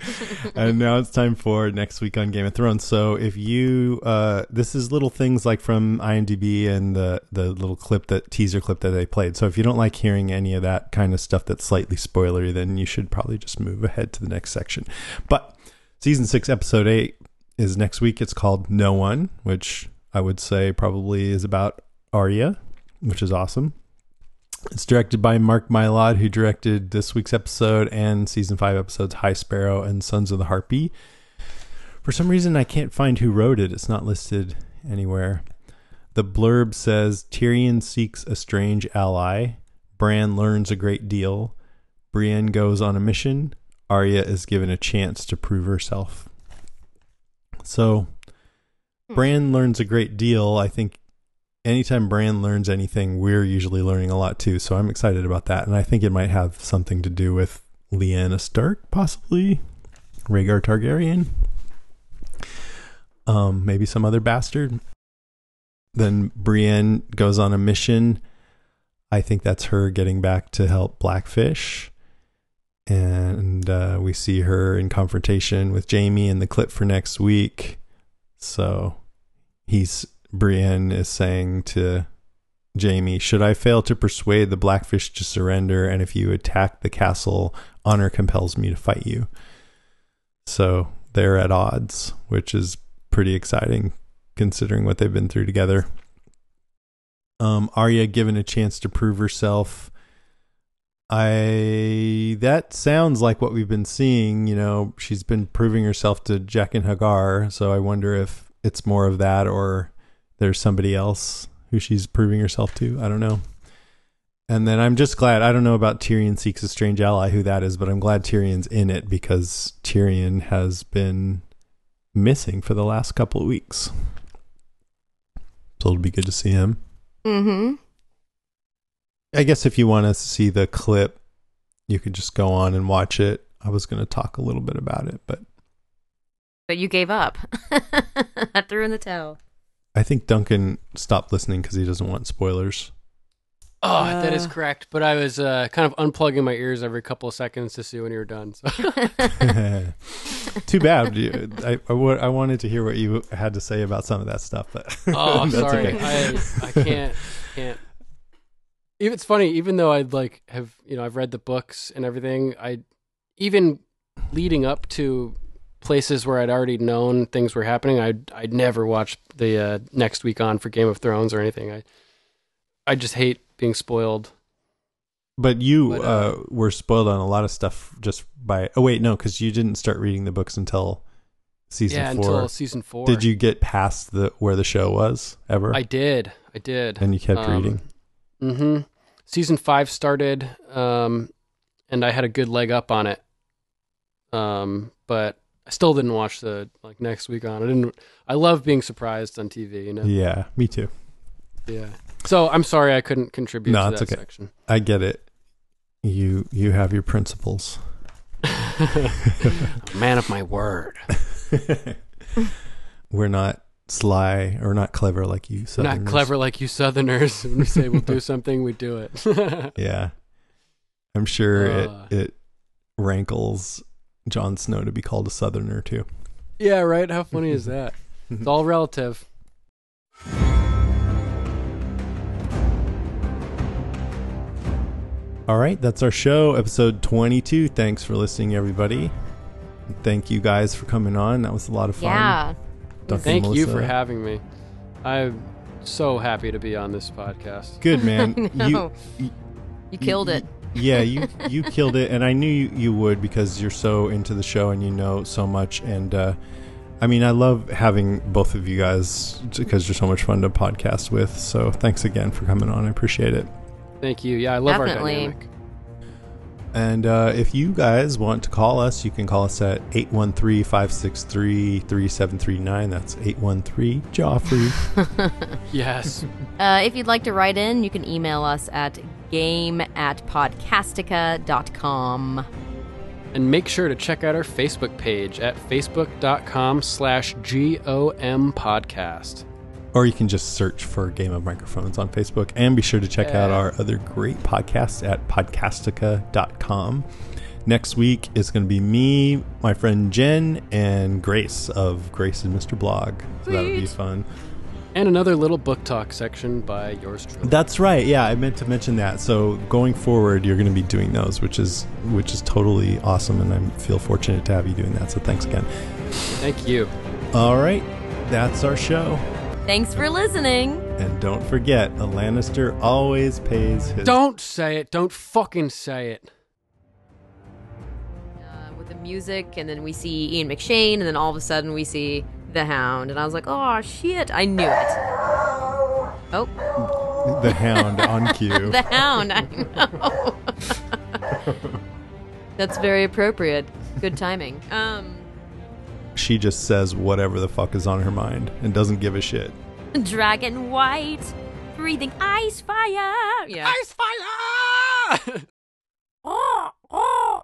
and now it's time for next week on Game of Thrones. So if you, uh, this is little things like from IMDb and the the little clip that teaser clip that they played. So if you don't like hearing any of that kind of stuff that's slightly spoilery, then you should probably just move ahead to the next section. But season six, episode eight is next week. It's called No One, which I would say probably is about Arya, which is awesome. It's directed by Mark Mylod, who directed this week's episode and season five episodes High Sparrow and Sons of the Harpy. For some reason, I can't find who wrote it. It's not listed anywhere. The blurb says Tyrion seeks a strange ally. Bran learns a great deal. Brienne goes on a mission. Arya is given a chance to prove herself. So, hmm. Bran learns a great deal. I think anytime Bran learns anything, we're usually learning a lot too. So I'm excited about that, and I think it might have something to do with Lyanna Stark, possibly Rhaegar Targaryen. um, maybe some other bastard. Then Brienne goes on a mission. I think that's her getting back to help Blackfish. And uh, we see her in confrontation with Jaime in the clip for next week. So he's Brienne is saying to Jaime, should I fail to persuade the Blackfish to surrender, and if you attack the castle, honor compels me to fight you. So they're at odds, which is pretty exciting considering what they've been through together. Um, Arya given a chance to prove herself. I that sounds like what we've been seeing. You know, she's been proving herself to Jaqen H'ghar. So I wonder if it's more of that, or there's somebody else who she's proving herself to. I don't know. And then I'm just glad. I don't know about Tyrion seeks a strange ally, who that is, but I'm glad Tyrion's in it because Tyrion has been missing for the last couple of weeks. So it'll be good to see him. Mm-hmm. I guess if you want to see the clip, you could just go on and watch it. I was going to talk a little bit about it, but But you gave up. I threw in the towel. I think Duncan stopped listening because he doesn't want spoilers. Oh, that is correct. But I was uh, kind of unplugging my ears every couple of seconds to see when you were done. So. Too bad. You- I, I, I wanted to hear what you had to say about some of that stuff, but oh, I'm that's sorry. okay. I I can't can't. Even it's funny. Even though I'd like have you know I've read the books and everything. I even leading up to places where I'd already known things were happening. I'd I'd never watched the uh, next week on for Game of Thrones or anything. I I just hate being spoiled. But you But, uh, uh, were spoiled on a lot of stuff just by. Oh wait, no, because you didn't start reading the books until season yeah, four. until season four. Did you get past the where the show was ever? I did. I did. and you kept reading. Mm-hmm. Season five started, um, and I had a good leg up on it. Um, but I still didn't watch the like next week on. I didn't. I love being surprised on TV. You know. Yeah, me too. Yeah. So I'm sorry I couldn't contribute No, to it's that okay. section. I get it. You you have your principles. Man of my word. We're not sly or not clever like you. Not clever like you Southerners. When we say we'll do something, we do it. Yeah, I'm sure Uh. it it rankles Jon Snow to be called a Southerner too. yeah. Right. How funny is that? It's all relative. All right, that's our show, episode 22. Thanks for listening, everybody. Thank you guys for coming on. That was a lot of fun. Yeah. Duncan, Thank you for having me. I'm so happy to be on this podcast. Good man. I You, know. You killed it. Yeah, you you killed it, and I knew you, you would because you're so into the show and you know so much. And uh, I mean, I love having both of you guys because you're so much fun to podcast with. So thanks again for coming on. I appreciate it. Thank you. Yeah, I love Definitely. our dynamic. And uh, if you guys want to call us, you can call us at 813 563 3739. That's 813 Joffrey. Yes. Uh, if you'd like to write in, you can email us at game at podcastica.com. and make sure to check out our Facebook page at facebook.com slash GOM podcast. or you can just search for Game of Microphones on Facebook. And be sure to check out our other great podcasts at podcastica.com. Next week is going to be me, my friend Jen, and Grace of Grace and Mr. Blog. So that would be fun. And another little book talk section by yours truly. That's right. Yeah, I meant to mention that. So going forward, you're going to be doing those, which is which is totally awesome, and I feel fortunate to have you doing that. So thanks again. Thank you. All right, that's our show, Thanks for listening. and don't forget, a Lannister always pays his. Don't say it. Don't fucking say it. Uh, with the music, and then we see Ian McShane, and then all of a sudden we see the Hound, and I was like, oh shit, I knew it. Oh, the Hound on cue. the Hound, I know. That's very appropriate. Good timing. Um, she just says whatever the fuck is on her mind and doesn't give a shit. Dragon White, breathing ice fire. Yeah. Ice fire! Oh, oh.